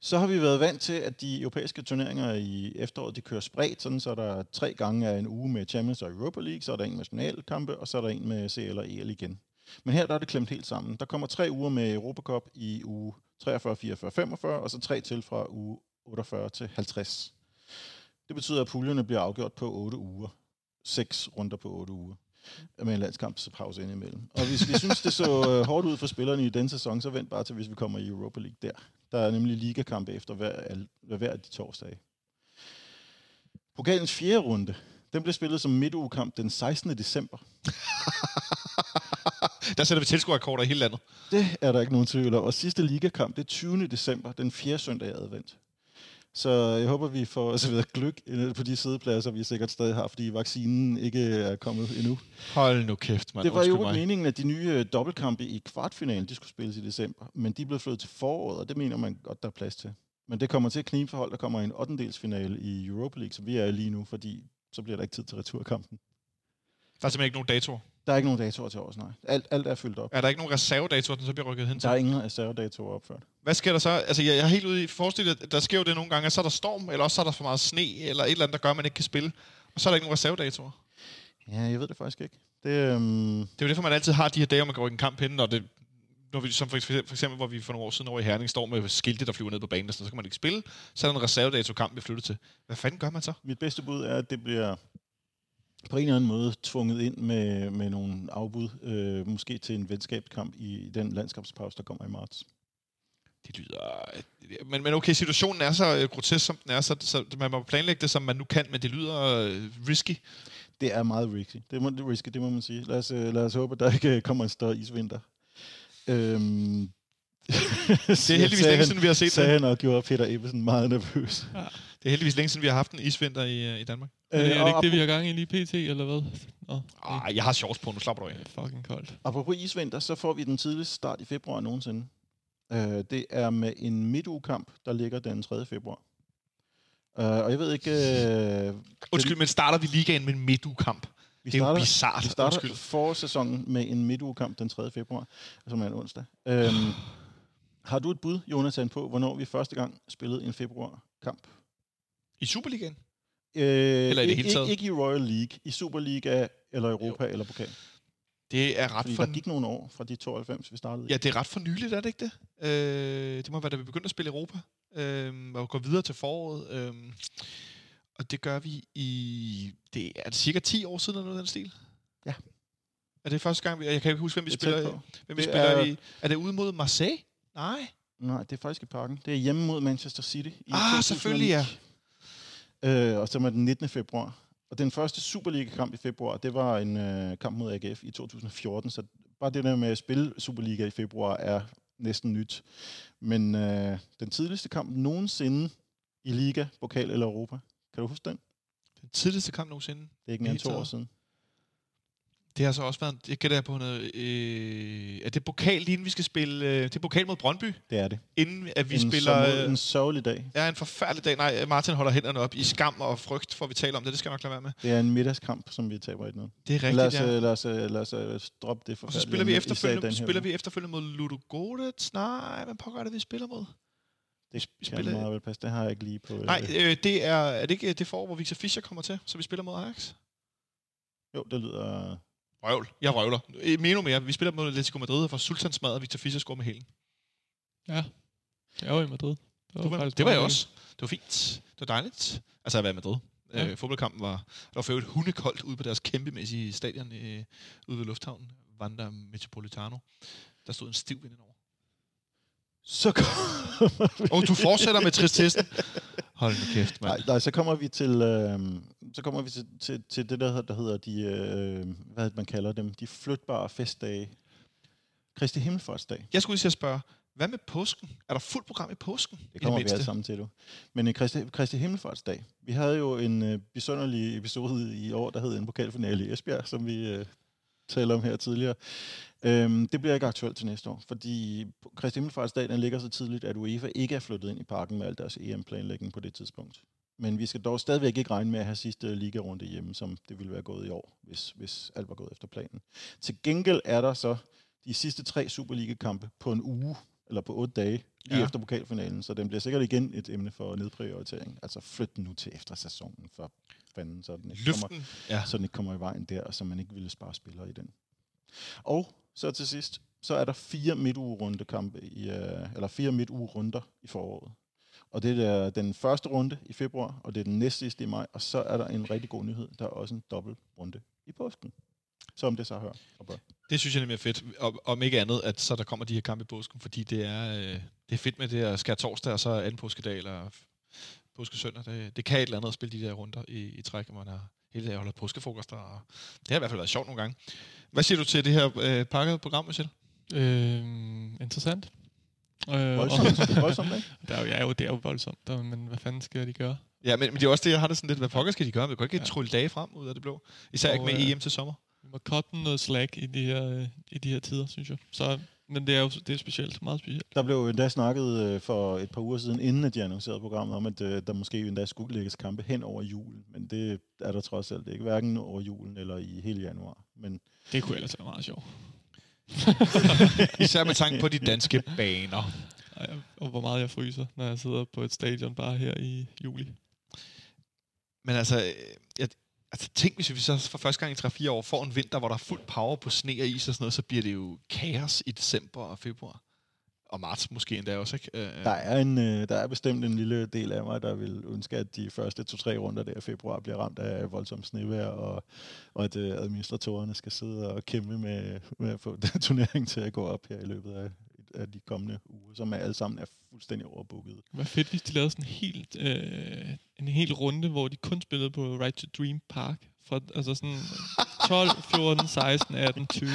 S4: Så har vi været vant til, at de europæiske turneringer i efteråret, de kører spredt, sådan så der er tre gange af en uge med Champions og Europa League, så er der en med nationalkampe, og så er der en med CL og EL igen. Men her der er det klemt helt sammen. Der kommer tre uger med Europa Cup i uge 43, 44, 45, og så tre til fra uge 48 til 50. Det betyder, at puljerne bliver afgjort på 8 uger. Seks runder på 8 uger med en landskampspause indimellem. Og hvis vi synes, det så øh, hårdt ud for spillerne i den sæson, så vent bare til, hvis vi kommer i Europa League der. Der er nemlig ligakampe efter hver, hver af de torsdage. Pokalens fjerde runde, den blev spillet som midtugekamp den 16. december.
S2: Der sætter vi tilskuerrekorder i hele landet.
S4: Det er der ikke nogen tvivl om. Og sidste ligakamp, det er 20. december, den fjerde søndag i advent. Så jeg håber, vi får altså, videre gløk på de sædepladser, vi sikkert stadig har, fordi vaccinen ikke er kommet endnu.
S2: Hold nu kæft, mand.
S4: Det var jo
S2: mig.
S4: meningen, at de nye øh, dobbeltkampe i kvartfinalen, de skulle spilles i december, men de blev flyttet til foråret, og det mener man godt, der er plads til. Men det kommer til at knibe for hold, der kommer en 8. finale i Europa League, som vi er i lige nu, fordi så bliver der ikke tid til returkampen.
S2: Der er simpelthen ikke nogen datoer.
S4: Der er ikke nogen datoer til års, nej. Alt, alt er fyldt op.
S2: Er der ikke nogen reservedatoer, den så bliver rykket hen til?
S4: Der er ingen reservedatoer opført.
S2: Hvad sker der så? Altså, jeg, jeg er helt ude i forestil dig, at der sker jo det nogle gange, at så er der storm, eller også så er der for meget sne, eller et eller andet, der gør, at man ikke kan spille. Og så er der ikke nogen reservedatorer.
S4: Ja, jeg ved det faktisk ikke. Det, øhm,
S2: Det er jo derfor, man altid har de her dage, hvor man går i en kamp hen, og det, når vi, som for, for eksempel, hvor vi for nogle år siden over i Herning står med skilte, der flyver ned på banen, og sådan, så kan man ikke spille. Så er der en reservedato-kamp, vi flytter til. Hvad fanden gør man så?
S4: mit bedste bud er, at det bliver på en eller anden måde tvunget ind med, med nogle afbud, øh, måske til en venskabskamp i den landskabspause, der kommer i marts.
S2: Det lyder... Men, men okay, situationen er så øh, grotesk, som den er, så, så man må planlægge det, som man nu kan, men det lyder øh, risky.
S4: Det er meget risky. Det, må, det, er risky, det må man sige. Lad os, øh, lad os håbe, at der ikke øh, kommer en større isvinter. Øhm,
S2: Det er heldigvis længe siden, vi har set
S4: Sagde
S2: det.
S4: han og gjorde Peter Ebbesen meget nervøs.
S2: Det er heldigvis længe siden, vi har haft en isvinter i, øh, i Danmark.
S3: Men er det
S4: og
S3: ikke det, vi har gang i lige pt, eller hvad? Nå,
S2: Ej, jeg har shorts på, nu slapper du af.
S3: det er fucking koldt.
S4: Apropos isvinter, så får vi den tidligste start i februar nogensinde. Øh, det er med en midtugekamp, der ligger den 3. februar. Øh, og jeg ved ikke... Øh,
S2: Undskyld, men starter vi ligaen med en midtugekamp?
S4: vi
S2: Det er jo bizarrt.
S4: Vi starter
S2: Undskyld.
S4: forårssæsonen med en midtugekamp den 3. februar, som er en onsdag. Øhm, har du et bud, Jonathan, på, hvornår vi første gang spillede en februarkamp?
S2: I Superligaen?
S4: Øh,
S2: Eller i det
S4: ikke-
S2: hele taget?
S4: Ikke, ikke i Royal League, i Superliga, eller Europa, jo. eller pokal.
S2: Det er ret
S4: Fordi
S2: for...
S4: der gik nogle år fra de 92, vi startede.
S2: Ja, det er ret for nyligt, er det ikke det? Øh, det må være, da vi begyndte at spille Europa. Øh, og gå videre til foråret. Øh, og det gør vi i... Det er det cirka 10 år siden, eller noget af den stil?
S4: Ja.
S2: Er det første gang, vi... Jeg kan ikke huske, hvem vi
S4: er
S2: spiller, hvem vi spiller
S4: er-
S2: i. Er det ude mod Marseille? Nej.
S4: Nej, det er faktisk i parken. Det er hjemme mod Manchester City. I
S2: Ah,
S4: 2009.
S2: selvfølgelig, ja.
S4: Øh, og så var den 19. februar. Og den første Superliga-kamp i februar, det var en øh, kamp mod AGF i 2014. Så bare det der med at spille Superliga i februar er næsten nyt. Men øh, den tidligste kamp nogensinde i Liga, Pokal eller Europa. Kan du huske den?
S2: Den tidligste kamp nogensinde.
S4: Det er ikke mere end to år siden.
S2: Det har så også været... Jeg gætter på noget... Øh, er det pokal, lige inden vi skal spille... Øh, det er pokal mod Brøndby,
S4: Det er det.
S2: inden at vi
S4: en,
S2: spiller...
S4: sommer-
S2: øh,
S4: en sørgelig dag.
S2: Ja, en forfærdelig dag. Nej, Martin holder hænderne op i skam og frygt, for vi taler om det. Det skal jeg nok lade være med.
S4: Det er en middagskamp, som vi taber i noget.
S2: Det er rigtigt,
S4: Lad os,
S2: ja.
S4: øh, lad os, øh, lad os øh, droppe det
S2: Og så
S4: forfærdelige
S2: spiller vi efterfølgende, spiller vi efterfølgende mod Ludogorets. Nej, hvad pokker er det, vi spiller mod?
S4: Det
S2: vi
S4: kan
S2: spiller-
S4: meget vel passe. Det har jeg ikke lige på...
S2: Nej, øh, det er, er det ikke det forår, hvor Victor Fischer kommer til, så vi spiller mod Ajax?
S4: Jo, det lyder...
S2: Røvl. Jeg røvler. Øh, Endnu mere. Vi spiller mod Atletico Madrid, og for Sultan smadrer Victor Fischer score med hælen.
S3: Ja. Jeg var i Madrid. Det
S2: var,
S3: faktisk
S2: det var jeg også. Det var fint. Det var dejligt. Altså at være i Madrid.
S3: Ja.
S2: Ja. Øh, fodboldkampen var, der var for øvrigt hundekoldt ude på deres kæmpemæssige stadion øh, ude ved lufthavnen. Vanda Metropolitano. Der stod en stiv vind over.
S4: Så kommer vi...
S2: Og du fortsætter med tristessen. Hold nu kæft, mand.
S4: Nej, nej, så kommer vi til, øh, så kommer vi til, til, til det, der, hedder- der hedder de, øh, hvad man kalder dem, de flytbare festdage. Kristi Himmelfartsdag.
S2: Jeg skulle lige til at spørge, hvad med påsken? Er der fuldt program i påsken?
S4: Det kommer vi
S2: mindste?
S4: alle sammen til, du. Men i Kristi, Kristi Himmelfartsdag, vi havde jo en øh, besønderlig episode i år, der hed en pokalfinale i Esbjerg, som vi øh, talte om her tidligere. Øhm, det bliver ikke aktuelt til næste år, fordi Kristi Himmelfartsdag ligger så tidligt, at UEFA ikke er flyttet ind i parken med al deres EM-planlægning på det tidspunkt. Men vi skal dog stadigvæk ikke regne med at have sidste ligarunde hjemme, som det ville være gået i år, hvis, hvis alt var gået efter planen. Til gengæld er der så de sidste tre Superliga-kampe på en uge, eller på otte dage, lige
S2: Ja.
S4: efter pokalfinalen, så den bliver sikkert igen et emne for nedprioritering. Altså flyt den nu til efter sæsonen, for fanden, så den ikke kommer.
S2: Ja.
S4: så den ikke kommer i vejen der, og så man ikke ville spare spillere i den. Og så til sidst, så er der fire midtugerunde kampe i, øh, eller fire midtugerunder i foråret. Og det er den første runde i februar, og det er den næste sidste i maj, og så er der en rigtig god nyhed. Der er også en dobbelt runde i påsken. Så om det så hører.
S2: Det synes jeg nemlig er fedt. Og, om ikke andet, at så der kommer de her kampe i påsken, fordi det er, øh, det er fedt med det her skær torsdag, og så anden påskedag, eller påske påskesøndag. Det, det kan et eller andet at spille de der runder i, i træk, man har hele dagen holder påskefrokoster. Og det har i hvert fald været sjovt nogle gange. Hvad siger du til det her øh, pakkede program, Michel?
S3: Øh, interessant. Øh,
S4: Voldsomt, voldsomt, ikke?
S3: der er jo, ja, jo, det er jo voldsomt, der, men hvad fanden skal de gøre?
S2: Ja, men, men det er også det, jeg har det sådan lidt, hvad pokker skal de gøre? Vi kan ikke
S3: Ja.
S2: trylle dage frem ud af det blå. Især ikke
S3: Og,
S2: med
S3: øh,
S2: EM til sommer.
S3: Vi må cutte noget slack i de her, i de her tider, synes jeg. Så, men det er jo det er specielt, meget specielt.
S4: Der blev jo endda snakket øh, for et par uger siden, inden at de annoncerede programmet, om at øh, der måske endda skulle lægges kampe hen over julen. Men det er der trods alt ikke, hverken over julen eller i hele januar. Men
S3: Det kunne ellers være meget sjovt.
S2: Især med tanke på de danske baner.
S3: Ej, Og hvor meget jeg fryser, når jeg sidder på et stadion bare her i juli.
S2: Men altså, øh, jeg, altså tænk, hvis vi så for første gang i 3-4 år får en vinter, hvor der er fuld power på sne og is og sådan noget, så bliver det jo kaos i december og februar. Og marts måske endda også, ikke? Øh, øh,
S4: der er, en, øh, der er bestemt en lille del af mig, der vil ønske, at de første to-tre runder der i februar bliver ramt af voldsomt snevejr, og, og at øh, administratorerne skal sidde og kæmpe med, med at få den turnering til at gå op her i løbet af, af de kommende uger, som er alle sammen er fuldstændig overbooket.
S3: Hvad fedt, hvis de lavede sådan en helt, øh, en helt runde, hvor de kun spillede på Right to Dream Park. Fra, altså sådan 12, 14, 16, 18, 20.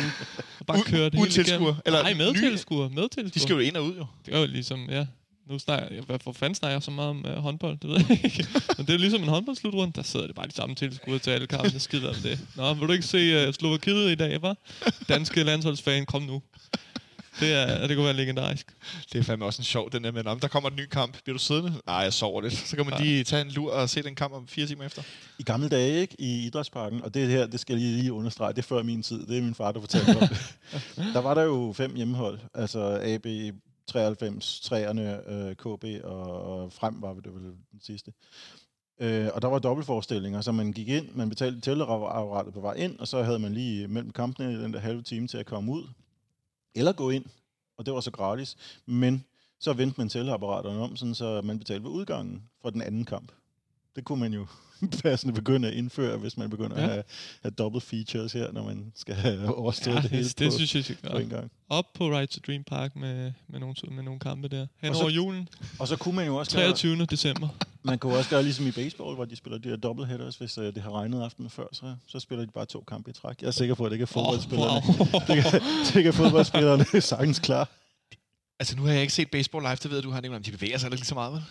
S3: Og bare
S2: U-
S3: køre det
S2: uden
S3: hele igennem.
S2: Eller
S3: Nej, med
S2: nye-
S3: tilskuere. Med tilskuere.
S2: de skal jo ind og ud, jo.
S3: Det er jo ligesom, ja. Nu snakker jeg, hvad for fanden snakker jeg så meget om uh, håndbold? Det ved jeg ikke. Men det er jo ligesom en håndboldslutrunde. Der sidder det bare de samme tilskuere til alle kampene. Skid om det. Nå, vil du ikke se uh, Slovakiet i dag, hva'? Danske landsholdsfan, kom nu. Det, er, det kunne være legendarisk.
S2: Det er fandme også en sjov, den der med, om der kommer en ny kamp. Bliver du siddende? Nej, jeg sover lidt. Så kan man lige tage en lur og se den kamp om fire timer efter.
S4: I gamle dage, ikke? I idrætsparken, og det her, det skal jeg lige, lige understrege, det er før min tid, det er min far, der fortalte om det. Der var der jo fem hjemmehold, altså AB 93, 3'erne, øh, KB og, og frem var det vel den sidste. Øh, og der var dobbeltforestillinger, så man gik ind, man betalte tællerapparatet på vej ind, og så havde man lige mellem kampene den der halve time til at komme ud, eller gå ind, og det var så gratis. Men så vendte man tælleapparaterne om, sådan, så man betalte ved udgangen for den anden kamp. Det kunne man jo passende begynde at indføre, hvis man begynder ja. At have, have double features her, når man skal have overstået
S3: Ja,
S4: det hele
S3: det, det
S4: på,
S3: synes jeg, skal
S4: på
S3: gøre.
S4: en gang.
S3: Op på Right to Dream Park med, med, nogle, med nogle kampe der. Hen
S4: Og så-
S3: over julen,
S4: Og så kunne man jo også gøre,
S3: 23. december.
S4: man kunne også gøre ligesom i baseball, hvor de spiller de her doubleheaders, hvis uh, det har regnet aftenen før, så, så spiller de bare to kampe i træk. Jeg er sikker på, at det kan fodboldspillerne,
S3: Oh, wow.
S4: det kan, det kan fodboldspillerne sagtens klar.
S2: Altså, nu har jeg ikke set baseball live, det ved du, har Nicolai, men de bevæger sig ikke lige så meget, vel?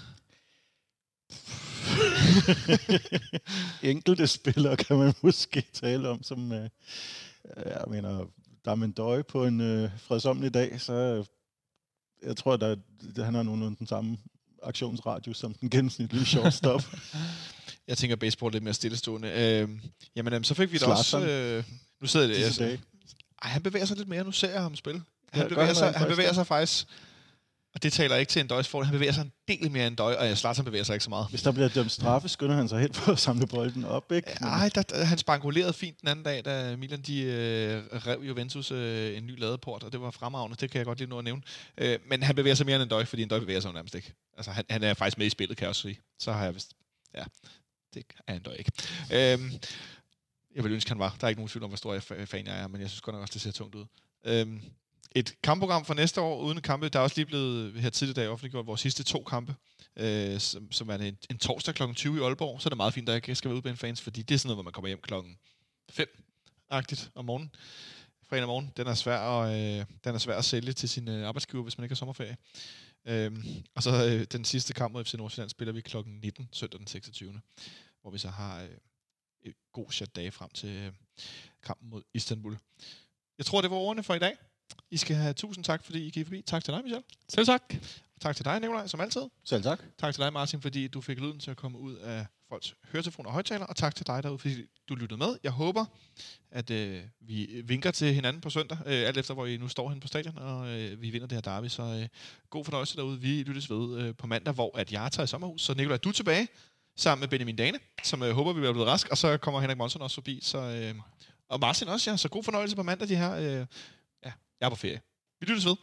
S4: Enkelte spillere kan man måske tale om, som, uh, jeg mener, der er Mendøje på en uh, fredsomlig dag, så øh, jeg tror, der, han har nogenlunde den samme aktionsradius som den gennemsnitlige shortstop.
S2: Jeg tænker baseball lidt mere stillestående. Øh, jamen, jamen, så fik vi da også... Øh, nu sidder det...
S4: Dage.
S2: ej, han bevæger sig lidt mere. Nu ser jeg ham spille. Han,
S4: Ja,
S2: bevæger,
S4: han
S2: sig, han
S4: faktisk
S2: bevæger sig faktisk... Og det taler ikke til en døjs Han bevæger sig en del mere end døj, og Zlatan bevæger sig ikke så meget.
S4: Hvis der bliver dømt straffe, skynder han sig hen for at samle bolden op, ikke? Men-
S2: Ej, der, der, han spankulerede fint den anden dag, da Milan de øh, rev Juventus øh, en ny ladeport, og det var fremragende. Det kan jeg godt lige nå at nævne. Øh, men han bevæger sig mere end en døj, fordi en døj bevæger sig nærmest ikke. Altså, han, han er faktisk med i spillet, kan jeg også sige. Så har jeg vist... Ja, det er en døj ikke. Øh, jeg vil ønske, han var. Der er ikke nogen tvivl om, hvor stor jeg fa- fan jeg er, men jeg synes godt nok også, det ser tungt ud. Øh, et kampprogram for næste år uden kampe. Der er også lige blevet her tidligere dag offentliggjort vores sidste to kampe, øh, som, som er en, en torsdag kl. 20 i Aalborg. Så er det meget fint, at jeg ikke skal være ude fans, fordi det er sådan noget, hvor man kommer hjem klokken 5-agtigt om morgenen. Fredag morgen. Den er svær at, øh, den er svær at sælge til sin øh, arbejdsgiver, hvis man ikke har sommerferie. Øhm, og så øh, den sidste kamp mod FC Nordsjælland spiller vi klokken 19, søndag den 26. Hvor vi så har øh, et god chat dage frem til øh, kampen mod Istanbul. Jeg tror, det var ordene for i dag. I skal have tusind tak, fordi I gik forbi. Tak til dig, Michel.
S3: Selv tak.
S2: Tak til dig, Nikolaj, som altid.
S4: Selv tak.
S2: Tak til dig, Martin, fordi du fik lyden til at komme ud af folks høretelefoner og højtaler, og tak til dig derude, fordi du lyttede med. Jeg håber, at øh, vi vinker til hinanden på søndag, øh, alt efter hvor I nu står hen på stadion, og øh, vi vinder det her derby. Så øh, god fornøjelse derude. Vi lyttes ved øh, på mandag, hvor at jeg tager i sommerhus. Så Nicolaj, du er tilbage sammen med Benjamin Dane, som øh, håber, vi bliver blevet rask, og så kommer Henrik Monson også forbi. Så, øh, og Martin også, ja. Så god fornøjelse på mandag, de her. Øh, jeg er på ferie. Vi lyttes ved.